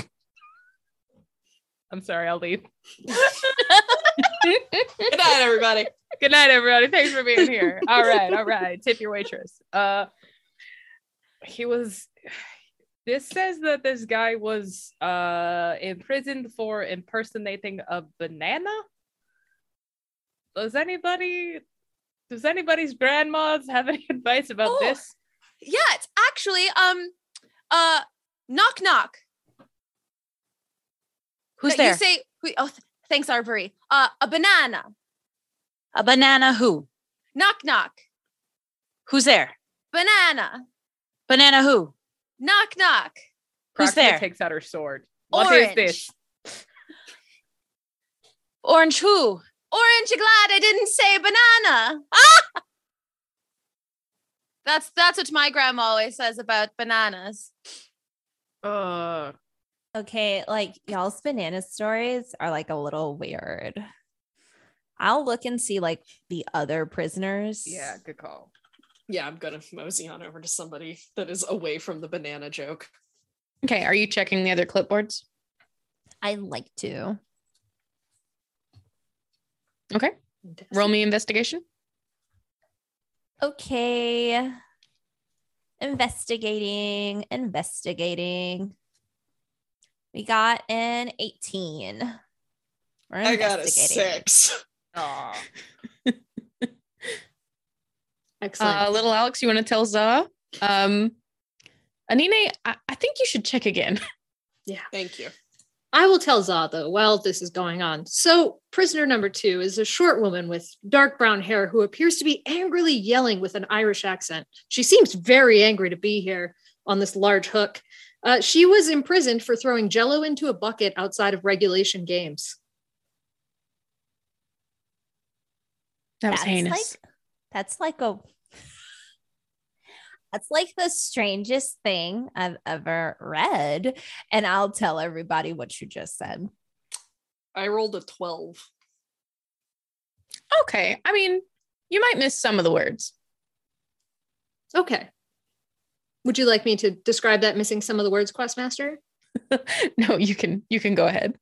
Speaker 4: I'm sorry, I'll leave. [laughs]
Speaker 2: Good night, everybody.
Speaker 4: Good night, everybody. Thanks for being here. All right, all right. Tip your waitress. Uh he was this says that this guy was uh imprisoned for impersonating a banana. Does anybody does anybody's grandmas have any [laughs] advice about
Speaker 9: Oh,
Speaker 4: this?
Speaker 9: Yeah, it's actually um uh knock knock.
Speaker 7: Who's
Speaker 9: No,
Speaker 7: there?
Speaker 9: You say who- oh th- thanks, Arbery. Uh a banana.
Speaker 7: a banana who?
Speaker 9: Knock knock.
Speaker 7: Who's there?
Speaker 9: Banana.
Speaker 7: Banana who?
Speaker 9: Knock knock.
Speaker 7: Who's
Speaker 4: Proxima
Speaker 7: there?
Speaker 4: takes out her sword. What is this?
Speaker 7: Orange who?
Speaker 9: Orange, glad I didn't say banana. Ah! [laughs] That's that's what my grandma always says about bananas.
Speaker 4: Uh
Speaker 10: Okay, like y'all's banana stories are like a little weird. I'll look and see like the other prisoners.
Speaker 4: yeah, good call.
Speaker 2: Yeah, I'm gonna mosey on over to somebody that is away from the banana joke.
Speaker 3: Okay. Are you checking the other clipboards?
Speaker 10: I like to.
Speaker 3: Okay. Roll me investigation.
Speaker 10: Okay. Investigating, investigating. We got an 18. We're
Speaker 2: I got a
Speaker 10: investigating.
Speaker 2: six.
Speaker 4: Aw. [laughs]
Speaker 5: Excellent.
Speaker 3: Uh, little Alex, you want to tell Za? Um, Ainine, I, I think you should check again. [laughs] Yeah.
Speaker 2: Thank you.
Speaker 5: I will tell Za though while this is going on. So, prisoner number two is a short woman with dark brown hair who appears to be angrily yelling with an Irish accent. She seems very angry to be here on this large hook. Uh, she was imprisoned for throwing jello into a bucket outside of regulation games.
Speaker 3: That was
Speaker 10: That's
Speaker 3: heinous.
Speaker 10: like that's like a that's like the strangest thing I've ever read. And I'll tell everybody what you just said.
Speaker 2: I rolled a 12.
Speaker 3: okay. I mean, you might miss some of the words.
Speaker 5: Okay. Would you like me to describe that missing some of the words, Questmaster? [laughs]
Speaker 3: no, you can you can go ahead.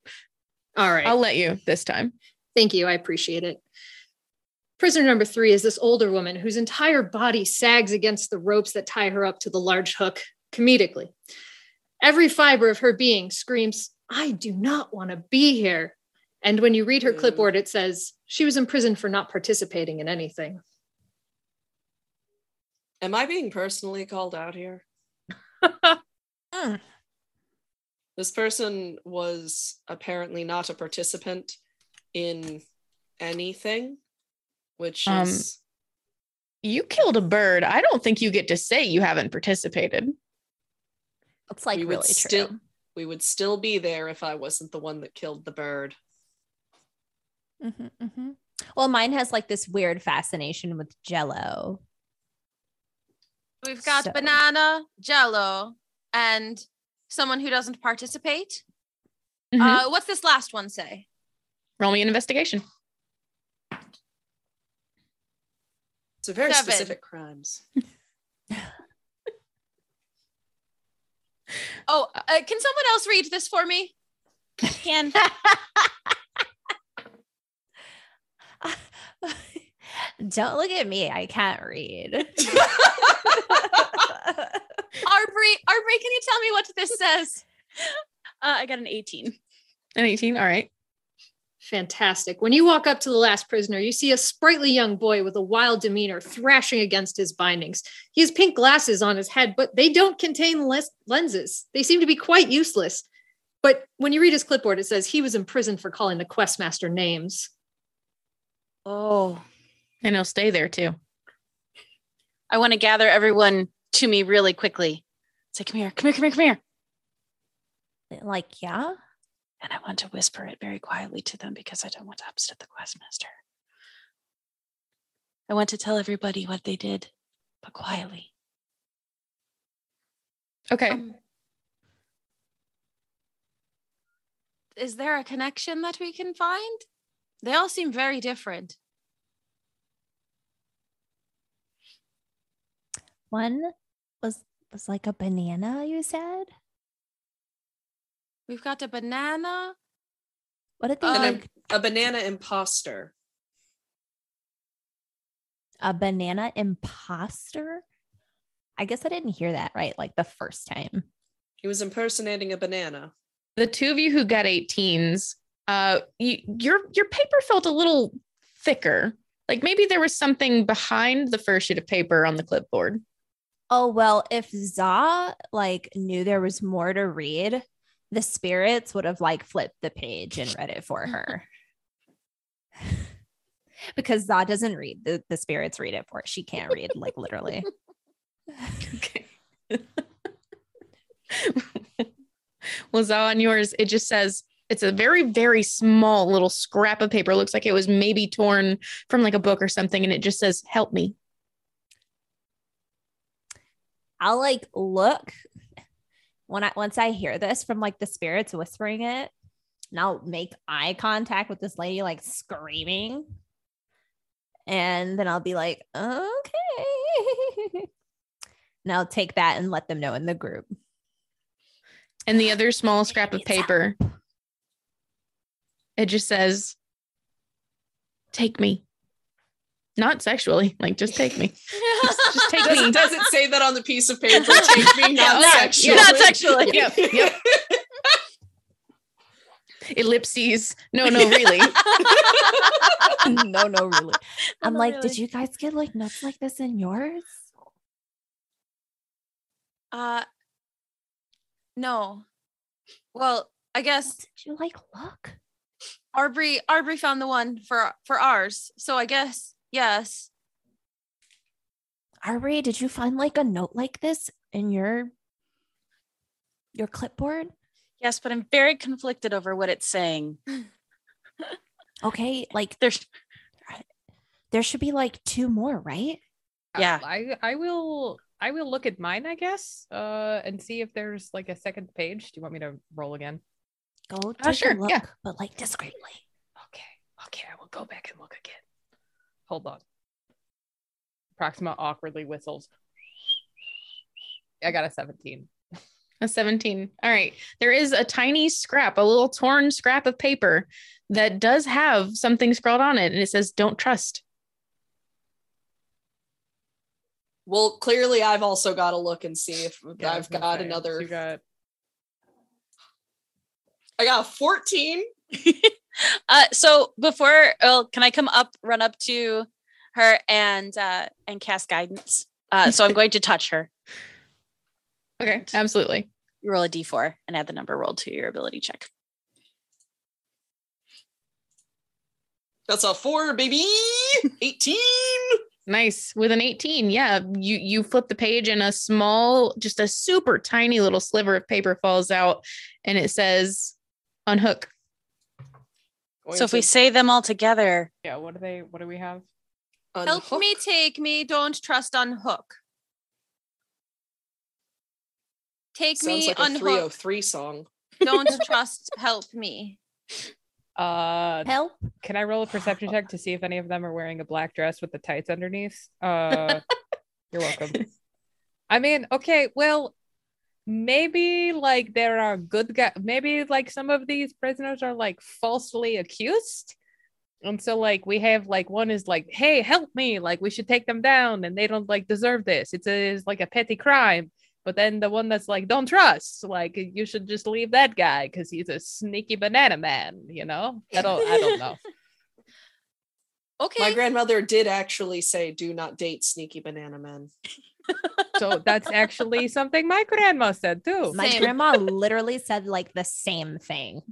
Speaker 5: All right.
Speaker 3: I'll let you this time.
Speaker 5: Thank you. I appreciate it. Prisoner number three is this older woman whose entire body sags against the ropes that tie her up to the large hook comedically. Every fiber of her being screams, I do not want to be here. And when you read her clipboard, it says she was imprisoned for not participating in anything.
Speaker 2: Am I being personally called out here? [laughs]
Speaker 10: Mm.
Speaker 2: This person was apparently not a participant in anything, which
Speaker 3: Um,
Speaker 2: is
Speaker 3: You killed a bird. I don't think you get to say you haven't participated.
Speaker 10: It's like
Speaker 2: we would
Speaker 10: really
Speaker 2: still
Speaker 10: true.
Speaker 2: we would still be there if I wasn't the one that killed the bird.
Speaker 10: Mhm, mhm. Well, mine has like this weird fascination with Jello.
Speaker 9: We've got
Speaker 10: So-
Speaker 9: banana, jello, and someone who doesn't participate.
Speaker 3: Mhm.
Speaker 9: Uh, what's this last one say?
Speaker 3: Roll me an investigation.
Speaker 2: It's a very
Speaker 9: Seven.
Speaker 2: specific crimes. [laughs]
Speaker 9: Oh, uh, can someone else read this for me?
Speaker 7: Can [laughs] [laughs]
Speaker 10: Don't look at me. I can't read. [laughs]
Speaker 9: Arbery, Arbery, can you tell me what this says?
Speaker 7: uh, I got an 18.
Speaker 3: An 18. All right.
Speaker 5: Fantastic. When you walk up to the last prisoner, you see a sprightly young boy with a wild demeanor thrashing against his bindings. He has pink glasses on his head, but they don't contain les- lenses. They seem to be quite useless. But when you read his clipboard, it says he was imprisoned for calling the questmaster names.
Speaker 7: Oh.
Speaker 3: And he'll stay there too.
Speaker 7: I want to gather everyone to me really quickly. Say, come here, come here, come here, come here.
Speaker 10: like, yeah.
Speaker 7: And I want to whisper it very quietly to them because I don't want to upset the questmaster. I want to tell everybody what they did, but quietly.
Speaker 3: Okay.
Speaker 9: Um, is there a connection that we can find? They all seem very different.
Speaker 10: One was was like a banana, you said?
Speaker 9: We've got a banana.
Speaker 10: What did they
Speaker 9: Um,
Speaker 10: like?
Speaker 2: A banana imposter.
Speaker 10: A banana imposter? I guess I didn't hear that right like the first time.
Speaker 2: He was impersonating a banana.
Speaker 3: The two of you who got 18s, uh, you, your your paper felt a little thicker. Like maybe there was something behind the first sheet of paper on the clipboard.
Speaker 10: Oh well, if Za like knew there was more to read, the spirits would have like flipped the page and read it for her. [laughs] because Za doesn't read, the, the spirits read it for her. She can't read, like literally. [laughs]
Speaker 3: Okay. [laughs] well, Zao, on yours, it just says it's a very, very small little scrap of paper. It looks like it was maybe torn from like a book or something, and it just says, "Help me."
Speaker 10: I'll like look when I once I hear this from like the spirits whispering it, and I'll make eye contact with this lady like screaming. And then I'll be like, okay. [laughs] and I'll take that and let them know in the group.
Speaker 3: And the other small scrap of paper, it just says, "Take me." Not sexually, like just take me. [laughs] Just, just take
Speaker 2: Does,
Speaker 3: me.
Speaker 2: does it say that on the piece of paper? Take me, not
Speaker 3: Yeah,
Speaker 2: sexually.
Speaker 7: Not sexually.
Speaker 3: Yep, yep. Ellipses. No, no, really. [laughs]
Speaker 10: no, no, really. [laughs] I'm
Speaker 7: no,
Speaker 10: like,
Speaker 7: really.
Speaker 10: did you guys get like notes like this in yours?
Speaker 9: Uh no. Well, I guess
Speaker 10: Did you like look?
Speaker 9: Arbery Arbery found the one for for ours. So I guess yes.
Speaker 10: Ari, did you find like a note like this in your your clipboard?
Speaker 7: Yes, but I'm very conflicted over what it's saying. [laughs]
Speaker 10: Okay, like
Speaker 7: There's
Speaker 10: there should be like two more, right?
Speaker 7: Yeah.
Speaker 4: I I will I will look at mine, I guess, uh, and see if there's like a second page. Do you want me to roll again?
Speaker 10: Go take
Speaker 3: Uh, sure,
Speaker 10: a look,
Speaker 3: yeah.
Speaker 10: but like discreetly.
Speaker 4: Okay. Okay, I will go back and look again. Hold on. Proxima awkwardly whistles. I got a 17.
Speaker 3: A 17. All right. There is a tiny scrap, a little torn scrap of paper that does have something scrawled on it, and it says, Don't trust.
Speaker 2: Well, clearly, I've also got to look and see if
Speaker 4: yeah,
Speaker 2: I've got another.
Speaker 4: You got...
Speaker 2: I got 14. [laughs] [laughs]
Speaker 7: Uh, so before, well, can I come up, run up to her and uh, and cast guidance? Uh, so I'm going to touch her. [laughs]
Speaker 3: Okay, absolutely.
Speaker 7: You roll a d4 and add the number rolled to your ability check.
Speaker 2: That's a four, baby. [laughs] 18.
Speaker 3: Nice. With an 18, yeah, you you flip the page and a small, just a super tiny little sliver of paper falls out and it says unhook.
Speaker 7: So if we say them all together,
Speaker 4: yeah. What do they? What do we have?
Speaker 9: Help me, take me, don't trust unhook. Take
Speaker 2: Sounds
Speaker 9: me,
Speaker 2: like a
Speaker 9: unhook.
Speaker 2: 3OH!3 song.
Speaker 9: don't [laughs] trust, help me.
Speaker 4: Uh,
Speaker 10: Help.
Speaker 4: can I roll a perception check to see if any of them are wearing a black dress with the tights underneath? Uh, [laughs] you're welcome. I mean, okay, well, maybe like there are good guys. Maybe like some of these prisoners are like falsely accused. And so like we have like one is like, hey, help me, like we should take them down, and they don't like deserve this. It's a it's like a petty crime. But then the one that's like, don't trust, like you should just leave that guy because he's a sneaky banana man, you know? I don't I don't know. [laughs]
Speaker 9: Okay.
Speaker 2: My grandmother did actually say, do not date sneaky banana men.
Speaker 4: So that's actually something my grandma said too.
Speaker 10: My grandma [laughs] literally said like the same thing,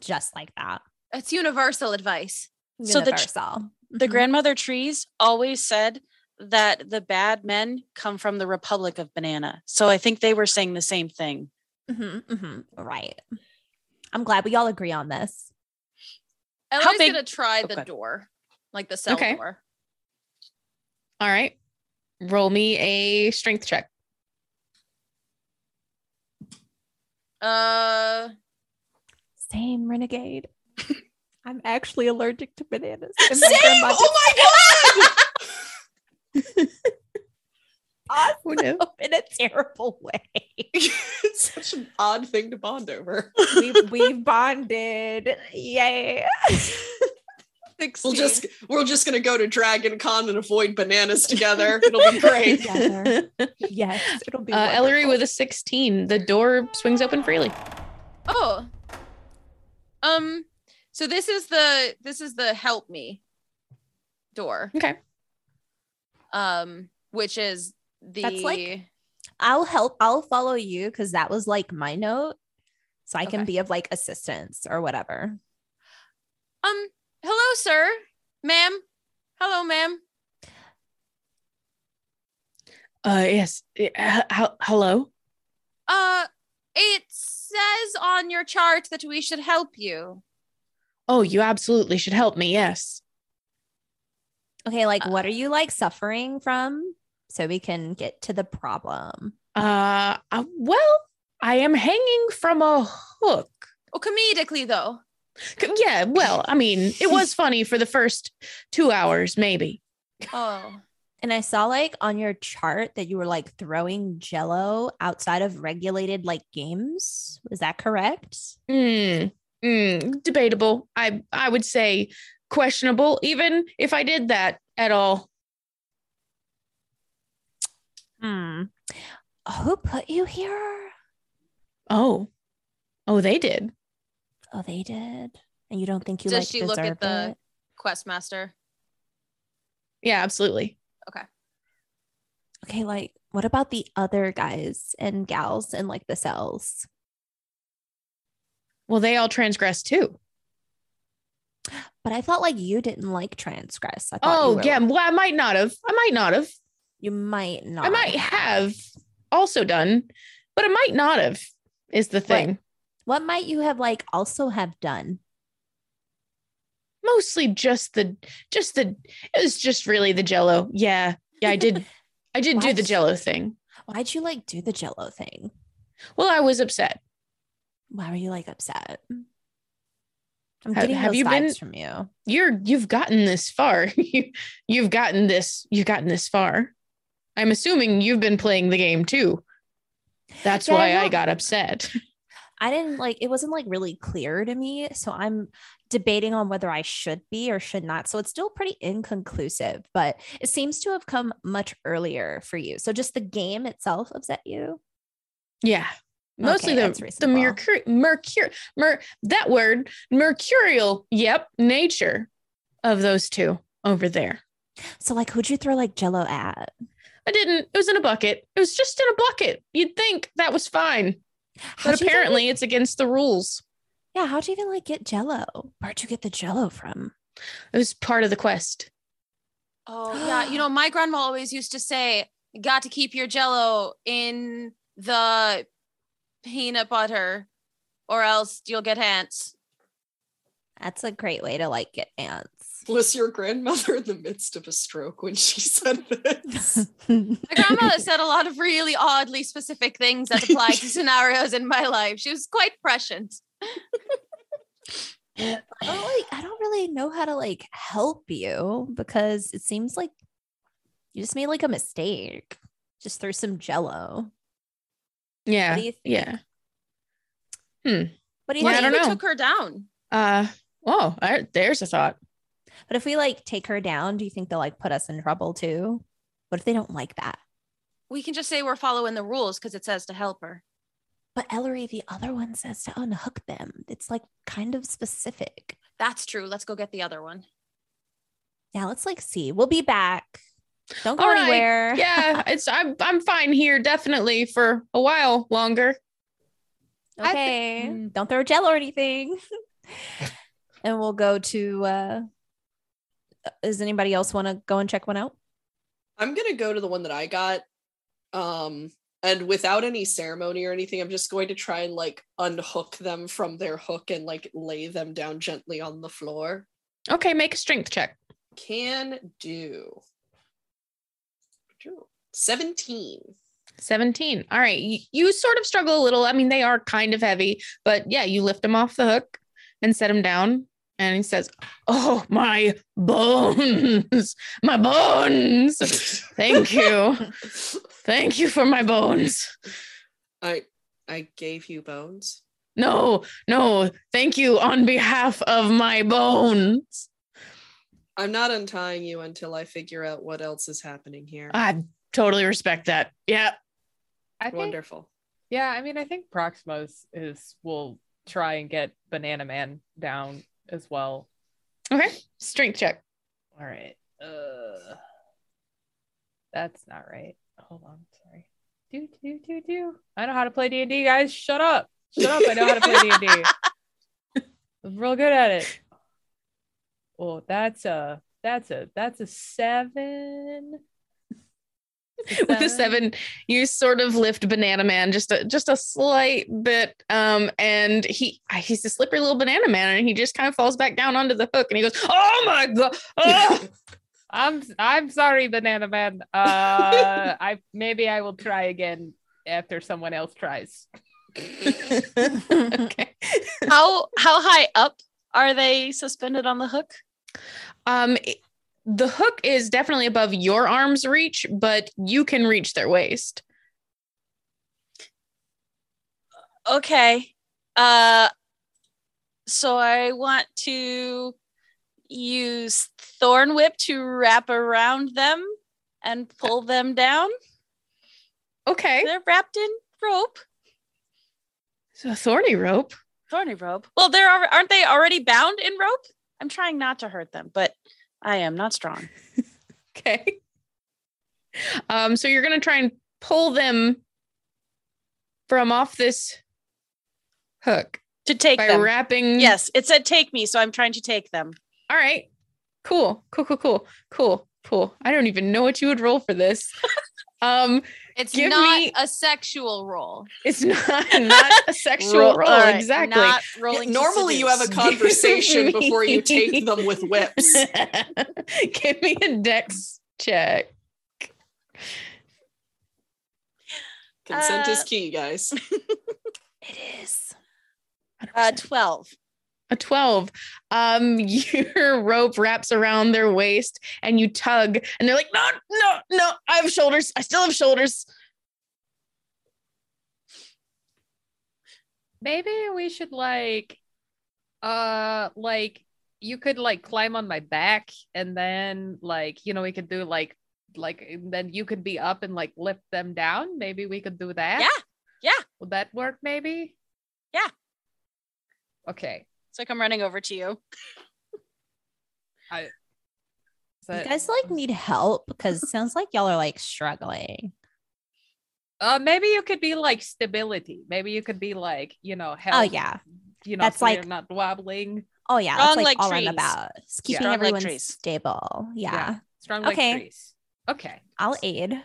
Speaker 10: just like that.
Speaker 9: it's universal advice.
Speaker 7: So the tr-
Speaker 10: Universal.
Speaker 7: the
Speaker 10: Mhm.
Speaker 7: grandmother trees always said that the bad men come from the Republic of Banana. So I think they were saying the same thing.
Speaker 10: Mhm, mhm, Right. I'm glad we all agree on this.
Speaker 9: Ellery's
Speaker 7: big-
Speaker 9: gonna try
Speaker 7: Oh,
Speaker 9: the
Speaker 7: good.
Speaker 9: door, like the cell
Speaker 3: Okay.
Speaker 9: door.
Speaker 3: All right. Roll me a strength check.
Speaker 9: Uh,
Speaker 10: Same renegade. [laughs] I'm actually allergic to bananas.
Speaker 2: Same!
Speaker 10: my
Speaker 2: Oh my [laughs] god!
Speaker 3: Oh, no. [laughs]
Speaker 10: in a terrible way.
Speaker 2: it's such an odd thing to bond over.
Speaker 10: we we bonded. Yay.
Speaker 2: We'll just we're just gonna go to Dragon Con and avoid bananas [laughs] together. It'll be great. [laughs]
Speaker 10: Together. Yes, it'll be
Speaker 3: Uh, Ellery with a 16. The door swings open freely.
Speaker 9: oh, um, so this is the this is the help me door.
Speaker 3: Okay.
Speaker 9: Um, which is the
Speaker 10: That's like- I'll help. I'll follow you because that was like my note, so I can be of like assistance or whatever.
Speaker 9: um. Hello, sir, ma'am. Hello, ma'am.
Speaker 3: Uh, yes. Uh, h- h- hello.
Speaker 9: Uh, it says on your chart that we should help you.
Speaker 3: Oh, you absolutely should help me. Yes.
Speaker 10: Okay, like what are you like suffering from, so we can get to the problem.
Speaker 3: Uh, uh, well, I am hanging from a hook.
Speaker 9: Oh, comedically though.
Speaker 3: Yeah, well, I mean, it was [laughs] funny for the first two hours, maybe.
Speaker 9: Oh,
Speaker 10: And I saw like on your chart that you were like throwing jello outside of regulated like games. Was that correct?
Speaker 3: Mm, mm, debatable. I I would say questionable, even if I did that at all.
Speaker 10: Hmm. Who put you here?
Speaker 3: Oh, oh, they did.
Speaker 10: Oh, they did. And you don't think you
Speaker 9: Does
Speaker 10: like
Speaker 9: she look at the-
Speaker 10: it?
Speaker 9: quest master.
Speaker 3: Yeah, absolutely.
Speaker 10: Okay, Okay, like what about the other guys and gals in like the cells?
Speaker 3: Well, they all transgress too.
Speaker 10: But I felt like you didn't like transgress. I thought
Speaker 3: Oh,
Speaker 10: were-
Speaker 3: yeah. Well, I might not have. I might not have.
Speaker 10: you might not.
Speaker 3: I might have also done, but I might not have. Is the thing.
Speaker 10: What might you have like also have done?
Speaker 3: Mostly just the, just the. It was just really the Jello. Yeah, yeah. I did. [laughs] I did do the Jello thing.
Speaker 10: Why'd you like do the jello thing?
Speaker 3: Well, I was upset.
Speaker 10: Why were you like upset? I'm getting
Speaker 3: have
Speaker 10: those
Speaker 3: you been-
Speaker 10: from you.
Speaker 3: You're you've gotten this far. [laughs] you you've gotten this. You've gotten this far. I'm assuming you've been playing the game too. That's
Speaker 10: Yeah,
Speaker 3: why I got upset. [laughs]
Speaker 10: I didn't like it wasn't like really clear to me. So I'm debating on whether I should be or should not. So it's still pretty inconclusive, but it seems to have come much earlier for you. So just the game itself upset you.
Speaker 3: Yeah. Mostly
Speaker 10: Okay,
Speaker 3: the the mercury mercur mer that word mercurial yep nature of those two over there.
Speaker 10: So like who'd you throw like jello at?
Speaker 3: I didn't. It was in a bucket. It was just in a bucket. You'd think that was fine,
Speaker 10: How'd
Speaker 3: but
Speaker 10: you even-
Speaker 3: apparently it's against the rules.
Speaker 10: yeah, how'd you even like get jello? Where'd you get the jello from?
Speaker 3: It was part of the quest.
Speaker 9: Oh [gasps] yeah, you know my grandma always used to say, "You "Got to keep your Jello in the peanut butter, or else you'll get ants."
Speaker 10: That's a great way to like get ants.
Speaker 2: Was your grandmother in the midst of a stroke when she said this? [laughs]
Speaker 9: My grandmother said a lot of really oddly specific things that apply to [laughs] scenarios in my life. She was quite prescient.
Speaker 10: I don't like I don't really know how to like help you because it seems like you just made like a mistake. Just threw some jello.
Speaker 3: Yeah.
Speaker 10: What do you think?
Speaker 3: Yeah.
Speaker 10: What do you
Speaker 3: Yeah, I
Speaker 10: think?
Speaker 3: don't know.
Speaker 9: took her down.
Speaker 3: Uh. Oh, I, there's a thought.
Speaker 10: But if we like take her down, do you think they'll like put us in trouble too? What if they don't like that?
Speaker 9: We can just say we're following the rules because it says to help her.
Speaker 10: But Ellery, the other one says to unhook them. It's like kind of specific.
Speaker 9: That's true. Let's go get the other one.
Speaker 10: Yeah, let's like see. We'll be back. Don't go
Speaker 3: right.
Speaker 10: anywhere. [laughs]
Speaker 3: Yeah, it's I'm I'm fine here definitely for a while longer.
Speaker 10: Okay.
Speaker 4: Mm.
Speaker 10: Don't throw gel or anything. [laughs] and we'll go to uh does anybody else want to go and check one out?
Speaker 2: I'm gonna go to the one that I got. Um, and without any ceremony or anything, I'm just going to try and like unhook them from their hook and like lay them down gently on the floor.
Speaker 3: Okay, make a strength check.
Speaker 2: Can do. 17.
Speaker 3: 17. All right. You, you sort of struggle a little. I mean, they are kind of heavy, but yeah, you lift them off the hook and set them down. And he says, Oh, my bones, my bones. Thank you. [laughs] Thank you for my bones.
Speaker 2: I I gave you bones.
Speaker 3: No, no, thank you on behalf of my bones.
Speaker 2: I'm not untying you until I figure out what else is happening here.
Speaker 3: I totally respect that. Yeah.
Speaker 4: I think,
Speaker 2: Wonderful.
Speaker 4: yeah, I mean, I think Proximos is will try and get Banana Man down as well.
Speaker 3: Okay. Strength check.
Speaker 4: All right. Uh, that's not right. Hold on. Sorry. Do do do do. I know how to play D and D, guys. Shut up. Shut up. I know how to play [laughs] D and D. I'm real good at it. Oh, that's a that's a that's a seven. It's [laughs]
Speaker 3: with the seven you sort of lift banana man just a just a slight bit um and he he's a slippery little banana man and he just kind of falls back down onto the hook and he goes oh my god oh! [laughs]
Speaker 4: I'm I'm sorry, Banana Man. Uh, I maybe I will try again after someone else tries. [laughs]
Speaker 3: okay
Speaker 7: How how high up are they suspended on the hook?
Speaker 3: um it- the hook is definitely above your arm's reach but you can reach their waist
Speaker 7: Okay. Uh so I want to use Thorn Whip to wrap around them and pull them down.
Speaker 3: okay
Speaker 7: They're wrapped in rope.
Speaker 3: so thorny rope
Speaker 7: Thorny rope. Well, they're aren't they already bound in rope? I'm trying not to hurt them, but I am not strong. [laughs]
Speaker 3: okay. Um so you're gonna try and pull them from off this hook
Speaker 7: To take
Speaker 3: by
Speaker 7: them.
Speaker 3: wrapping
Speaker 7: Yes, it said take me, so I'm trying to take them.
Speaker 3: all right. Cool. Cool cool cool. Cool. Cool. I don't even know what you would roll for this [laughs] um
Speaker 9: It's not
Speaker 3: me-
Speaker 9: a sexual role.
Speaker 3: it's not not a [laughs] sexual
Speaker 7: role.
Speaker 3: roll
Speaker 7: all right,
Speaker 3: exactly
Speaker 7: Not
Speaker 2: Yeah,
Speaker 7: rolling. to
Speaker 2: normally you have a
Speaker 7: seduce.
Speaker 2: conversation before you take them with whips. [laughs]
Speaker 3: give me a dex check
Speaker 2: Consent is
Speaker 7: Uh,
Speaker 2: key, guys. [laughs]
Speaker 10: it is.
Speaker 7: uh, twelve.
Speaker 3: A 12 um [laughs] your rope wraps around their waist and you tug and they're like no no no i have shoulders. I still have shoulders.
Speaker 4: Maybe we should like uh like you could like climb on my back and then like you know we could do like like then you could be up and like lift them down. Maybe we could do that.
Speaker 7: Yeah, yeah.
Speaker 4: would that work maybe?
Speaker 7: Yeah.
Speaker 4: okay
Speaker 7: It's like I'm running over to you.
Speaker 4: Is
Speaker 10: You guys like need help because it sounds like y'all are like struggling.
Speaker 4: uh maybe you could be like stability maybe you could be like you know help
Speaker 10: Oh yeah.
Speaker 4: you know
Speaker 10: That's
Speaker 4: so
Speaker 10: like-
Speaker 4: not wobbling
Speaker 10: Oh yeah.
Speaker 7: Strong
Speaker 10: That's like,
Speaker 7: like
Speaker 10: all I'm
Speaker 7: trees.
Speaker 10: about. It's keeping
Speaker 7: Strong like
Speaker 10: everyone
Speaker 7: trees.
Speaker 10: stable. Yeah.
Speaker 4: Yeah. strong like
Speaker 10: Okay.
Speaker 4: trees okay
Speaker 10: I'll aid.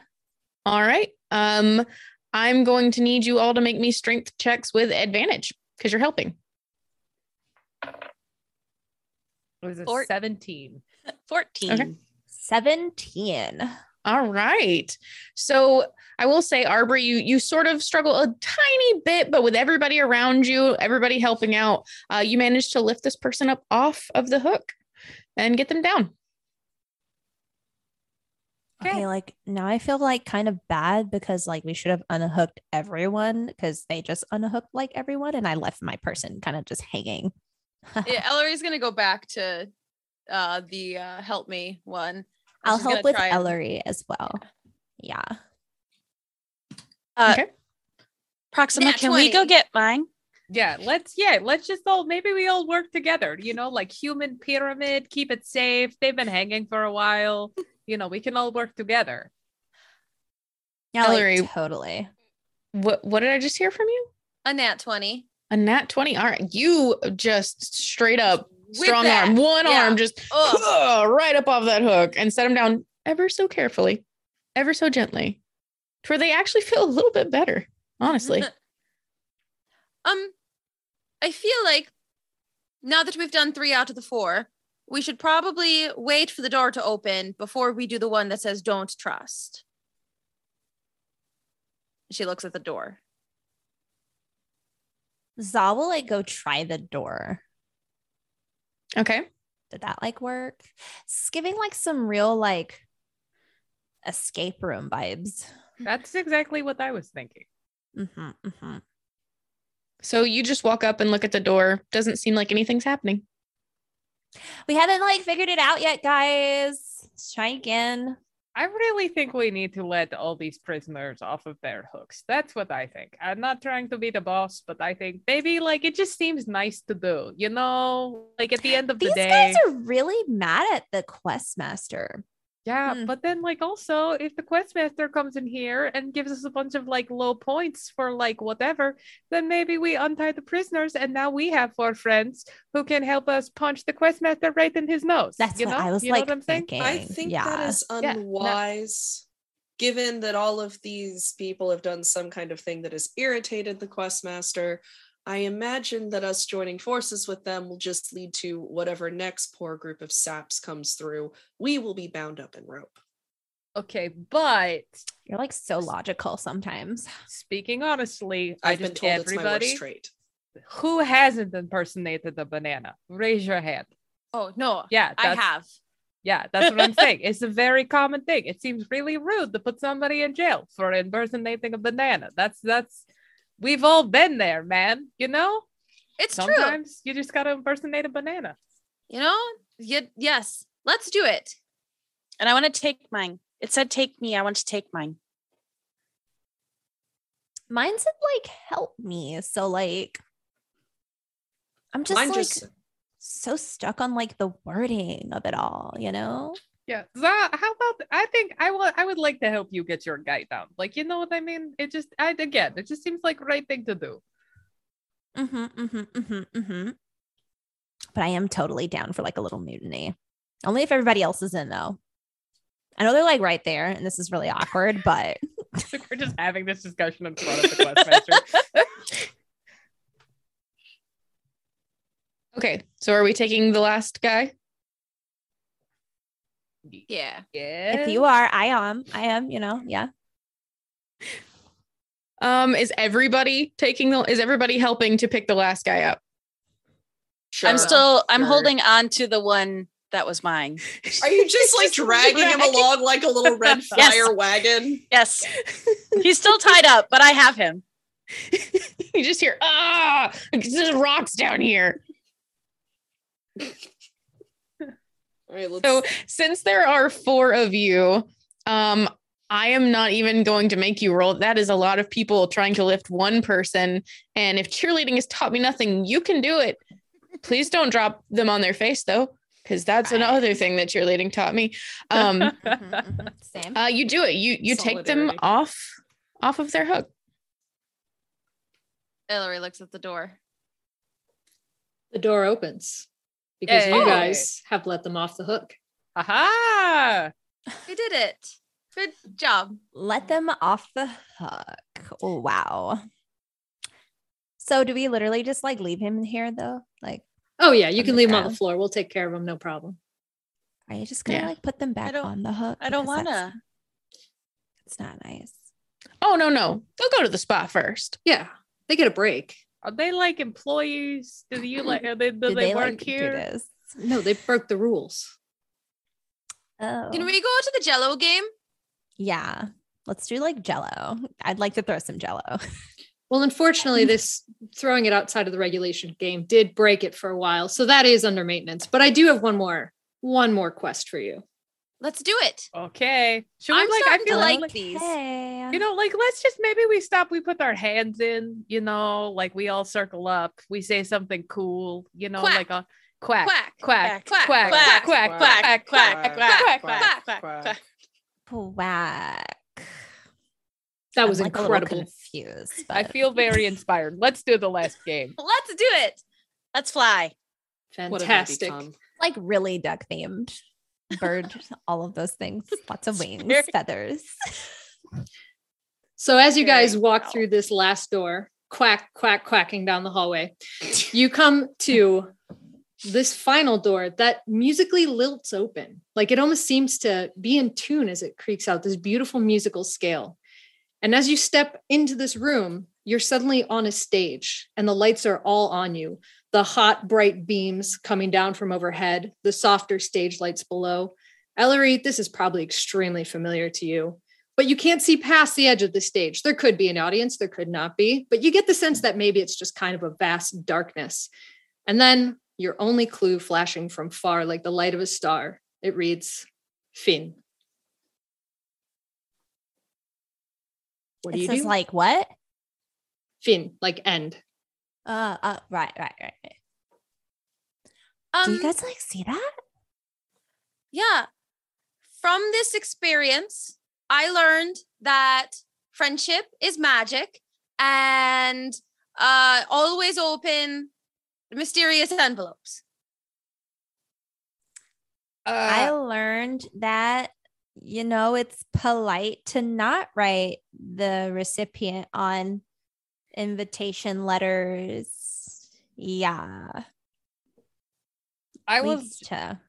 Speaker 3: All right. Um, I'm going to need you all to make me strength checks with advantage because you're helping.
Speaker 4: It was a
Speaker 7: Or-
Speaker 4: 17
Speaker 7: 14.
Speaker 3: Okay.
Speaker 10: 17.
Speaker 3: All right. So I will say, Arbor, you you sort of struggle a tiny bit, but with everybody around you, everybody helping out, uh, you managed to lift this person up off of the hook and get them down.
Speaker 10: Okay. like now I feel like kind of bad because like we should have unhooked everyone because they just unhooked like everyone and I left my person kind of just hanging.
Speaker 9: Yeah, [laughs] Ellery's gonna go back to uh the uh help me one.
Speaker 10: I'll
Speaker 9: she's
Speaker 10: help with
Speaker 9: try and-
Speaker 10: Ellery as well. Yeah.
Speaker 7: Uh,
Speaker 3: Okay.
Speaker 7: Proxima,
Speaker 9: Nat
Speaker 7: can we go get mine?
Speaker 4: Yeah, let's yeah, let's just all maybe we all work together, you know, like human pyramid, keep it safe. They've been hanging for a while. You know, we can all work together.
Speaker 10: Yeah,
Speaker 3: Ellery-
Speaker 10: like totally.
Speaker 3: What what did I just hear from you?
Speaker 9: A nat 20.
Speaker 3: A nat 20. All right. You just straight up
Speaker 9: With
Speaker 3: strong
Speaker 9: that,
Speaker 3: arm, one
Speaker 9: yeah.
Speaker 3: arm just [laughs] right up off that hook and set them down ever so carefully, ever so gently, to where they actually feel a little bit better, honestly. [laughs]
Speaker 9: Um, I feel like now that we've done three out of the four, we should probably wait for the door to open before we do the one that says don't trust. She looks at the door.
Speaker 10: Za will like go try the door.
Speaker 3: okay.
Speaker 10: Did that like work? It's giving like some real like escape room vibes.
Speaker 4: That's exactly what I was thinking.
Speaker 10: hmm hmm
Speaker 3: So you just walk up and look at the door. Doesn't seem like anything's happening.
Speaker 10: We haven't like figured it out yet, guys. Let's try again.
Speaker 4: I really think we need to let all these prisoners off of their hooks. That's what I think. I'm not trying to be the boss, but I think maybe like it just seems nice to do, you know? Like at the end of
Speaker 10: These
Speaker 4: the day.
Speaker 10: These guys are really mad at the quest master.
Speaker 4: Yeah,
Speaker 10: Hmm.
Speaker 4: but then like also if the questmaster comes in here and gives us a bunch of like low points for like whatever, then maybe we untie the prisoners and now we have four friends who can help us punch the questmaster right in his nose.
Speaker 10: That's
Speaker 4: you
Speaker 10: what
Speaker 4: know?
Speaker 10: I was
Speaker 4: You know
Speaker 10: like
Speaker 4: what I'm saying?
Speaker 10: thinking.
Speaker 2: I think
Speaker 10: yeah.
Speaker 2: that is
Speaker 4: Yeah, no-
Speaker 2: unwise, given that all of these people have done some kind of thing that has irritated the questmaster. I imagine that us joining forces with them will just lead to whatever next poor group of saps comes through. We will be bound up in rope.
Speaker 4: Okay, but
Speaker 10: You're like so logical sometimes.
Speaker 4: speaking honestly, I
Speaker 2: I've been
Speaker 4: just
Speaker 2: told it's my
Speaker 4: everybody
Speaker 2: worst trait.
Speaker 4: who hasn't impersonated a banana, raise your hand.
Speaker 9: Oh no,
Speaker 4: Yeah,
Speaker 9: I have.
Speaker 4: Yeah, that's what I'm [laughs] saying. It's a very common thing. It seems really rude to put somebody in jail for impersonating a banana. That's that's we've all been there, man. You know?
Speaker 9: It's true.
Speaker 4: Sometimes you just gotta impersonate a banana.
Speaker 9: You know? Y- yes. Let's do it.
Speaker 7: And I want to take mine. It said take me. I want to take mine.
Speaker 10: Mine said like help me. So like I'm just
Speaker 2: Mine
Speaker 10: like
Speaker 2: just
Speaker 10: so stuck on like the wording of it all, you know?
Speaker 4: Yeah. Za, how about I think I would I would like to help you get your guy down. Like, you know what I mean? It just I again, it just seems like right thing to do.
Speaker 10: Mm-hmm, mm-hmm, mm-hmm, mm-hmm. But I am totally down for like a little mutiny. Only if everybody else is in though. I know they're like right there, and this is really awkward, but [laughs]
Speaker 4: We're just having this discussion in front of the questmaster. [laughs]
Speaker 3: Okay. So are we taking the last guy?
Speaker 9: Yeah.
Speaker 4: yeah.
Speaker 10: if you are, I am. I am, you know, yeah.
Speaker 3: Um, is everybody taking the is everybody helping to pick the last guy up?
Speaker 2: sure.
Speaker 7: I'm still. I'm
Speaker 2: Sure.
Speaker 7: holding on to the one that was mine. [laughs]
Speaker 2: Are you just like dragging him along like a little red [laughs]
Speaker 7: Yes.
Speaker 2: fire wagon?
Speaker 7: Yes, he's still tied up, but I have him. [laughs]
Speaker 3: you just hear ah, there's rocks down here.
Speaker 2: All right, let's.
Speaker 3: So since there are four of you, um, I am not even going to make you roll. That is a lot of people trying to lift one person. And if cheerleading has taught me nothing, you can do it. Please don't drop them on their face though, because that's another thing that cheerleading taught me. Um. [laughs]
Speaker 10: Same.
Speaker 3: uh, you do it. You you take them off off of their hook.
Speaker 7: Hillary looks at the door.
Speaker 5: The door opens because you guys have let them off the hook.
Speaker 4: Aha!
Speaker 7: We did it. Good job.
Speaker 10: Let them off the hook. Oh, wow. So do we literally just like leave him here though? Like,
Speaker 5: Oh yeah, you can
Speaker 10: the
Speaker 5: leave him on the floor. We'll take care of him, no problem.
Speaker 10: are you just gonna
Speaker 3: Yeah.
Speaker 10: like put them back on the hook?
Speaker 7: I don't wanna.
Speaker 10: It's not nice.
Speaker 3: Oh no no, they'll go to the spot first.
Speaker 5: Yeah, they get a break.
Speaker 4: Are they like employees? Do you like? Are they, do,
Speaker 10: Do
Speaker 4: they,
Speaker 10: they
Speaker 4: work
Speaker 10: like do
Speaker 4: here?
Speaker 10: this?
Speaker 5: No, they broke the rules.
Speaker 10: Oh,
Speaker 7: Can we go to the Jello game?
Speaker 10: yeah. Let's do like Jello. I'd like to throw some Jello.
Speaker 5: Well, unfortunately, [laughs] this throwing it outside of the regulation game did break it for a while, so that is under maintenance. But I do have one more, one more quest for you.
Speaker 7: Let's do it.
Speaker 4: Okay. Should we
Speaker 7: I'm
Speaker 4: like? I
Speaker 7: starting to
Speaker 4: feel
Speaker 7: like
Speaker 4: like
Speaker 7: these.
Speaker 10: Hey.
Speaker 4: you know, like let's just maybe we stop. We put our hands in. You know, like we all circle up. We say something cool. You know,
Speaker 7: Quack.
Speaker 4: like a quack,
Speaker 7: Quack,
Speaker 4: quack,
Speaker 7: quack,
Speaker 4: quack,
Speaker 7: quack,
Speaker 4: quack,
Speaker 7: quack,
Speaker 4: quack,
Speaker 7: quack,
Speaker 4: quack,
Speaker 7: quack,
Speaker 4: quack,
Speaker 7: quack, quack, quack, quack.
Speaker 10: Whack.
Speaker 5: That was
Speaker 10: I'm, like, a little
Speaker 5: incredible.
Speaker 10: confused.
Speaker 4: I
Speaker 10: but-
Speaker 4: feel very inspired. Let's do the last game. [laughs]
Speaker 7: Let's do it. Let's fly.
Speaker 2: What have I
Speaker 5: Fantastic.
Speaker 2: become?
Speaker 10: like really duck themed. Bird, all of those things. Lots of wings,
Speaker 7: Very-
Speaker 10: feathers.
Speaker 5: So as you guys walk
Speaker 7: well.
Speaker 5: through this last door, quack, quack, quacking down the hallway, you come to this final door that musically lilts open. Like it almost seems to be in tune as it creaks out this beautiful musical scale. And as you step into this room, you're suddenly on a stage and the lights are all on you. The hot, bright beams coming down from overhead, the softer stage lights below. Ellery, this is probably extremely familiar to you but you can't see past the edge of the stage. There could be an audience, there could not be, but you get the sense that maybe it's just kind of a vast darkness. And then your only clue flashing from far, like the light of a star, it reads Fin. What do
Speaker 10: it
Speaker 5: you
Speaker 10: says
Speaker 5: do?
Speaker 10: like what?
Speaker 5: Fin, like end.
Speaker 10: Uh, uh right, right, right. right.
Speaker 7: Um,
Speaker 10: Do you guys like see that?
Speaker 7: yeah. From this experience, I learned that friendship is magic and uh, always open mysterious envelopes.
Speaker 10: I
Speaker 4: Uh,
Speaker 10: learned that you know it's polite to not write the recipient on invitation letters. Yeah,
Speaker 4: I
Speaker 10: leads
Speaker 4: was
Speaker 10: to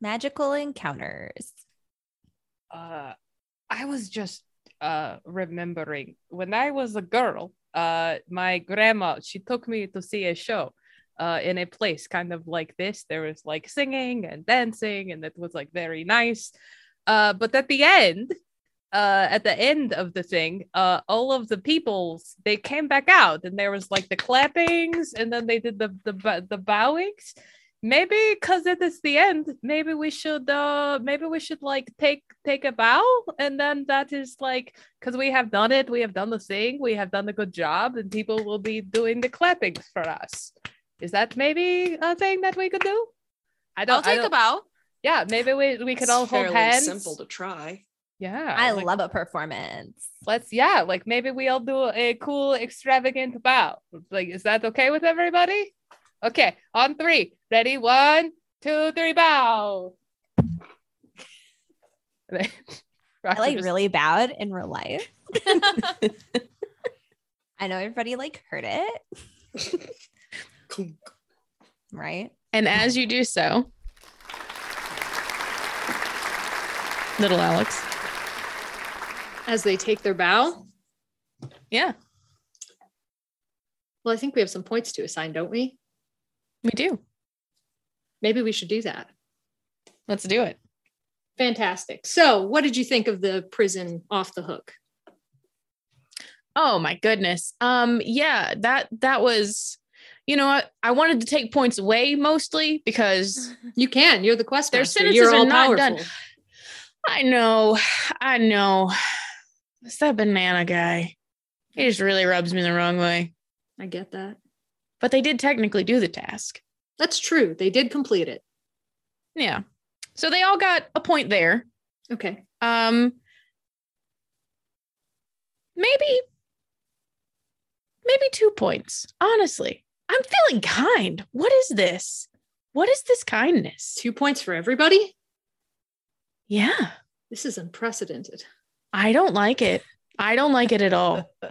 Speaker 10: magical encounters.
Speaker 4: uh I was just uh remembering when I was a girl, uh my grandma she took me to see a show uh in a place kind of like this. There was like singing and dancing and it was like very nice. Uh but at the end uh at the end of the thing uh all of the peoples they came back out and there was like the clappings and then they did the the, the bowings maybe because it is the end maybe we should uh maybe we should like take take a bow and then that is like because we have done it we have done the thing we have done a good job and people will be doing the clappings for us is that maybe a thing that we could do i don't
Speaker 7: I'll take
Speaker 4: I
Speaker 7: a
Speaker 4: don't,
Speaker 7: bow.
Speaker 4: yeah maybe we, we could
Speaker 2: It's
Speaker 4: all hold hands
Speaker 2: simple to try.
Speaker 4: Yeah
Speaker 10: I
Speaker 4: like,
Speaker 10: love a performance.
Speaker 4: let's yeah like maybe we all do a cool extravagant bow like is that okay with everybody okay on three ready one two three bow [laughs]
Speaker 10: I like
Speaker 4: just-
Speaker 10: really bowed in real life. [laughs] I know everybody like heard it, [laughs] right?
Speaker 3: And as you do so, little Alex.
Speaker 5: As they take their bow,
Speaker 3: Yeah,
Speaker 5: well, I think we have some points to assign, don't we?
Speaker 3: we do.
Speaker 5: Maybe we should do that.
Speaker 3: Let's do it.
Speaker 5: Fantastic. So, what did you think of the prison off the hook?
Speaker 3: Oh my goodness. Um yeah, that that was you know what? I wanted to take points away mostly because [laughs]
Speaker 5: You can. You're the quest
Speaker 3: Their sentences
Speaker 5: You're
Speaker 3: are not
Speaker 5: powerful.
Speaker 3: done. I know. I know. It's that banana guy. He just really rubs me the wrong way.
Speaker 5: I get that.
Speaker 3: But they did technically do the task.
Speaker 5: That's true. They did complete it.
Speaker 3: Yeah. So they all got a point there.
Speaker 5: Okay.
Speaker 3: Um maybe maybe two points. Honestly. I'm feeling kind. What is this? What is this kindness?
Speaker 5: Two points for everybody.
Speaker 3: Yeah.
Speaker 5: This is unprecedented.
Speaker 3: I don't like it. I don't like it at all. [laughs]
Speaker 5: I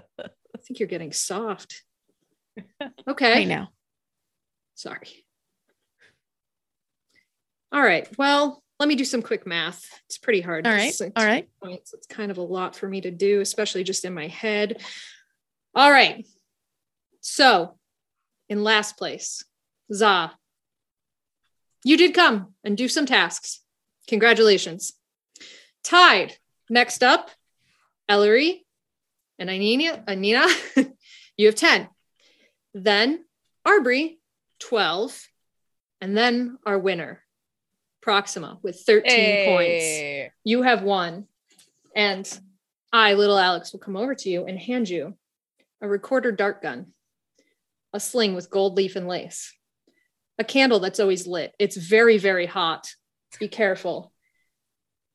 Speaker 5: think you're getting soft. [laughs] Okay.
Speaker 3: I know.
Speaker 5: Sorry. All right. Well, let me do some quick math. It's pretty hard.
Speaker 3: All
Speaker 5: to
Speaker 3: right.
Speaker 5: sink
Speaker 3: All
Speaker 5: to
Speaker 3: right.
Speaker 5: Points. It's kind of a lot for me to do, especially just in my head. All right. So, in last place, Za. You did come and do some tasks. Congratulations. Tied. Next up, Ellery and Ainine. Ainine, [laughs] you have 10. Then Arbery, 12. And then our winner, Proxima, with 13 points. You have won. And I, little Alex, will come over to you and hand you a recorder dart gun, a sling with gold leaf and lace, a candle that's always lit. It's very, very hot. Be careful.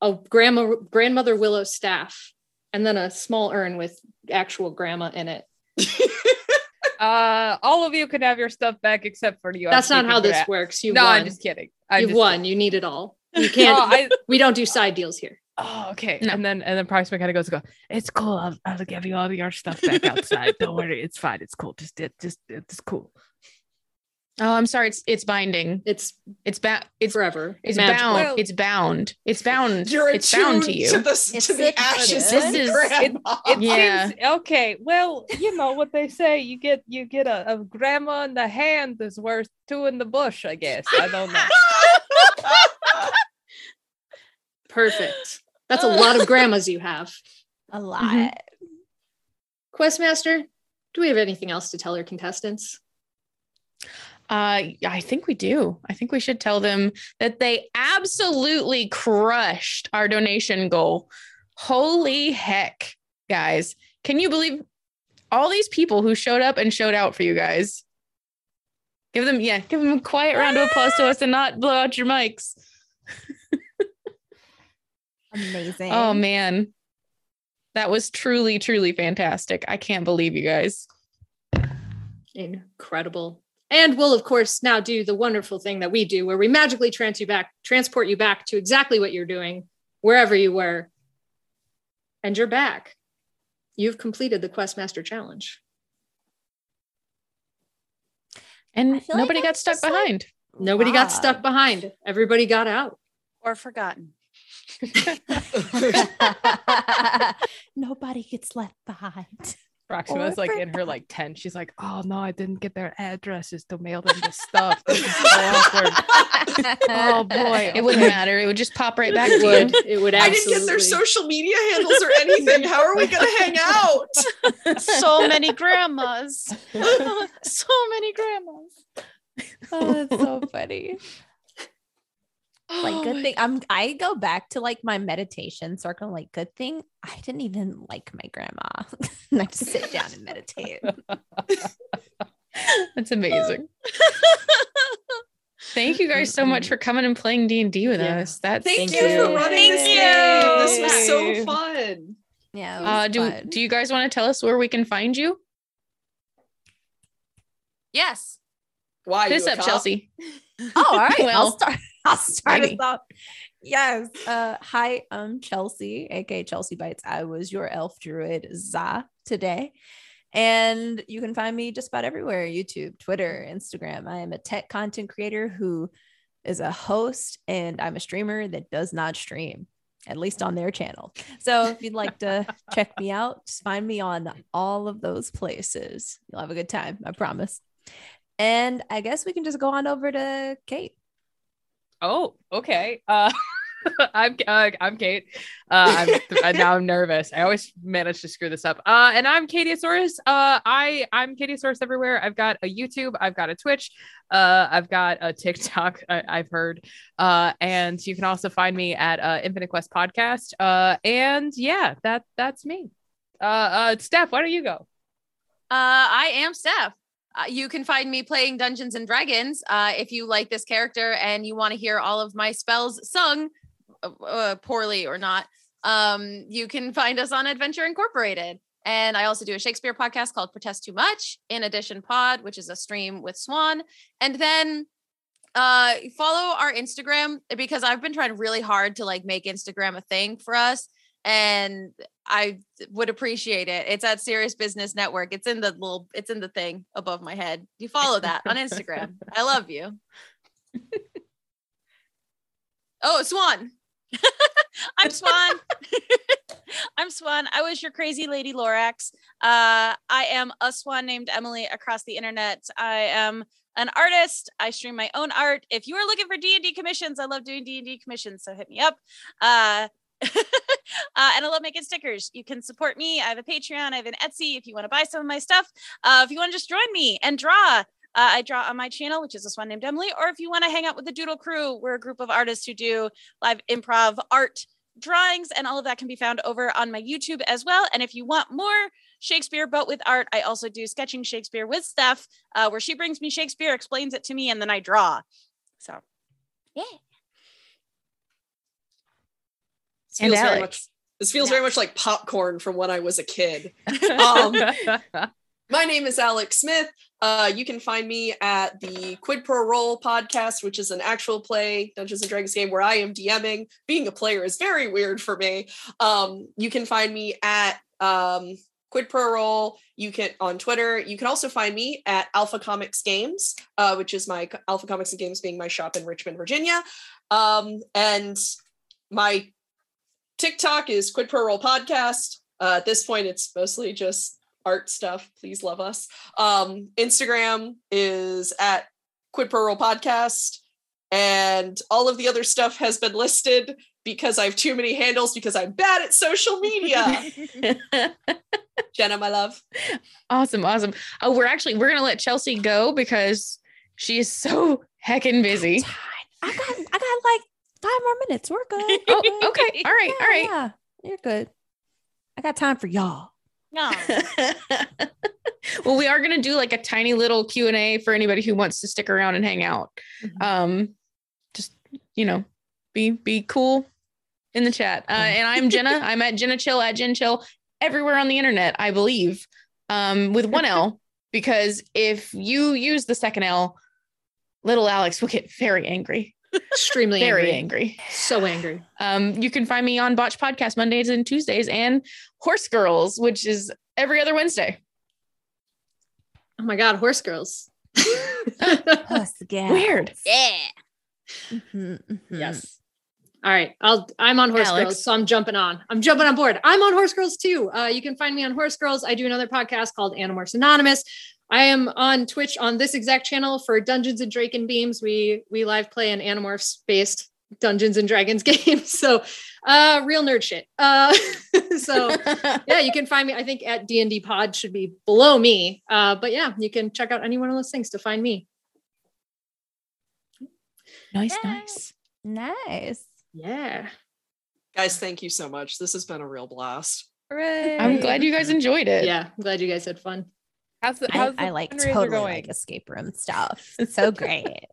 Speaker 5: A grandma, grandmother willow staff, and then a small urn with actual grandma in it. [laughs]
Speaker 4: Uh, all of you can have your stuff back except for you.
Speaker 5: That's not how this
Speaker 4: that.
Speaker 5: works. You
Speaker 4: no,
Speaker 5: won.
Speaker 4: I'm just kidding. I'm
Speaker 5: You've
Speaker 4: just
Speaker 5: won.
Speaker 4: kidding.
Speaker 5: You need it all. [laughs] You can't.
Speaker 4: I,
Speaker 5: we don't do side deals here.
Speaker 4: oh, okay.
Speaker 3: No.
Speaker 4: And then and then Proxima kind of goes, "Go. It's cool. I'll, I'll give you all your stuff back [laughs] outside. Don't worry. It's fine. It's cool. Just it just it's cool.
Speaker 3: Oh, I'm sorry. It's it's binding.
Speaker 5: It's
Speaker 3: It's bound. It's
Speaker 5: forever.
Speaker 3: it's
Speaker 5: magical.
Speaker 3: bound. It's bound. It's bound. [laughs]
Speaker 2: You're
Speaker 3: it's bound to you.
Speaker 2: to the, to the ashes
Speaker 3: This is-
Speaker 2: grandma.
Speaker 4: It
Speaker 3: Yeah.
Speaker 4: seems okay. Well, you know what they say. You get you get a, a grandma in the hand is worth two in the bush. I guess. I don't know. [laughs]
Speaker 5: Perfect. That's a lot of grandmas you have.
Speaker 10: A lot.
Speaker 3: Mhm.
Speaker 5: Questmaster, do we have anything else to tell our contestants?
Speaker 3: Uh, I think we do. I think we should tell them that they absolutely crushed our donation goal. Holy heck, guys. Can you believe all these people who showed up and showed out for you guys? Give them, yeah, give them a quiet round of applause to us and not blow out your mics. [laughs]
Speaker 10: Amazing.
Speaker 3: Oh man. That was truly, truly fantastic. I can't believe you guys.
Speaker 5: Incredible. And we'll of course now do the wonderful thing that we do where we magically trans you back, transport you back to exactly what you're doing, wherever you were. And you're back. You've completed the Questmaster challenge.
Speaker 3: And
Speaker 10: I feel like
Speaker 3: nobody got stuck
Speaker 10: just, like,
Speaker 3: behind.
Speaker 5: Nobody got stuck behind. Everybody got out.
Speaker 7: or forgotten. [laughs] [laughs]
Speaker 10: Nobody gets left behind.
Speaker 4: Proxima's
Speaker 10: Or
Speaker 4: like in her like tent. She's like, "Oh no, I didn't get their addresses to mail them the stuff. This is so awkward. Oh boy,
Speaker 3: It wouldn't matter. It would just pop right back
Speaker 5: It
Speaker 3: to
Speaker 5: would.
Speaker 3: you.
Speaker 5: It would
Speaker 2: I didn't get their social media handles or anything. How are we going to hang out? [laughs]
Speaker 7: So many grandmas. [laughs] so many grandmas. [laughs]
Speaker 10: oh, that's so funny. Like good thing I'm I go back to like my meditation circle. Like good thing I didn't even like my grandma. [laughs] and I just sit down and meditate. [laughs]
Speaker 3: That's amazing. [laughs] Thank you guys so much for coming and playing D and D with
Speaker 5: Yeah.
Speaker 3: us. That's
Speaker 2: Thank,
Speaker 5: Thank
Speaker 2: you,
Speaker 5: you.
Speaker 2: for running this
Speaker 7: Thank
Speaker 2: game. This was so fun.
Speaker 10: Yeah.
Speaker 3: uh, do
Speaker 10: fun.
Speaker 3: do you guys want to tell us where we can find you?
Speaker 7: Yes.
Speaker 2: Why
Speaker 3: Piss up,
Speaker 2: cop?
Speaker 3: Chelsea.
Speaker 10: Oh, all right. I'll
Speaker 3: Well,
Speaker 10: start. I'll start
Speaker 3: maybe.
Speaker 10: us off. Yes. Uh, hi, I'm Chelsea, aka Chelsea Bites. I was your elf druid Za today. And you can find me just about everywhere YouTube, Twitter, Instagram. I am a tech content creator who is a host, and I'm a streamer that does not stream, at least on their channel. So if you'd like to [laughs] check me out, just find me on all of those places. You'll have a good time, I promise. And I guess we can just go on over to Kate.
Speaker 4: Oh, okay. Uh, [laughs] I'm uh, I'm Kate. Uh, I'm uh, now I'm nervous. I always manage to screw this up. Uh, and I'm Katieosaurus. Uh, I I'm Katieosaurus everywhere. I've got a YouTube. I've got a Twitch. Uh, I've got a TikTok. [laughs] I, I've heard. Uh, and you can also find me at uh, Infinite Quest Podcast. Uh, and yeah, that that's me. Uh, uh, Steph, why don't you go?
Speaker 9: Uh, I am Steph. Uh, you can find me playing Dungeons and Dragons. Uh, if you like this character and you want to hear all of my spells sung, uh, uh, poorly or not, um, you can find us on Adventure Incorporated. And I also do a Shakespeare podcast called Protest Too Much, in addition pod, which is a stream with Swan. And then uh follow our Instagram because I've been trying really hard to like make Instagram a thing for us. And I would appreciate it. It's at Serious Business Network. It's in the little it's in the thing above my head. You follow that on Instagram. [laughs] I love you. [laughs] Oh, Swan. [laughs]
Speaker 7: I'm Swan. I'm Swan. I was your crazy lady Lorax. Uh, I am a swan named Emily across the internet. I am an artist. I stream my own art. If you are looking for D&D commissions, I love doing D&D commissions, so hit me up. Uh, [laughs] uh, and I love making stickers. You can support me. I have a Patreon. I have an Etsy if you want to buy some of my stuff. Uh, if you want to just join me and draw, uh, I draw on my channel, which is this one named Emily. Or if you want to hang out with the Doodle Crew, we're a group of artists who do live improv art drawings, and all of that can be found over on my YouTube as well. And if you want more Shakespeare, but with art, I also do sketching Shakespeare with Steph, uh, where she brings me Shakespeare, explains it to me, and then I draw. So, yeah.
Speaker 2: This
Speaker 3: And
Speaker 2: feels very
Speaker 3: Alex.
Speaker 2: much this feels very much like popcorn from when I was a kid. [laughs] Um, [laughs] My name is Alex Smith. Uh, you can find me at the Quid Pro Roll podcast, which is an actual play Dungeons and Dragons game where I am DMing. Being a player is very weird for me. Um, you can find me at um, Quid Pro Roll. You can on Twitter. You can also find me at Alpha Comics Games, uh, which is my Alpha Comics and Games being my shop in Richmond, Virginia. Um, and my TikTok is Quid Pro Roll Podcast. Uh, at this point, it's mostly just art stuff. Please love us. Um, Instagram is at Quid Pro Roll Podcast. And all of the other stuff has been listed because I have too many handles because I'm bad at social media. [laughs] Jenna, my love.
Speaker 3: awesome, awesome. Oh, we're actually we're gonna let Chelsea go because she is so heckin' busy.
Speaker 10: I got I got like five more minutes. We're good. [laughs]
Speaker 3: Oh, okay. All right, all
Speaker 10: Yeah,
Speaker 3: right.
Speaker 10: Yeah, you're good. I got time for y'all.
Speaker 7: No. [laughs]
Speaker 3: well, we are gonna do like a tiny little Q and A for anybody who wants to stick around and hang out.
Speaker 10: Mm-hmm.
Speaker 3: Um, just you know, be be cool in the chat. Uh, and I'm Jenna. I'm at Jenna Chill at Jen Chill everywhere on the internet, I believe, um, with one L. Because if you use the second L, little Alex will get very angry,
Speaker 5: Extremely
Speaker 3: very
Speaker 5: angry.
Speaker 3: angry.
Speaker 5: So angry.
Speaker 3: Um, you can find me on Botch Podcast Mondays and Tuesdays and Horse Girls, which is every other Wednesday.
Speaker 5: Oh my god, horse girls.
Speaker 10: Plus the gas.
Speaker 3: Weird.
Speaker 7: yeah.
Speaker 10: Mhm, mhm.
Speaker 5: Yes. All right. I'll I'm on Horse
Speaker 3: Alex.
Speaker 5: Girls, so I'm jumping on. I'm jumping on board. I'm on Horse Girls too. Uh, you can find me on Horse Girls. I do another podcast called Animorphs Anonymous. I am on Twitch on this exact channel for Dungeons and Drake and Beams. We we live play an Animorphs based Dungeons and Dragons [laughs] game. So uh real nerd shit. Uh [laughs] so [laughs] yeah, you can find me. I think at D&D Pod should be below me. Uh, but yeah, you can check out any one of those things to find me.
Speaker 3: nice,
Speaker 7: Yeah.
Speaker 3: nice.
Speaker 10: Nice.
Speaker 5: Yeah.
Speaker 2: Guys, thank you so much. This has been a real blast.
Speaker 3: I'm glad you guys enjoyed it.
Speaker 5: Yeah. I'm glad you guys had fun.
Speaker 4: How's the,
Speaker 10: I,
Speaker 4: how's the
Speaker 10: I like
Speaker 4: fundraiser
Speaker 10: totally
Speaker 4: going?
Speaker 10: like escape room stuff. It's [laughs] so great.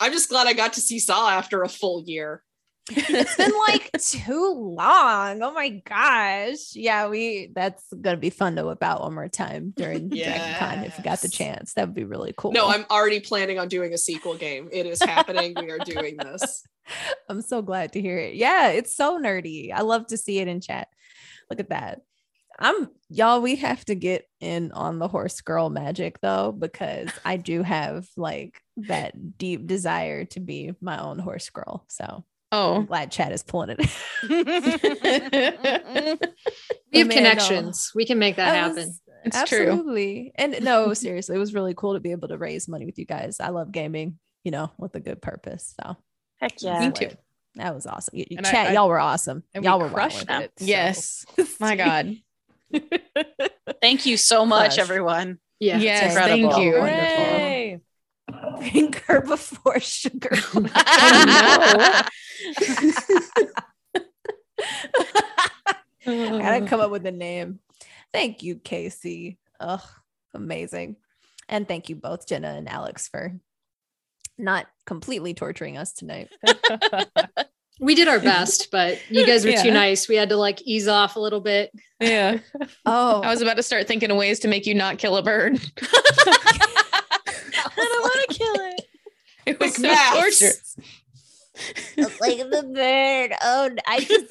Speaker 2: I'm just glad I got to see Saw after a full year. [laughs]
Speaker 10: it's been like too long. Oh my gosh. Yeah, we that's gonna be fun to whip out one more time during [laughs] Dragon Con if you got the chance. That would be really cool.
Speaker 2: No, I'm already planning on doing a sequel game. It is happening. we are doing this.
Speaker 10: I'm so glad to hear it. Yeah, it's so nerdy. I love to see it in chat. Look at that. I'm y'all, we have to get in on the horse girl magic though, because [laughs] I do have like that deep desire to be my own horse girl. So oh. I'm
Speaker 3: Oh.
Speaker 10: glad Chad is pulling it. [laughs]
Speaker 5: We have connections. We can make that
Speaker 10: I
Speaker 5: happen.
Speaker 10: was-
Speaker 3: It's true.
Speaker 10: Absolutely. And no, [laughs] seriously, it was really cool to be able to raise money with you guys. I love gaming, you know, with a good purpose. So
Speaker 7: Heck yeah.
Speaker 3: Me too.
Speaker 10: That was awesome. You, you
Speaker 4: And I-
Speaker 10: chat,
Speaker 4: I-
Speaker 10: y'all were awesome.
Speaker 4: And
Speaker 10: y'all
Speaker 4: we
Speaker 10: were
Speaker 4: crushed
Speaker 10: wilding.
Speaker 4: it. so-
Speaker 3: Yes. My God. [laughs]
Speaker 7: Thank you so much,
Speaker 10: Crush.
Speaker 7: everyone.
Speaker 5: Yeah.
Speaker 3: yes.
Speaker 7: incredible.
Speaker 3: Thank you.
Speaker 10: Wonderful.
Speaker 4: Hooray.
Speaker 10: Finger before sugar. [laughs] I [laughs] gotta come up with a name. Thank you, Casey. Ugh, amazing. And thank you both, Jenna and Alex, for not completely torturing us tonight.
Speaker 5: We did our [laughs] best, but you guys were too nice. We had to like ease off a little bit.
Speaker 3: Yeah. [laughs]
Speaker 10: Oh,
Speaker 3: I was about to start thinking of ways to make you not kill a bird. [laughs]
Speaker 7: I don't want to kill it.
Speaker 3: It was
Speaker 2: Quick
Speaker 3: so
Speaker 2: maths.
Speaker 3: torturous.
Speaker 10: like the bird. Oh, I just,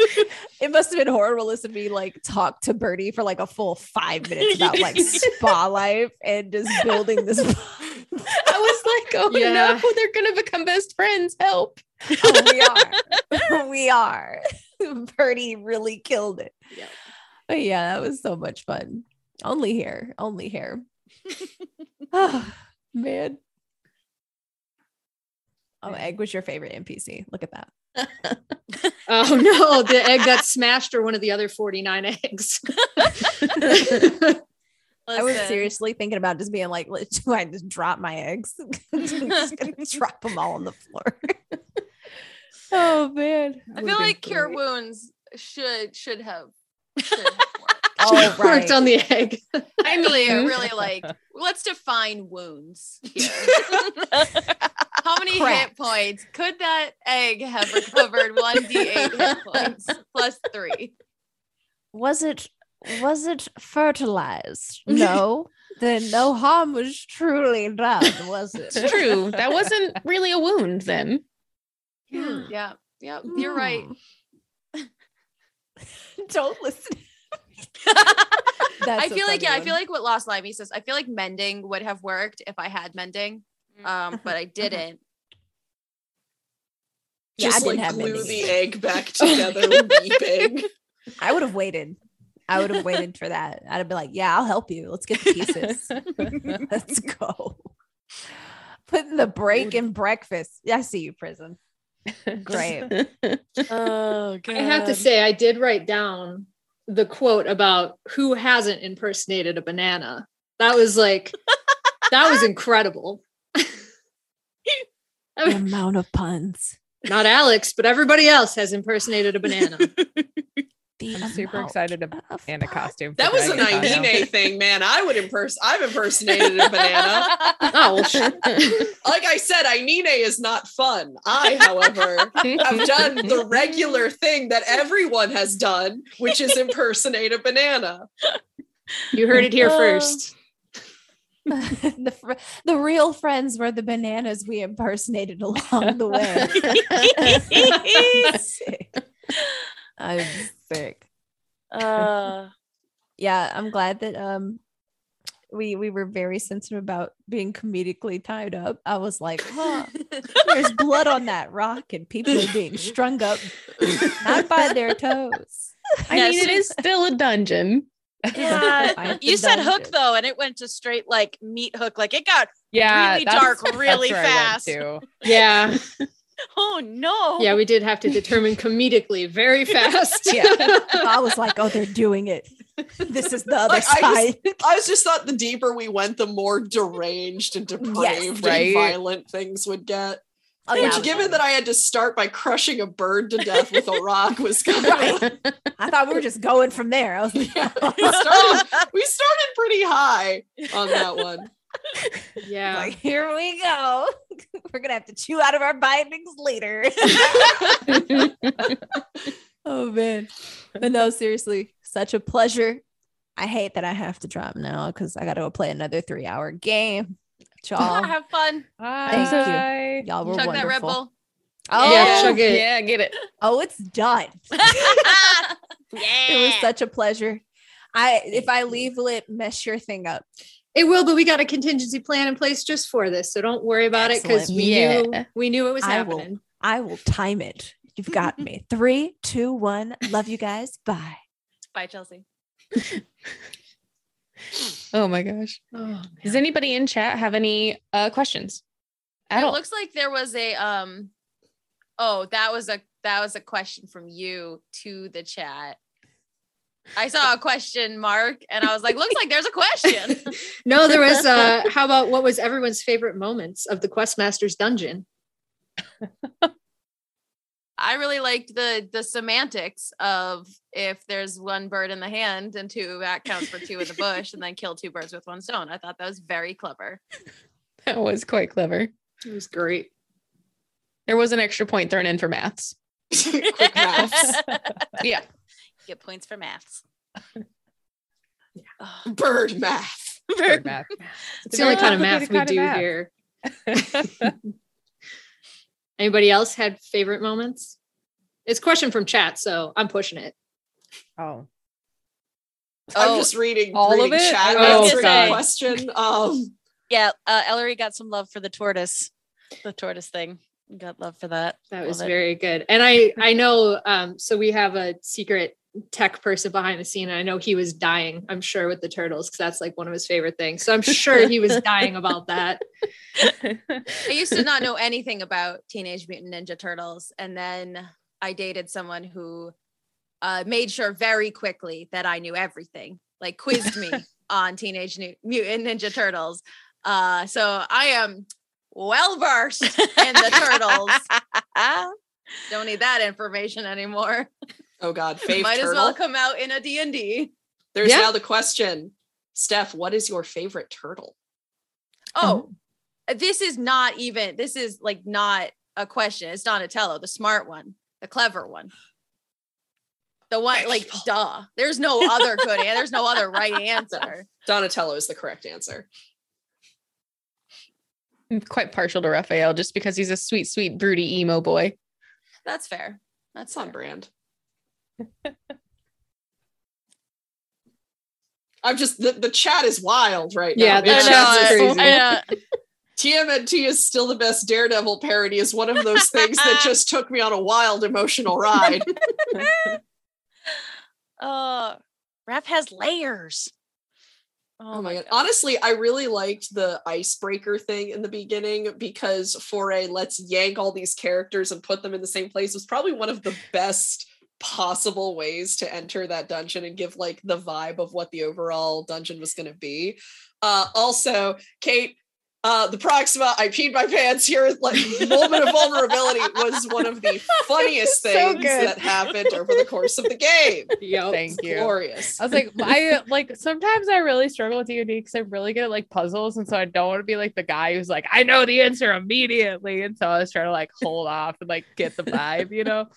Speaker 10: it must have been horrible listening to me like talk to Birdie for like a full five minutes about like spa life and just building this.
Speaker 3: I was like, oh
Speaker 5: Yeah.
Speaker 3: no, they're gonna become best friends. Help.
Speaker 10: Oh, we are. [laughs] [laughs] we are. [laughs] Birdie really killed it.
Speaker 5: Yep.
Speaker 10: But yeah, that was so much fun. Only here. Only here. oh, [sighs] man. Oh, Egg was your favorite NPC. Look at that.
Speaker 5: Oh no, the egg got smashed or one of the other 49 eggs.
Speaker 10: I was seriously thinking about just being like, do I just drop my eggs? just drop them all on the floor. Oh man.
Speaker 9: I feel like cure wounds should should have should have worked.
Speaker 10: Oh, right.
Speaker 5: Worked on the egg. [laughs]
Speaker 3: I
Speaker 9: really,
Speaker 3: mean,
Speaker 9: really [laughs] like let's define wounds here. [laughs] How many
Speaker 10: Crap.
Speaker 9: hit points could that egg have recovered? One d8 hit points plus three.
Speaker 10: was it was it fertilized? No. then no harm was truly done, was it?
Speaker 3: it's true. That wasn't really a wound then.
Speaker 9: Yeah, yeah, you're right. Mm. [laughs]
Speaker 10: Don't listen. [laughs]
Speaker 9: I feel like yeah, I feel like what Lost Limey says. I feel like mending would have worked if I had mending, mm. um, but I uh-huh. didn't.
Speaker 10: Yeah, I
Speaker 2: Just
Speaker 10: didn't
Speaker 2: like
Speaker 10: have
Speaker 2: glue
Speaker 10: mending
Speaker 2: the egg back [laughs] together, weeping.
Speaker 10: I would have waited. I would have waited for that. I'd have been like, yeah, I'll help you. Let's get the pieces. Let's go. Putting the break in breakfast. Yeah, I see you, prison. [laughs] Great. [laughs]
Speaker 7: Oh,
Speaker 5: I have to say, I did write down the quote about who hasn't impersonated a banana. That was like, [laughs] that was incredible. I
Speaker 10: the
Speaker 5: mean,
Speaker 10: amount of puns.
Speaker 5: Not Alex, but everybody else has impersonated a banana.
Speaker 10: The
Speaker 4: I'm super excited to
Speaker 10: of
Speaker 4: and a costume.
Speaker 2: That was an
Speaker 4: Dragon Con
Speaker 2: thing, man. I would impers. I've impersonated a banana.
Speaker 5: Oh, well, sh-
Speaker 2: Like I said, Ainine is not fun. I, however, have done the regular thing that everyone has done, which is impersonate a banana.
Speaker 5: you heard it here uh, first. [laughs]
Speaker 10: the, fr- the real friends were the bananas we impersonated along the way. [laughs] [laughs] sick. I'm sick.
Speaker 7: Uh, [laughs]
Speaker 10: Yeah, I'm glad that um we we were very sensitive about being comedically tied up. I was like, huh, there's blood on that rock and people are being strung up not by their toes.
Speaker 3: I mean, it is still a dungeon.
Speaker 7: yeah. [laughs] You said hook though, and it went to straight like meat hook. Like it got
Speaker 4: Yeah,
Speaker 7: really
Speaker 4: that's-
Speaker 7: dark [laughs]
Speaker 4: that's
Speaker 7: really
Speaker 4: where I went
Speaker 7: fast.
Speaker 5: Yeah. [laughs]
Speaker 7: oh no.
Speaker 5: Yeah, we did have to determine comedically very [laughs] fast.
Speaker 3: Yeah.
Speaker 10: I was like, oh, they're doing it. This is the other
Speaker 2: Like, I
Speaker 10: side.
Speaker 2: I just thought the deeper we went, the more deranged and depraved
Speaker 3: right.
Speaker 2: and violent things would get.
Speaker 10: oh,
Speaker 2: Which,
Speaker 10: was
Speaker 2: given that I had to start by crushing a bird to death with a rock, was [laughs] kind of.
Speaker 10: I thought we were just going from there. I was like,
Speaker 2: Yeah, we, started, we started pretty high on that one.
Speaker 5: Yeah.
Speaker 10: like, here we go. [laughs] We're gonna have to chew out of our bindings later. [laughs] [laughs] oh man. But no, seriously, such a pleasure. I hate that I have to drop now because I gotta go play another three hour game. Y'all,
Speaker 9: Have fun.
Speaker 10: Thank you.
Speaker 4: Bye.
Speaker 10: y'all were
Speaker 9: Chug
Speaker 10: wonderful.
Speaker 9: that Red Bull.
Speaker 10: Oh,
Speaker 5: Yeah, chug it.
Speaker 3: Yeah, get it.
Speaker 10: oh, it's done. yeah. It was such a pleasure. I if I leave, will it mess your thing up?
Speaker 5: It will, but we got a contingency plan in place just for this, so don't worry about it because we
Speaker 3: Yeah.
Speaker 5: knew we knew it was
Speaker 10: I will. I will time it. You've got me. [laughs] Three, two, one. Love you guys. Bye.
Speaker 9: Bye, Chelsea. [laughs]
Speaker 3: Oh my gosh.
Speaker 5: Oh,
Speaker 3: Does anybody in chat have any uh questions? At
Speaker 9: it
Speaker 3: all?
Speaker 9: looks like there was a um Oh, that was a that was a question from you to the chat. I saw a question mark and I was like, looks like there's a question. [laughs]
Speaker 5: no, there was uh [laughs] how about what was everyone's favorite moments of the Questmaster's dungeon?
Speaker 9: I really liked the the semantics of if there's one bird in the hand and two that counts for two in the bush and then kill two birds with one stone. I thought that was very clever.
Speaker 3: That was quite clever.
Speaker 5: It was great.
Speaker 3: There was an extra point thrown in for maths. [laughs]
Speaker 2: Quick maths.
Speaker 3: Yeah.
Speaker 7: Get points for maths. [laughs]
Speaker 2: Bird math.
Speaker 3: Bird math.
Speaker 5: It's the only kind of math we do
Speaker 4: math.
Speaker 5: here. [laughs] Anybody else had favorite moments? It's a question from chat, so I'm pushing it.
Speaker 4: oh.
Speaker 2: I'm
Speaker 9: Oh,
Speaker 2: just reading,
Speaker 4: all of it?
Speaker 2: chat
Speaker 5: Oh,
Speaker 2: answering the
Speaker 5: God.
Speaker 2: question. Um,
Speaker 7: Yeah, uh, Ellery got some love for the tortoise, the tortoise thing. Got love for that.
Speaker 5: That was
Speaker 7: it.
Speaker 5: very good. And I I know um so we have a secret tech person behind the scene and I know he was dying, I'm sure with the turtles cuz that's like one of his favorite things. So I'm sure he was dying about that. [laughs] [laughs]
Speaker 9: I used to not know anything about Teenage Mutant Ninja Turtles, and then I dated someone who uh, made sure very quickly that I knew everything, like quizzed me [laughs] on Teenage Nu- Mutant Ninja Turtles. Uh, so I am well versed in the turtles. Don't need that information anymore.
Speaker 2: Oh God, [laughs] fave
Speaker 9: Might as well come out in a D and D.
Speaker 2: There's
Speaker 5: Yeah.
Speaker 2: now the question, Steph. What is your favorite turtle?
Speaker 9: Oh, um, this is not even. This is like not a question. It's Donatello, the smart one, the clever one. The one, like, duh. There's no other good. an- There's no other right [laughs] answer.
Speaker 2: Donatello is the correct answer.
Speaker 3: I'm quite partial to Raphael just because he's a sweet, sweet, broody emo boy.
Speaker 9: That's fair. That's
Speaker 2: on
Speaker 9: fair.
Speaker 2: brand. [laughs] I'm just the, the chat is wild right now.
Speaker 5: Yeah, [laughs] the
Speaker 2: man.
Speaker 5: chat's
Speaker 7: I know,
Speaker 5: crazy.
Speaker 7: I know.
Speaker 2: TMNT is still the best Daredevil parody is one of those things that [laughs] just took me on a wild emotional ride.
Speaker 7: Uh, rap has layers.
Speaker 2: Oh my god. Honestly, I really liked the icebreaker thing in the beginning because for a let's yank all these characters and put them in the same place was probably one of the best possible ways to enter that dungeon and give like the vibe of what the overall dungeon was going to be. Uh also, Kate uh, the Proxima, I peed my pants here. Like moment of vulnerability was one of the [laughs] funniest things
Speaker 4: good.
Speaker 2: that happened over the course of the game.
Speaker 5: Yep.
Speaker 3: Thank you.
Speaker 2: Glorious.
Speaker 4: I was like, I [laughs] like sometimes I really struggle with D and D because I'm really good at like puzzles, and so I don't want to be like the guy who's like, I know the answer immediately, and so I was trying to like hold off and like get the vibe, you know?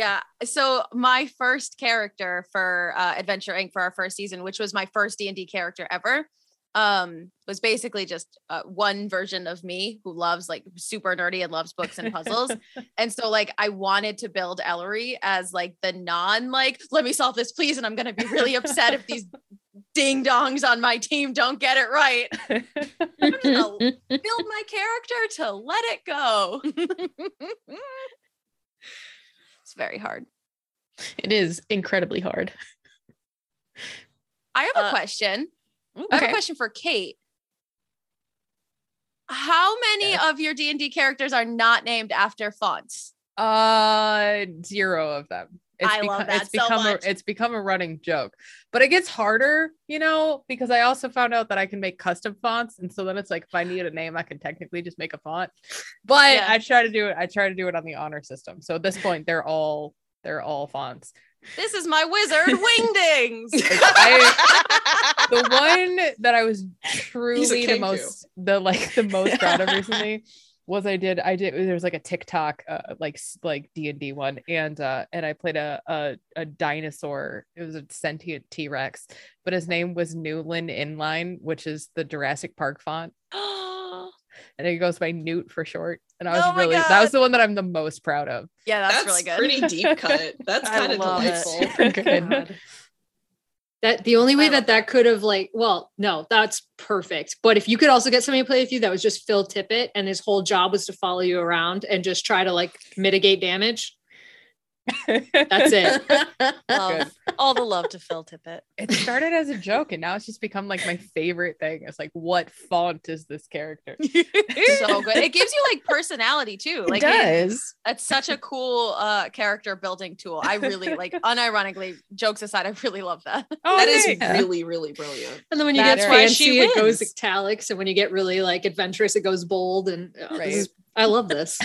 Speaker 9: Yeah. So my first character for uh, Adventure Inc. for our first season, which was my first D and D character ever, um, was basically just uh, one version of me who loves like super nerdy and loves books and puzzles. [laughs] and so like I wanted to build Ellery as like the non like let me solve this please, and I'm gonna be really upset if these [laughs] ding dongs on my team don't get it right. I'm gonna [laughs] build my character to let it go. It's very hard.
Speaker 3: It is incredibly hard.
Speaker 9: I have a
Speaker 7: Uh,
Speaker 9: question. I have a question for Kate. How many of your D and D characters are not named after fonts?
Speaker 4: Uh, zero of them. It's
Speaker 9: I love that
Speaker 4: it's
Speaker 9: so
Speaker 4: become
Speaker 9: much.
Speaker 4: a it's become a running joke, but it gets harder, you know, because I also found out that I can make custom fonts, and so then it's like if I need a name, I can technically just make a font. But
Speaker 9: Yeah.
Speaker 4: I try to do it. I try to do it on the honor system. So at this point, they're all they're all fonts.
Speaker 9: This is my wizard wingdings. [laughs]
Speaker 4: I- the one that I was truly the most the like the most proud of [laughs] recently was I did I did there was like a TikTok uh, like like D and D one and uh and I played a, a a dinosaur it was a sentient T Rex but his name was Neuland Inline which is the Jurassic Park font [gasps] and it goes by Newt for short and I was
Speaker 9: Oh my
Speaker 4: really that was the one that I'm the most proud of
Speaker 9: yeah, that's,
Speaker 2: That's,
Speaker 9: really good.
Speaker 2: pretty deep cut. [laughs] That's kind of
Speaker 7: love it.
Speaker 2: delightful. [laughs]
Speaker 5: That the only way that that could have like well no that's perfect. But if you could also get somebody to play with you that was just Phil Tippett and his whole job was to follow you around and just try to like mitigate damage That's it. [laughs]
Speaker 7: Love. All the love to Phil Tippett.
Speaker 4: It started as a joke and now it's just become like my favorite thing. It's like, what font is this character? [laughs]
Speaker 9: so good. It gives you like personality too. Like
Speaker 3: it
Speaker 9: it-
Speaker 3: does.
Speaker 9: it's such a cool uh character building tool. I really [laughs] like unironically, jokes aside, I really love that.
Speaker 4: Oh,
Speaker 2: that is
Speaker 4: thanks.
Speaker 2: really, really brilliant.
Speaker 5: And then when you
Speaker 4: That's
Speaker 5: get
Speaker 7: why
Speaker 5: fancy,
Speaker 7: she
Speaker 5: it goes
Speaker 7: wins.
Speaker 5: italics, and when you get really like adventurous, it goes bold. And this
Speaker 4: Right.
Speaker 5: is- I love this.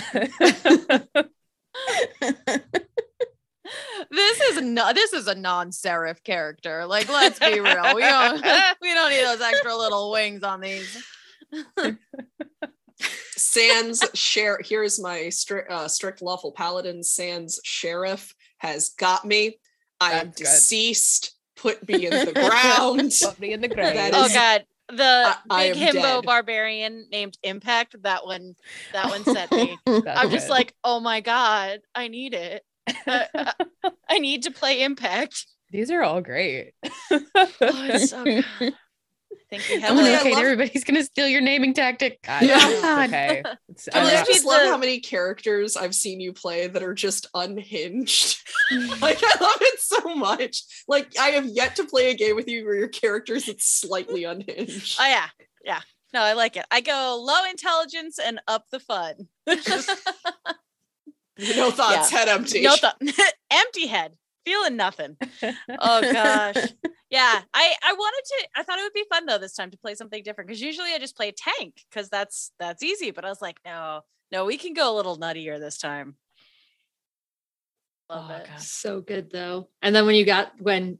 Speaker 9: This is no, this is a non-serif character. Like, let's be real. We don't [laughs] we don't need those extra little wings on these. [laughs]
Speaker 2: Sans share. Here's my strict, uh, strict lawful paladin. Sans sheriff has got me. I am deceased. Put me in the [laughs] ground.
Speaker 4: Put me in the grave.
Speaker 2: That
Speaker 7: Oh
Speaker 2: is-
Speaker 7: god. The
Speaker 2: I- I
Speaker 7: big
Speaker 2: am
Speaker 7: himbo
Speaker 2: dead.
Speaker 7: barbarian named Impact. That one that one set me. I'm just
Speaker 4: good.
Speaker 7: like, oh my god, I need it. I, [laughs] I- I need to play Impact.
Speaker 4: these are all great.
Speaker 7: Oh, it's so [laughs] good. I think we have
Speaker 3: Oh
Speaker 2: Emily,
Speaker 3: no,
Speaker 2: love-
Speaker 3: everybody's gonna steal your naming tactic.
Speaker 4: God,
Speaker 2: Yeah.
Speaker 4: okay. It's,
Speaker 2: I, mean, I
Speaker 4: uh,
Speaker 2: just
Speaker 7: Read
Speaker 2: love
Speaker 7: the-
Speaker 2: how many characters I've seen you play that are just unhinged. [laughs] like I love it so much. Like I have yet to play a game with you where your character is slightly unhinged.
Speaker 7: Oh yeah, yeah. No, I like it. I go low intelligence and up the fun.
Speaker 2: No [laughs] thoughts, head empty.
Speaker 7: no thought. [laughs] Empty head, feeling nothing. [laughs] Oh gosh. Yeah, I I wanted to. I thought it would be fun though this time to play something different because usually I just play tank because that's that's easy. But I was like, no, no, we can go a little nuttier this time. Love
Speaker 5: Oh,
Speaker 7: it.
Speaker 5: God, so good though. And then when you got when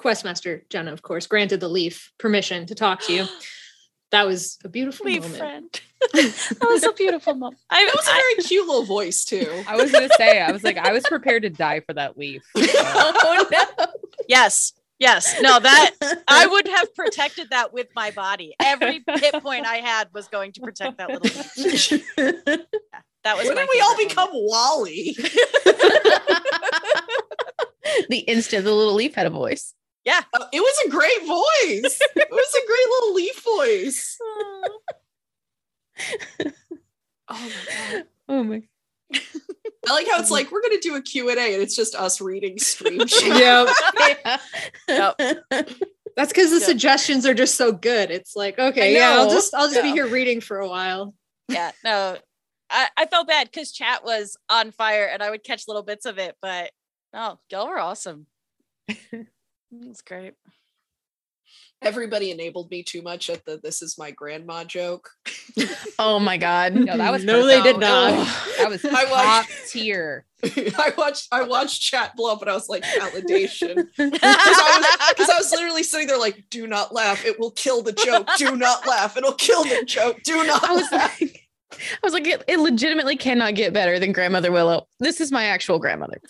Speaker 5: Questmaster Jenna, of course, granted the leaf permission to talk to you, [gasps] that was a beautiful
Speaker 7: Leave
Speaker 5: moment.
Speaker 7: friend. [laughs] that was a beautiful moment. [laughs] I,
Speaker 2: That was a very cute little voice too.
Speaker 4: I was gonna say, I was like, I was prepared to die for that leaf. [laughs]
Speaker 3: Oh no.
Speaker 7: yes, yes. No, that I would have protected that with my body. Every hit point I had was going to protect that little. leaf. That was.
Speaker 2: When did we all
Speaker 7: favorite
Speaker 2: become
Speaker 7: moment.
Speaker 2: Wally?
Speaker 3: the instant the little leaf had a voice.
Speaker 2: Uh, it was a great voice. It was a great little leaf voice. [laughs] Oh my god.
Speaker 3: Oh my
Speaker 2: I like how it's like we're gonna do a Q&A and it's just us reading stream chat.
Speaker 5: Yeah,
Speaker 7: Yep.
Speaker 5: that's because the
Speaker 7: Yeah.
Speaker 5: suggestions are just so good. It's like, okay, yeah, I'll just I'll just be here reading for a while.
Speaker 7: yeah no I, I felt bad because chat was on fire and i would catch little bits of it but no y'all were awesome [laughs] it's great
Speaker 2: Everybody enabled me too much at the this is my grandma joke. [laughs]
Speaker 3: Oh my god.
Speaker 4: no, that was [laughs]
Speaker 5: No, they did not.
Speaker 3: Oh.
Speaker 4: That was [laughs]
Speaker 2: I
Speaker 4: top
Speaker 2: watched-
Speaker 4: tier.
Speaker 2: I watched I watched chat blow up and I was like validation. Because I, was- I was literally sitting there like, do not laugh. It will kill the joke. Do not laugh. It'll kill the joke. Do not
Speaker 3: I was
Speaker 2: laugh.
Speaker 3: like, I was like, it, it legitimately cannot get better than Grandmother Willow. This is my actual grandmother.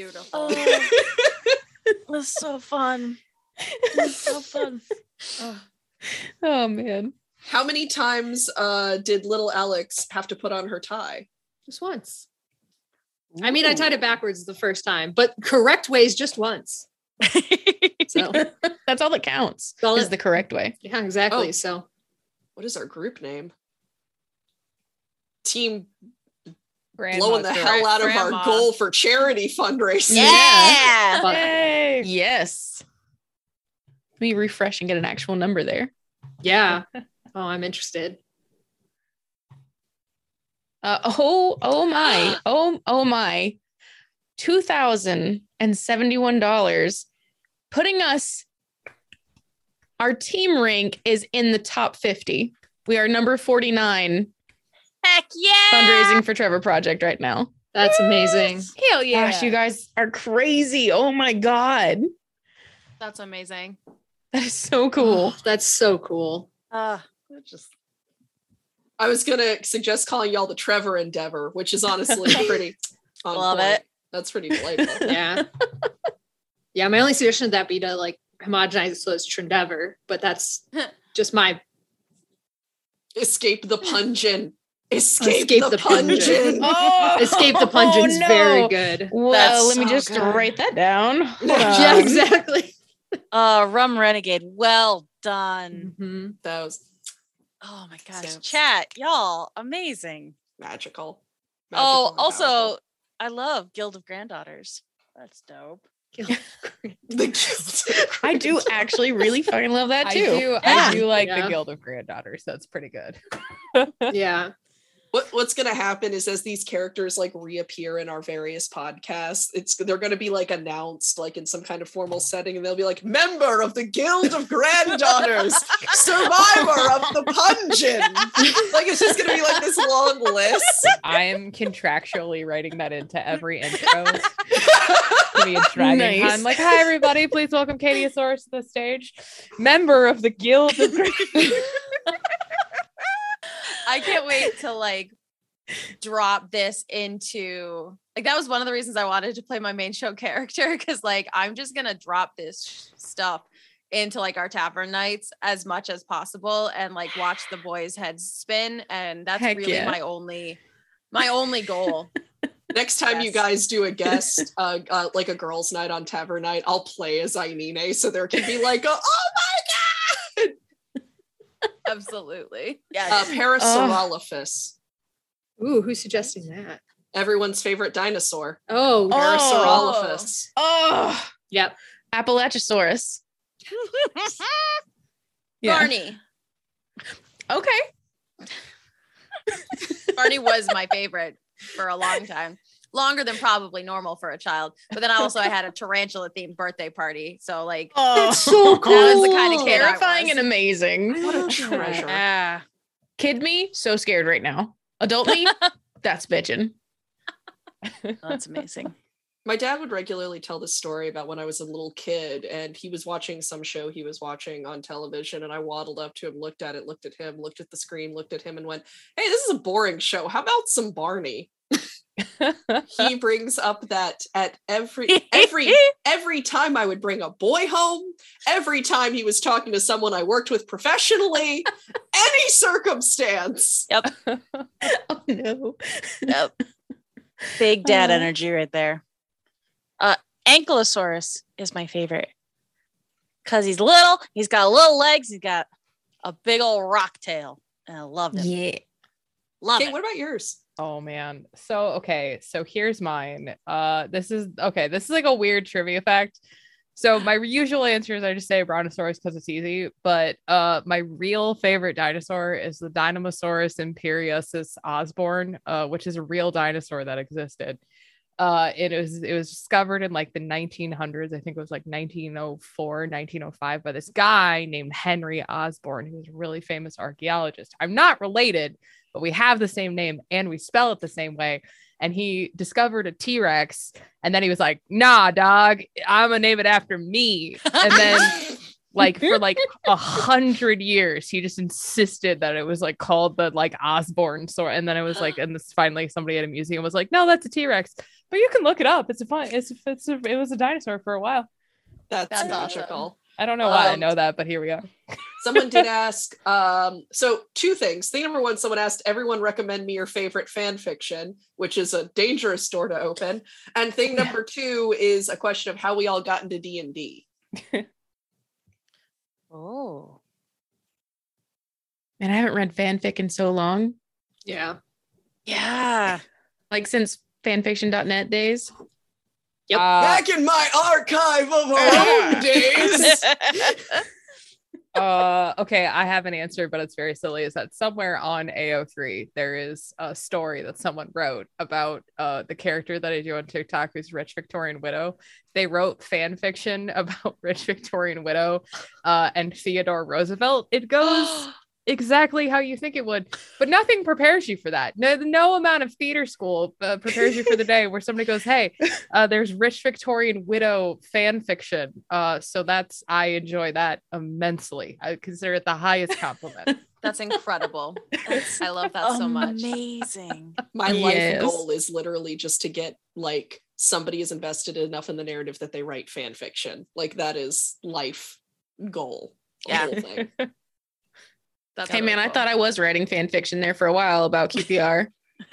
Speaker 7: Beautiful [laughs] it's so fun it's so fun [laughs]
Speaker 3: Oh man.
Speaker 2: How many times uh, did little Alex have to put on her tie?
Speaker 5: Just once. I mean, I tied it backwards the first time, but correct ways just once. [laughs] So
Speaker 3: That's all that counts.
Speaker 5: all
Speaker 3: Is
Speaker 5: it-
Speaker 3: the correct way.
Speaker 5: yeah, exactly.
Speaker 2: Oh.
Speaker 5: So
Speaker 2: What is our group name? Team
Speaker 4: Grandma's
Speaker 2: blowing the hell out of our goal for charity fundraising.
Speaker 7: yeah
Speaker 5: but
Speaker 4: Yay!
Speaker 3: Yes. Let me refresh and get an actual number there.
Speaker 5: yeah. [laughs] Oh, I'm interested.
Speaker 3: Uh, oh, oh my, [gasps] oh, oh my, two thousand and seventy-one dollars, putting us. Our team rank is in the top fifty. We are number forty-nine
Speaker 7: heck yeah
Speaker 3: fundraising for Trevor Project right now.
Speaker 5: That's amazing.
Speaker 4: Hell yeah!
Speaker 3: Gosh, you guys are crazy! Oh my god,
Speaker 9: That's amazing.
Speaker 3: that is so cool.
Speaker 5: Oh, that's so cool.
Speaker 7: uh, just
Speaker 2: I was gonna suggest calling y'all the Trevor Endeavor, which is honestly [laughs] pretty on
Speaker 7: Love
Speaker 2: point.
Speaker 7: it.
Speaker 2: That's pretty delightful. [laughs]
Speaker 5: Yeah. yeah. My only suggestion to that be to like homogenize it so it's Trendever, but that's [laughs] just my
Speaker 2: Escape the Pungeon. Escape,
Speaker 5: Escape
Speaker 2: the,
Speaker 5: the Pungeon.
Speaker 2: Pungeon. [laughs]
Speaker 3: Oh,
Speaker 5: escape the Pungeon's
Speaker 3: no.
Speaker 5: very good.
Speaker 3: Well,
Speaker 2: That's
Speaker 3: let me
Speaker 2: so
Speaker 3: just
Speaker 2: good.
Speaker 3: write that down. Hold [laughs]
Speaker 5: yeah, exactly.
Speaker 7: uh rum renegade well done
Speaker 5: Mhm.
Speaker 2: That was
Speaker 7: oh my gosh
Speaker 2: Snaps.
Speaker 7: chat y'all amazing
Speaker 2: magical.
Speaker 7: oh, also,
Speaker 2: powerful.
Speaker 7: I love Guild of Granddaughters. That's dope. [laughs]
Speaker 2: the guild.
Speaker 3: I do actually really fucking love that
Speaker 4: I
Speaker 3: too.
Speaker 4: do. I do like
Speaker 5: Yeah.
Speaker 4: the Guild of Granddaughters. That's pretty good.
Speaker 5: yeah.
Speaker 2: What what's gonna happen is as these characters like reappear in our various podcasts, it's they're gonna be like announced like in some kind of formal setting, and they'll be like member of the Guild of Granddaughters, survivor of the Pungeon. like it's just gonna be like this long list.
Speaker 4: I am contractually writing that into every intro. to be a dragon
Speaker 3: Nice.
Speaker 4: I'm like, hi everybody, please welcome Katieosaurus to the stage, member of the Guild of Grand- [laughs]
Speaker 9: I can't wait to like drop this into like that was one of the reasons I wanted to play my main show character because like I'm just gonna drop this sh- stuff into like our tavern nights as much as possible and like watch the boys' heads spin and that's
Speaker 3: Heck
Speaker 9: really
Speaker 3: yeah.
Speaker 9: my only my only goal. [laughs]
Speaker 2: Next time you guys do a [laughs] guest, uh, uh, like a girls' night on Tavern Night, I'll play as Ainine, so there can be like, a, oh my god,
Speaker 9: Absolutely.
Speaker 2: uh,
Speaker 9: Yes.
Speaker 2: Parasaurolophus,
Speaker 5: Ooh, who's suggesting that?
Speaker 2: everyone's favorite dinosaur.
Speaker 5: Oh,
Speaker 3: Oh.
Speaker 2: Parasaurolophus.
Speaker 3: Oh,
Speaker 5: yep.
Speaker 3: Appalachiosaurus. [laughs] Yeah.
Speaker 9: Barney.
Speaker 3: Okay.
Speaker 9: Barney was my favorite for a long time. Longer than probably normal for a child. But then also I had a tarantula themed birthday party. So like
Speaker 3: Oh,
Speaker 5: That's so cool.
Speaker 9: That was the kind of kid
Speaker 3: terrifying and amazing.
Speaker 2: What a treasure.
Speaker 7: Yeah.
Speaker 3: Kid me, so scared right now. Adult me, [laughs] that's bitching.
Speaker 7: That's amazing. [laughs]
Speaker 2: My dad would regularly tell this story about when I was a little kid and he was watching some show he was watching on television. And I waddled up to him, looked at it, looked at him, looked at the screen, looked at him, and went, Hey, this is a boring show. How about some Barney? [laughs] he brings up that at every every [laughs] every time I would bring a boy home, every time he was talking to someone I worked with professionally, any circumstance. Yep. [laughs]
Speaker 3: Oh no.
Speaker 7: Yep. Big [laughs] dad
Speaker 3: Oh.
Speaker 7: energy right there. Uh Ankylosaurus is my favorite. Cause he's little, he's got little legs, he's got a big old rock tail. And I loved him.
Speaker 3: Yeah.
Speaker 7: Love
Speaker 2: Okay,
Speaker 7: it.
Speaker 2: what about yours?
Speaker 4: Oh man. So okay, so here's mine. Uh this is okay, this is like a weird trivia fact. So my usual answer is I just say Brontosaurus because it's easy, but uh my real favorite dinosaur is the Dynamosaurus imperiosus osborne, uh, which is a real dinosaur that existed. Uh it was it was discovered in like the 1900s. I think it was like 1904, 1905 by this guy named Henry Osborne, who was a really famous archaeologist. I'm not related, but we have the same name and we spell it the same way. And he discovered a T Rex, and then he was like, "Nah, dog, I'm gonna name it after me." [laughs] And then, like for like [laughs] a hundred years, he just insisted that it was like called the like Osborne sort. And then it was like, and this finally somebody at a museum was like, "No, that's a T Rex." But you can look it up. It's a fun. It's it's a, it was a dinosaur for a while.
Speaker 2: That's,
Speaker 9: That's
Speaker 2: magical.
Speaker 4: I don't know why I
Speaker 2: Um,
Speaker 4: know that, but here we go.
Speaker 2: Someone did [laughs] ask. Um, so two things. Thing number one, someone asked everyone recommend me your favorite fan fiction, which is a dangerous door to open. And thing number two is a question of how we all got into D and D. [laughs]
Speaker 7: Oh.
Speaker 3: Man, I haven't read fanfic in so long.
Speaker 5: Yeah.
Speaker 7: Yeah.
Speaker 3: Like since fanfiction.net days.
Speaker 5: Yep.
Speaker 4: Uh,
Speaker 2: Back in my archive of our [laughs] own days. [laughs]
Speaker 4: uh okay i have an answer but it's very silly is that somewhere on ao3 there is a story that someone wrote about uh the character that i do on tiktok who's rich victorian widow. They wrote fan fiction [laughs] about rich victorian widow uh and theodore roosevelt. It [gasps] goes exactly how you think it would but nothing prepares you for that no no amount of theater school uh, prepares you for the day where somebody goes hey [laughs] uh, there's rich victorian widow fan fiction uh, so that's i enjoy that immensely i consider it the highest compliment [laughs]
Speaker 9: That's incredible. I love that so much.
Speaker 7: Amazing.
Speaker 2: My
Speaker 3: Yes.
Speaker 2: life goal is literally just to get like somebody is invested enough in the narrative that they write fan fiction. Like that is life goal.
Speaker 7: Yeah. [laughs]
Speaker 2: whole.
Speaker 9: That's
Speaker 3: Hey
Speaker 9: really
Speaker 3: man, I thought I was writing fan fiction there for a while about QPR. [laughs]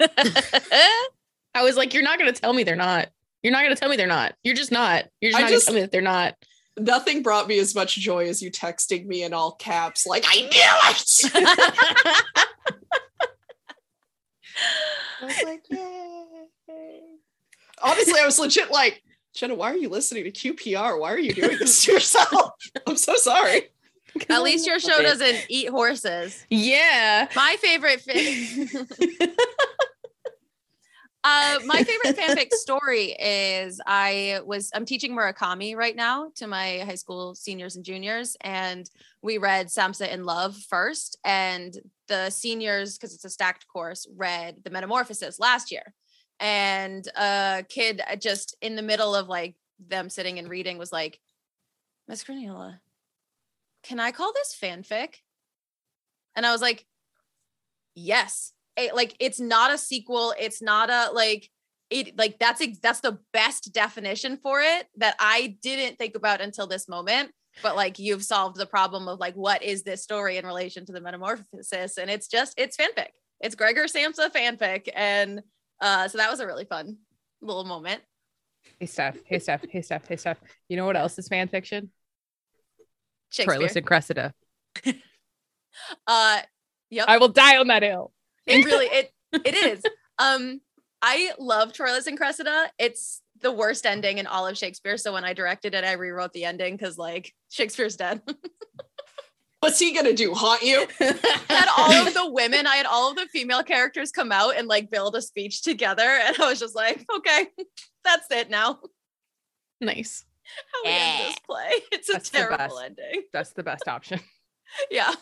Speaker 3: I was like, you're not gonna tell me they're not. You're not gonna tell me they're not. You're just not. You're just
Speaker 2: I
Speaker 3: not
Speaker 2: just-
Speaker 3: gonna tell me that they're not.
Speaker 2: Nothing brought me as much joy as you texting me in all caps, like I knew it. [laughs] I was like, yay. honestly, I was legit like, Jenna, why are you listening to QPR? Why are you doing this to yourself? [laughs] I'm so sorry.
Speaker 9: At least your show doesn't eat horses.
Speaker 3: Yeah.
Speaker 9: My favorite fan. [laughs] uh, my favorite fanfic story is I was I'm teaching Murakami right now to my high school seniors and juniors, and we read Samsa in Love first, and the seniors because it's a stacked course read the Metamorphosis last year, and a kid just in the middle of like them sitting and reading was like, Miss Granula, can I call this fanfic? And I was like, yes. It- like it's not a sequel. It's not a like it like that's that's the best definition for it that I didn't think about until this moment. But like you've solved the problem of like what is this story in relation to the metamorphosis? And it's just it's fanfic. It's Gregor Samsa fanfic. And uh so that was a really fun little moment.
Speaker 4: Hey Steph. Hey Steph. Hey Steph. Hey Steph. You know what else is fan fiction?
Speaker 9: Shakespeare.
Speaker 4: Troilus and Cressida. [laughs]
Speaker 9: Uh yep.
Speaker 4: I will die on that hill.
Speaker 9: it really it it is [laughs] um i love troilus and cressida it's the worst ending in all of shakespeare so when i directed it i rewrote the ending because like shakespeare's dead [laughs]
Speaker 2: What's he gonna do? Haunt you?
Speaker 9: had all of the women i had all of the female characters come out and like build a speech together and i was just like okay that's it now
Speaker 3: nice. [laughs]
Speaker 9: how we end this play [laughs] it's a
Speaker 4: That's
Speaker 9: terrible ending
Speaker 4: That's the best option. [laughs]
Speaker 9: yeah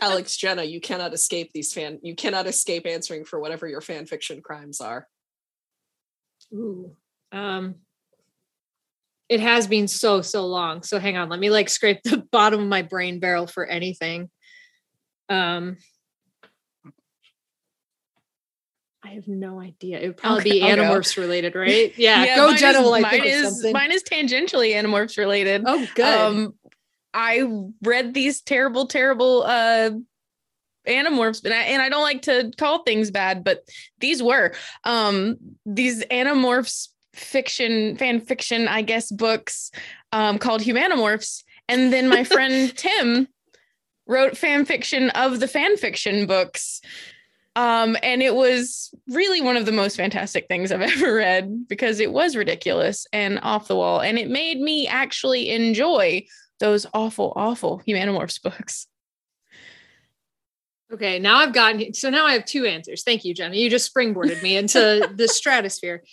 Speaker 2: Alex, Jenna, you cannot escape these fan. You cannot escape answering for whatever your fan fiction crimes are.
Speaker 5: Ooh. Um it has been so so long. So hang on, let me like scrape the bottom of my brain barrel for anything. Um I have no idea. It would probably
Speaker 3: Okay,
Speaker 5: be
Speaker 3: go.
Speaker 5: Animorphs [laughs] related, [laughs] right? Yeah, go
Speaker 3: mine
Speaker 5: Jenna
Speaker 3: is, mine is
Speaker 5: something.
Speaker 3: mine is tangentially Animorphs related.
Speaker 5: oh, good.
Speaker 3: Um, I read these terrible, terrible uh Animorphs, and I and I don't like to call things bad, but these were um these Animorphs fiction fan fiction, I guess, books um called Humanimorphs, and then my [laughs] friend Tim wrote fan fiction of the fan fiction books. Um, and it was really one of the most fantastic things I've [laughs] ever read because it was ridiculous and off the wall, and it made me actually enjoy those awful, awful Humanimorphs books.
Speaker 5: Okay, now I've gotten so now I have two answers. Thank you, Jenna. You just springboarded me into [laughs] the stratosphere.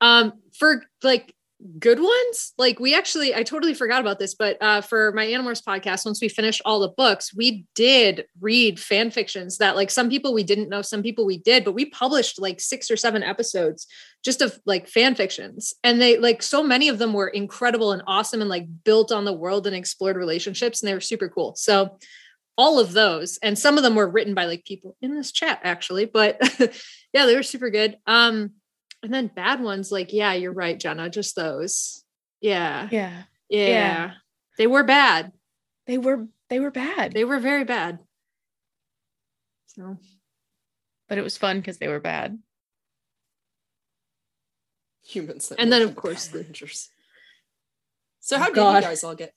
Speaker 5: Um, for like good ones, like we actually I totally forgot about this, but uh for my Animorphs podcast, once we finished all the books, we did read fan fictions that like some people we didn't know, some people we did, but we published like six or seven episodes just of like fan fictions. And they like so many of them were incredible and awesome and like built on the world and explored relationships, and they were super cool. So all of those and some of them were written by like people in this chat actually but [laughs] yeah they were super good um and then bad ones like yeah you're right jenna just those yeah
Speaker 3: Yeah.
Speaker 5: yeah,
Speaker 3: Yeah.
Speaker 5: they were bad
Speaker 3: They were they were bad.
Speaker 5: they were very bad so
Speaker 3: but it was fun because they were bad.
Speaker 2: Humans.
Speaker 5: And then, of course,
Speaker 2: Power
Speaker 5: the-
Speaker 2: Rangers. So how oh, did
Speaker 5: God.
Speaker 2: you guys all get?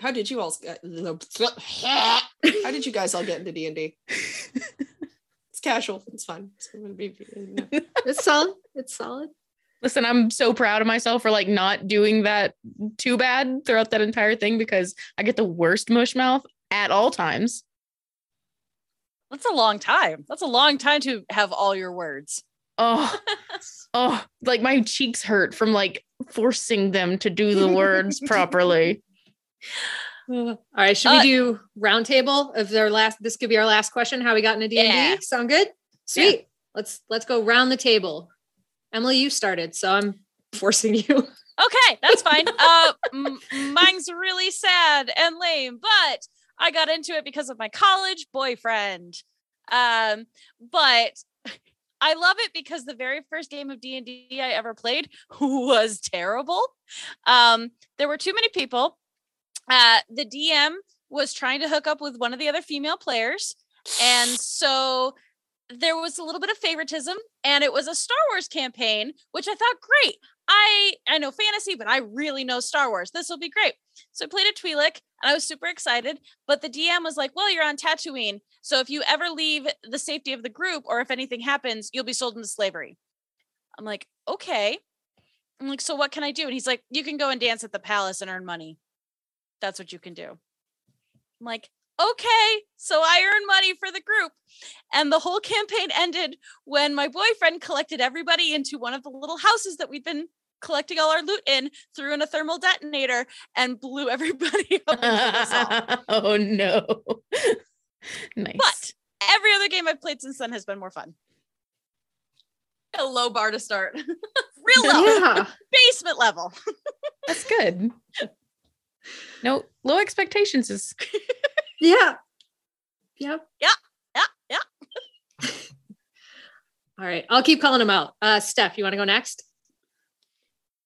Speaker 2: How did you all uh, get? [laughs] How did you guys all get into D and D? It's [laughs] casual. It's fine. It's gonna be. [laughs]
Speaker 5: it's solid it's solid
Speaker 3: Listen, I'm so proud of myself for like not doing that too bad throughout that entire thing because I get the worst mush mouth at all times.
Speaker 7: That's a long time. That's a long time to have all your words.
Speaker 3: Oh, [laughs] oh, like my cheeks hurt from like forcing them to do the words [laughs] properly.
Speaker 5: All right should
Speaker 7: Uh,
Speaker 5: we do roundtable of their last this could be our last question how we got into d&d
Speaker 7: Yeah.
Speaker 5: sound good sweet let's let's go round the table emily you started so i'm [laughs] forcing you
Speaker 7: Okay, that's fine. [laughs] uh, m- mine's really sad and lame, but I got into it because of my college boyfriend. Um, but I love it because the very first game of D and D I ever played [laughs] was terrible. Um, there were too many people. Uh, the DM was trying to hook up with one of the other female players, and [sighs] so there was a little bit of favoritism and it was a Star Wars campaign, which I thought great. I I know fantasy, but I really know Star Wars. This will be great. So I played a Twi'lek and I was super excited. But the DM was like, well, you're on Tatooine. So if you ever leave the safety of the group or if anything happens, you'll be sold into slavery. I'm like, okay. I'm like, so what can I do? And he's like, you can go and dance at the palace and earn money. That's what you can do. I'm like, okay. So I earn money for the group. And the whole campaign ended when my boyfriend collected everybody into one of the little houses that we'd been collecting all our loot in, threw in a thermal detonator, and blew [laughs] everybody up. and killed us all.
Speaker 3: oh no. [laughs] nice.
Speaker 7: But every other game I've played since then has been more fun.
Speaker 9: A low bar to start.
Speaker 7: Real low, [laughs]
Speaker 5: Yeah.
Speaker 7: basement level.
Speaker 3: That's good. No, low expectations is [laughs]
Speaker 5: Yeah. Yep.
Speaker 7: Yeah, yeah. Yeah. [laughs]
Speaker 5: All right. I'll keep calling them out. Uh Steph, you want to go next?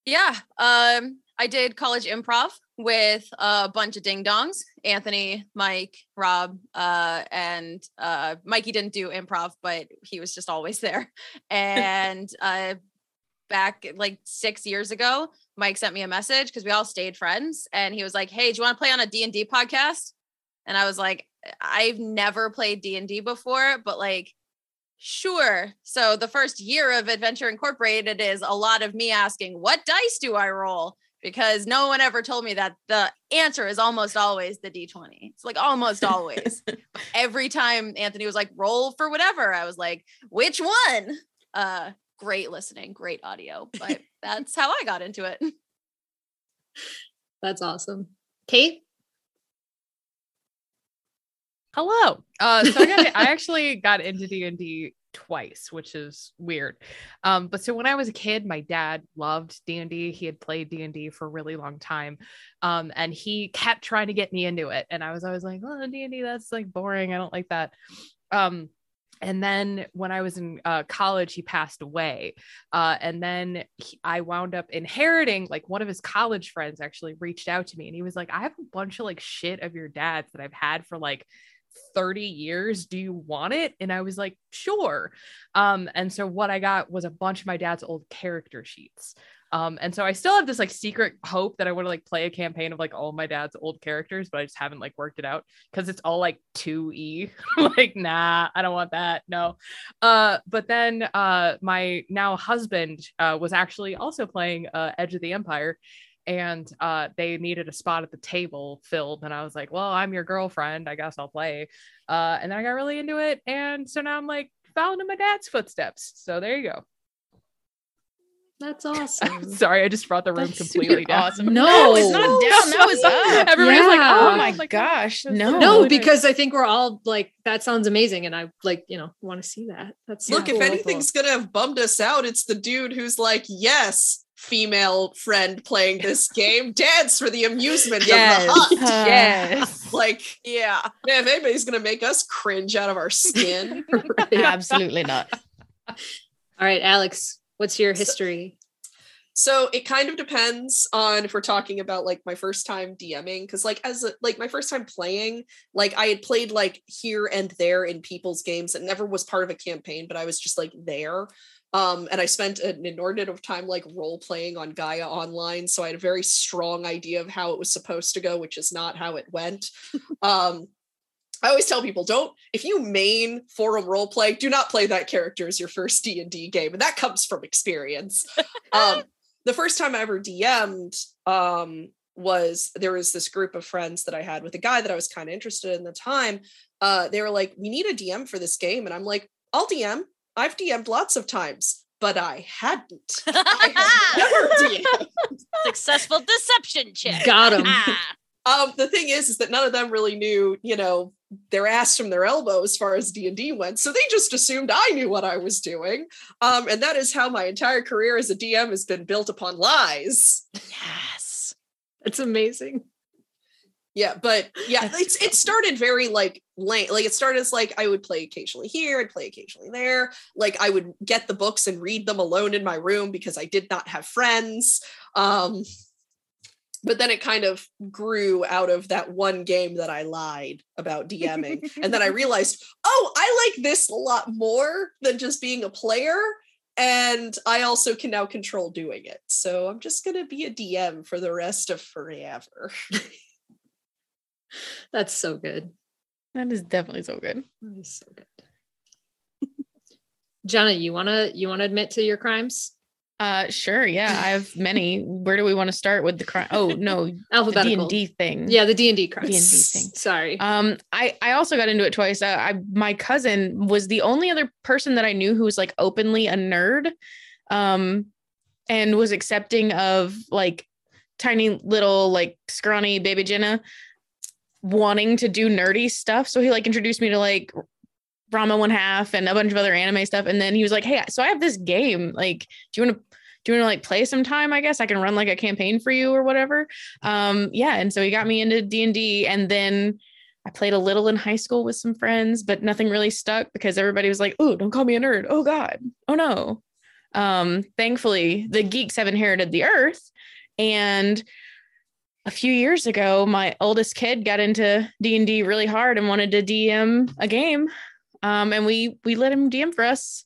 Speaker 9: Yeah. Um, I did college improv with a bunch of ding dongs. Anthony, Mike, Rob, uh, and uh, Mikey didn't do improv, but he was just always there. [laughs] And uh, back like six years ago, Mike sent me a message because we all stayed friends, and he was like, "Hey, do you want to play on a D and D podcast?" And I was like, "I've never played D and D before, but like." Sure. So the first year of Adventure Incorporated is a lot of me asking, what dice do I roll? Because no one ever told me that the answer is almost always the D20. It's like almost always. [laughs] Every time Anthony was like, roll for whatever, I was like, which one? Uh great listening, great audio. But [laughs] that's how I got into it.
Speaker 5: That's awesome. Kate?
Speaker 4: Hello. Uh, so I, got, I [laughs] actually got into D and D twice, which is weird. Um, but so when I was a kid, my dad loved D and D. He had played D and D for a really long time, um, and he kept trying to get me into it. And I was always like, "Oh, D and D, that's like boring. I don't like that." Um, and then when I was in uh, college, he passed away. Uh, and then he, I wound up inheriting, like, one of his college friends actually reached out to me and he was like, I have a bunch of like shit of your dad's that I've had for like 30 years. Do you want it? And I was like, sure. Um, and so what I got was a bunch of my dad's old character sheets. Um, and so I still have this like secret hope that I want to like play a campaign of like all my dad's old characters, but I just haven't like worked it out because it's all like 2E. [laughs] like, nah, I don't want that. No. Uh, but then uh my now husband uh was actually also playing uh Edge of the Empire and uh they needed a spot at the table filled and i was like well i'm your girlfriend i guess i'll play uh and then i got really into it and so now i'm like following in my dad's footsteps so there you go
Speaker 5: That's [laughs] awesome.
Speaker 4: sorry i just brought the room
Speaker 3: That's
Speaker 4: completely down
Speaker 3: awesome.
Speaker 5: No.
Speaker 3: No, it's not down. That was up.
Speaker 4: everybody's like
Speaker 5: Yeah.
Speaker 4: oh
Speaker 3: Oh my
Speaker 4: like,
Speaker 3: gosh. No.
Speaker 5: no, because I think we're all like, that sounds amazing. And I like, you know, want to see that. That's
Speaker 2: Look,
Speaker 5: cool.
Speaker 2: if anything's gonna have bummed us out, it's the dude who's like, yes, female friend playing this [laughs] game, dance for the amusement
Speaker 4: Yes.
Speaker 2: of the hunt.
Speaker 3: Uh,
Speaker 4: yes [laughs]
Speaker 2: Like,
Speaker 9: Yeah.
Speaker 2: man, if anybody's gonna make us cringe out of our skin,
Speaker 3: Absolutely not.
Speaker 5: All right, Alex, what's your history?
Speaker 2: So it kind of depends on if we're talking about like my first time DMing because like as a, like my first time playing like I had played like here and there in people's games that never was part of a campaign but I was just like there um and I spent an inordinate of time like role playing on Gaia online so I had a very strong idea of how it was supposed to go which is not how it went [laughs] um I always tell people don't if you main forum role play do not play that character as your first D&D game and that comes from experience [laughs] um the first time I ever DM'd um, was there was this group of friends that I had with a guy that I was kind of interested in at the time. Uh, they were like, "We need a DM for this game," and I'm like, "I'll DM. I've DM'd lots of times, but I hadn't. I had [laughs] never DM'd."
Speaker 7: Successful deception check.
Speaker 5: Got him.
Speaker 2: Um, the thing is, is that none of them really knew, you know, their ass from their elbow as far as D and D went. So they just assumed I knew what I was doing. Um, and that is how my entire career as a DM has been built upon lies.
Speaker 7: yes.
Speaker 5: That's amazing.
Speaker 2: Yeah, but yeah,
Speaker 3: That's
Speaker 2: it's it started very like late. Like it started as like I would play occasionally here, I'd play occasionally there. Like I would get the books and read them alone in my room because I did not have friends. Um but then it kind of grew out of that one game that I lied about DMing. and then I [laughs] realized, oh, I like this a lot more than just being a player. and I also can now control doing it. So I'm just gonna be a DM for the rest of forever. [laughs]
Speaker 5: That's so good.
Speaker 3: That is definitely so good.
Speaker 5: That is so good. [laughs] Jenna, you wanna you wanna admit to your crimes?
Speaker 3: Uh, sure. Yeah, I have many. Where do we want to start with the crime? Oh no, [laughs] the D
Speaker 5: Alphabetical.
Speaker 3: and D thing.
Speaker 5: Yeah, the D and D crimes.
Speaker 3: D&D thing. [laughs]
Speaker 5: Sorry.
Speaker 3: Um, I I also got into it twice. Uh, I my cousin was the only other person that I knew who was like openly a nerd, um, and was accepting of like tiny little like scrawny baby Jenna wanting to do nerdy stuff. So he like introduced me to like Ranma one half and a bunch of other anime stuff. And then he was like, Hey, so I have this game. Like, do you want to do you want to like play sometime? I guess I can run like a campaign for you or whatever. Um, yeah. And so he got me into D and D, and then I played a little in high school with some friends, but nothing really stuck because everybody was like, "Oh, don't call me a nerd." Oh God. Oh no. Um, thankfully, the geeks have inherited the earth, and a few years ago, my oldest kid got into D and D really hard and wanted to DM a game, um, and we we let him DM for us,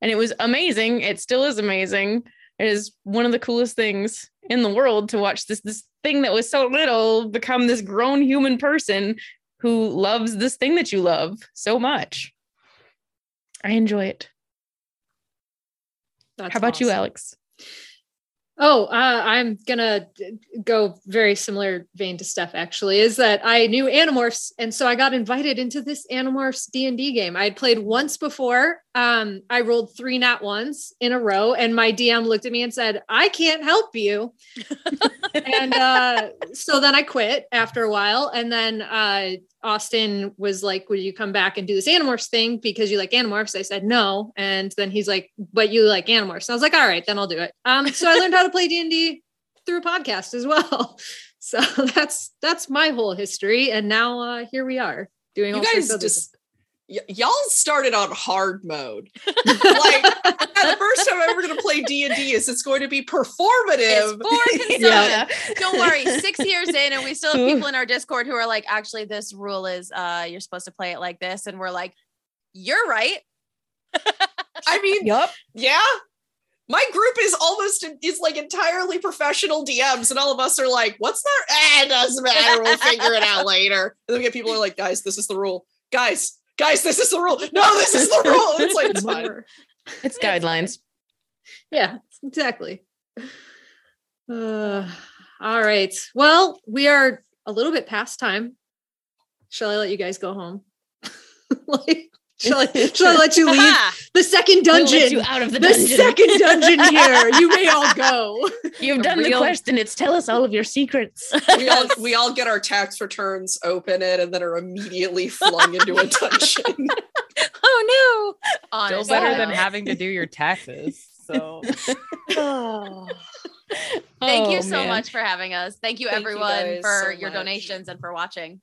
Speaker 3: and it was amazing. It still is amazing. It is one of the coolest things in the world to watch this this thing that was so little become this grown human person who loves this thing that you love so much. I enjoy it.
Speaker 5: That's
Speaker 3: How about you. Alex?
Speaker 5: Oh, uh, I'm gonna go very similar vein to Steph. Actually, is that I knew Animorphs, and so I got invited into this Animorphs D and D game. I had played once before. Um, I rolled three nat ones in a row, and my DM looked at me and said, "I can't help you." [laughs] and uh, so then I quit after a while, and then uh, Austin was like, "Would you come back and do this Animorphs thing because you like Animorphs?" I said no, and then he's like, "But you like Animorphs?" And I was like, "All right, then I'll do it." Um, so I learned how to play D and D through a podcast as well. [laughs] So that's that's my whole history, and now uh, here we are doing.
Speaker 2: You
Speaker 5: all sorts
Speaker 2: guys
Speaker 5: of other
Speaker 2: just y- y'all started on hard mode. [laughs] like the first time I'm ever going to play D and D is it's going to be
Speaker 9: It's
Speaker 2: performative.
Speaker 9: for consumption. [laughs]
Speaker 5: Yeah.
Speaker 9: Don't worry, [laughs] six years in, and we still have people in our Discord who are like, actually, this rule is uh you're supposed to play it like this. And we're like, You're right.
Speaker 2: I mean,
Speaker 3: yep.
Speaker 2: yeah. My group is almost is like entirely professional DMs, and all of us are like, "What's that? Eh, it doesn't matter. We'll figure it out later." And then we get people who are like, "Guys, this is the rule. Guys, guys, this is the rule. No, this is the rule." And it's like it's fine.
Speaker 3: It's guidelines.
Speaker 5: Yeah, exactly. Uh, all right. Well, we are a little bit past time. Shall I let you guys go home? [laughs] like, [laughs] shall I, shall I let you [laughs] leave the second
Speaker 3: We'll let
Speaker 5: dungeon?
Speaker 3: you out of the
Speaker 5: the
Speaker 3: dungeon.
Speaker 5: second dungeon [laughs] here. You may all go.
Speaker 3: You've done the
Speaker 4: real-
Speaker 3: quest, and it's tell us all of your secrets.
Speaker 2: We all we all get our tax returns, open it, and then are immediately flung into a dungeon.
Speaker 9: oh no.
Speaker 4: Still better than having to do your taxes. So
Speaker 9: Thank you
Speaker 3: Oh,
Speaker 9: so
Speaker 3: man.
Speaker 9: much for having us. Thank you
Speaker 2: Thank
Speaker 9: everyone
Speaker 2: guys
Speaker 9: for
Speaker 2: so
Speaker 9: your
Speaker 2: much.
Speaker 9: donations and for watching.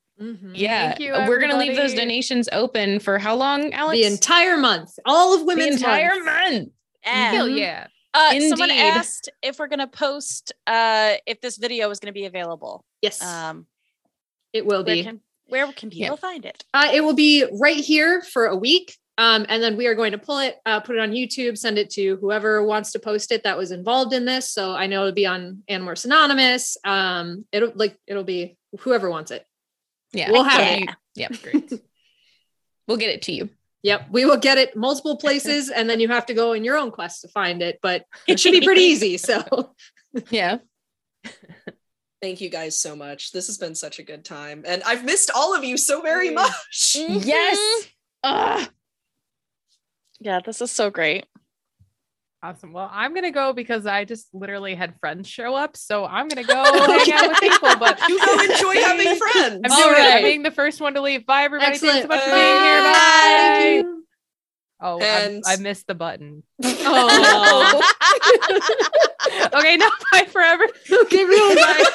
Speaker 3: Yeah,
Speaker 4: Thank you,
Speaker 3: we're gonna leave those donations open for how long, Alex?
Speaker 5: The entire month, all of
Speaker 3: The
Speaker 5: women's
Speaker 3: entire
Speaker 5: month.
Speaker 3: month.
Speaker 4: Hell yeah.
Speaker 7: Uh, someone asked if we're going to post uh, if this video is going to be available.
Speaker 5: Yes,
Speaker 7: Um,
Speaker 5: it will
Speaker 7: where
Speaker 5: be.
Speaker 7: can where can
Speaker 3: Yeah.
Speaker 7: people find it?
Speaker 5: Uh, it will be right here for a week. Um, and then we are going to pull it, uh, put it on YouTube, send it to whoever wants to post it that was involved in this. So I know it'll be on Animorphs Anonymous. Um, it'll like it'll be whoever wants it.
Speaker 3: Yeah,
Speaker 5: We'll have
Speaker 3: so
Speaker 5: it.
Speaker 3: you- Yep, [laughs] great. we'll get it to you.
Speaker 5: Yep, we will get it multiple places, and then you have to go in your own quest to find it. But it should be pretty easy. [laughs] So
Speaker 3: Yeah,
Speaker 2: Thank you guys so much. This has been such a good time, and I've missed all of you so very
Speaker 5: Mm.
Speaker 2: much.
Speaker 3: yes. Ugh.
Speaker 7: Yeah, this is so great.
Speaker 4: Awesome. Well, I'm gonna go because I just literally had friends show up, so I'm gonna go [laughs] oh, hang out with people. But [laughs]
Speaker 2: You go enjoy [laughs] having friends.
Speaker 4: I'm
Speaker 5: All
Speaker 4: doing it. I'm being the first one to leave. Bye, everybody. Thanks so much for being here. Bye.
Speaker 5: Thank.
Speaker 4: Oh,
Speaker 2: And-
Speaker 4: I, I missed the button.
Speaker 5: Oh,
Speaker 4: okay, now bye forever.
Speaker 5: okay, really. Bye.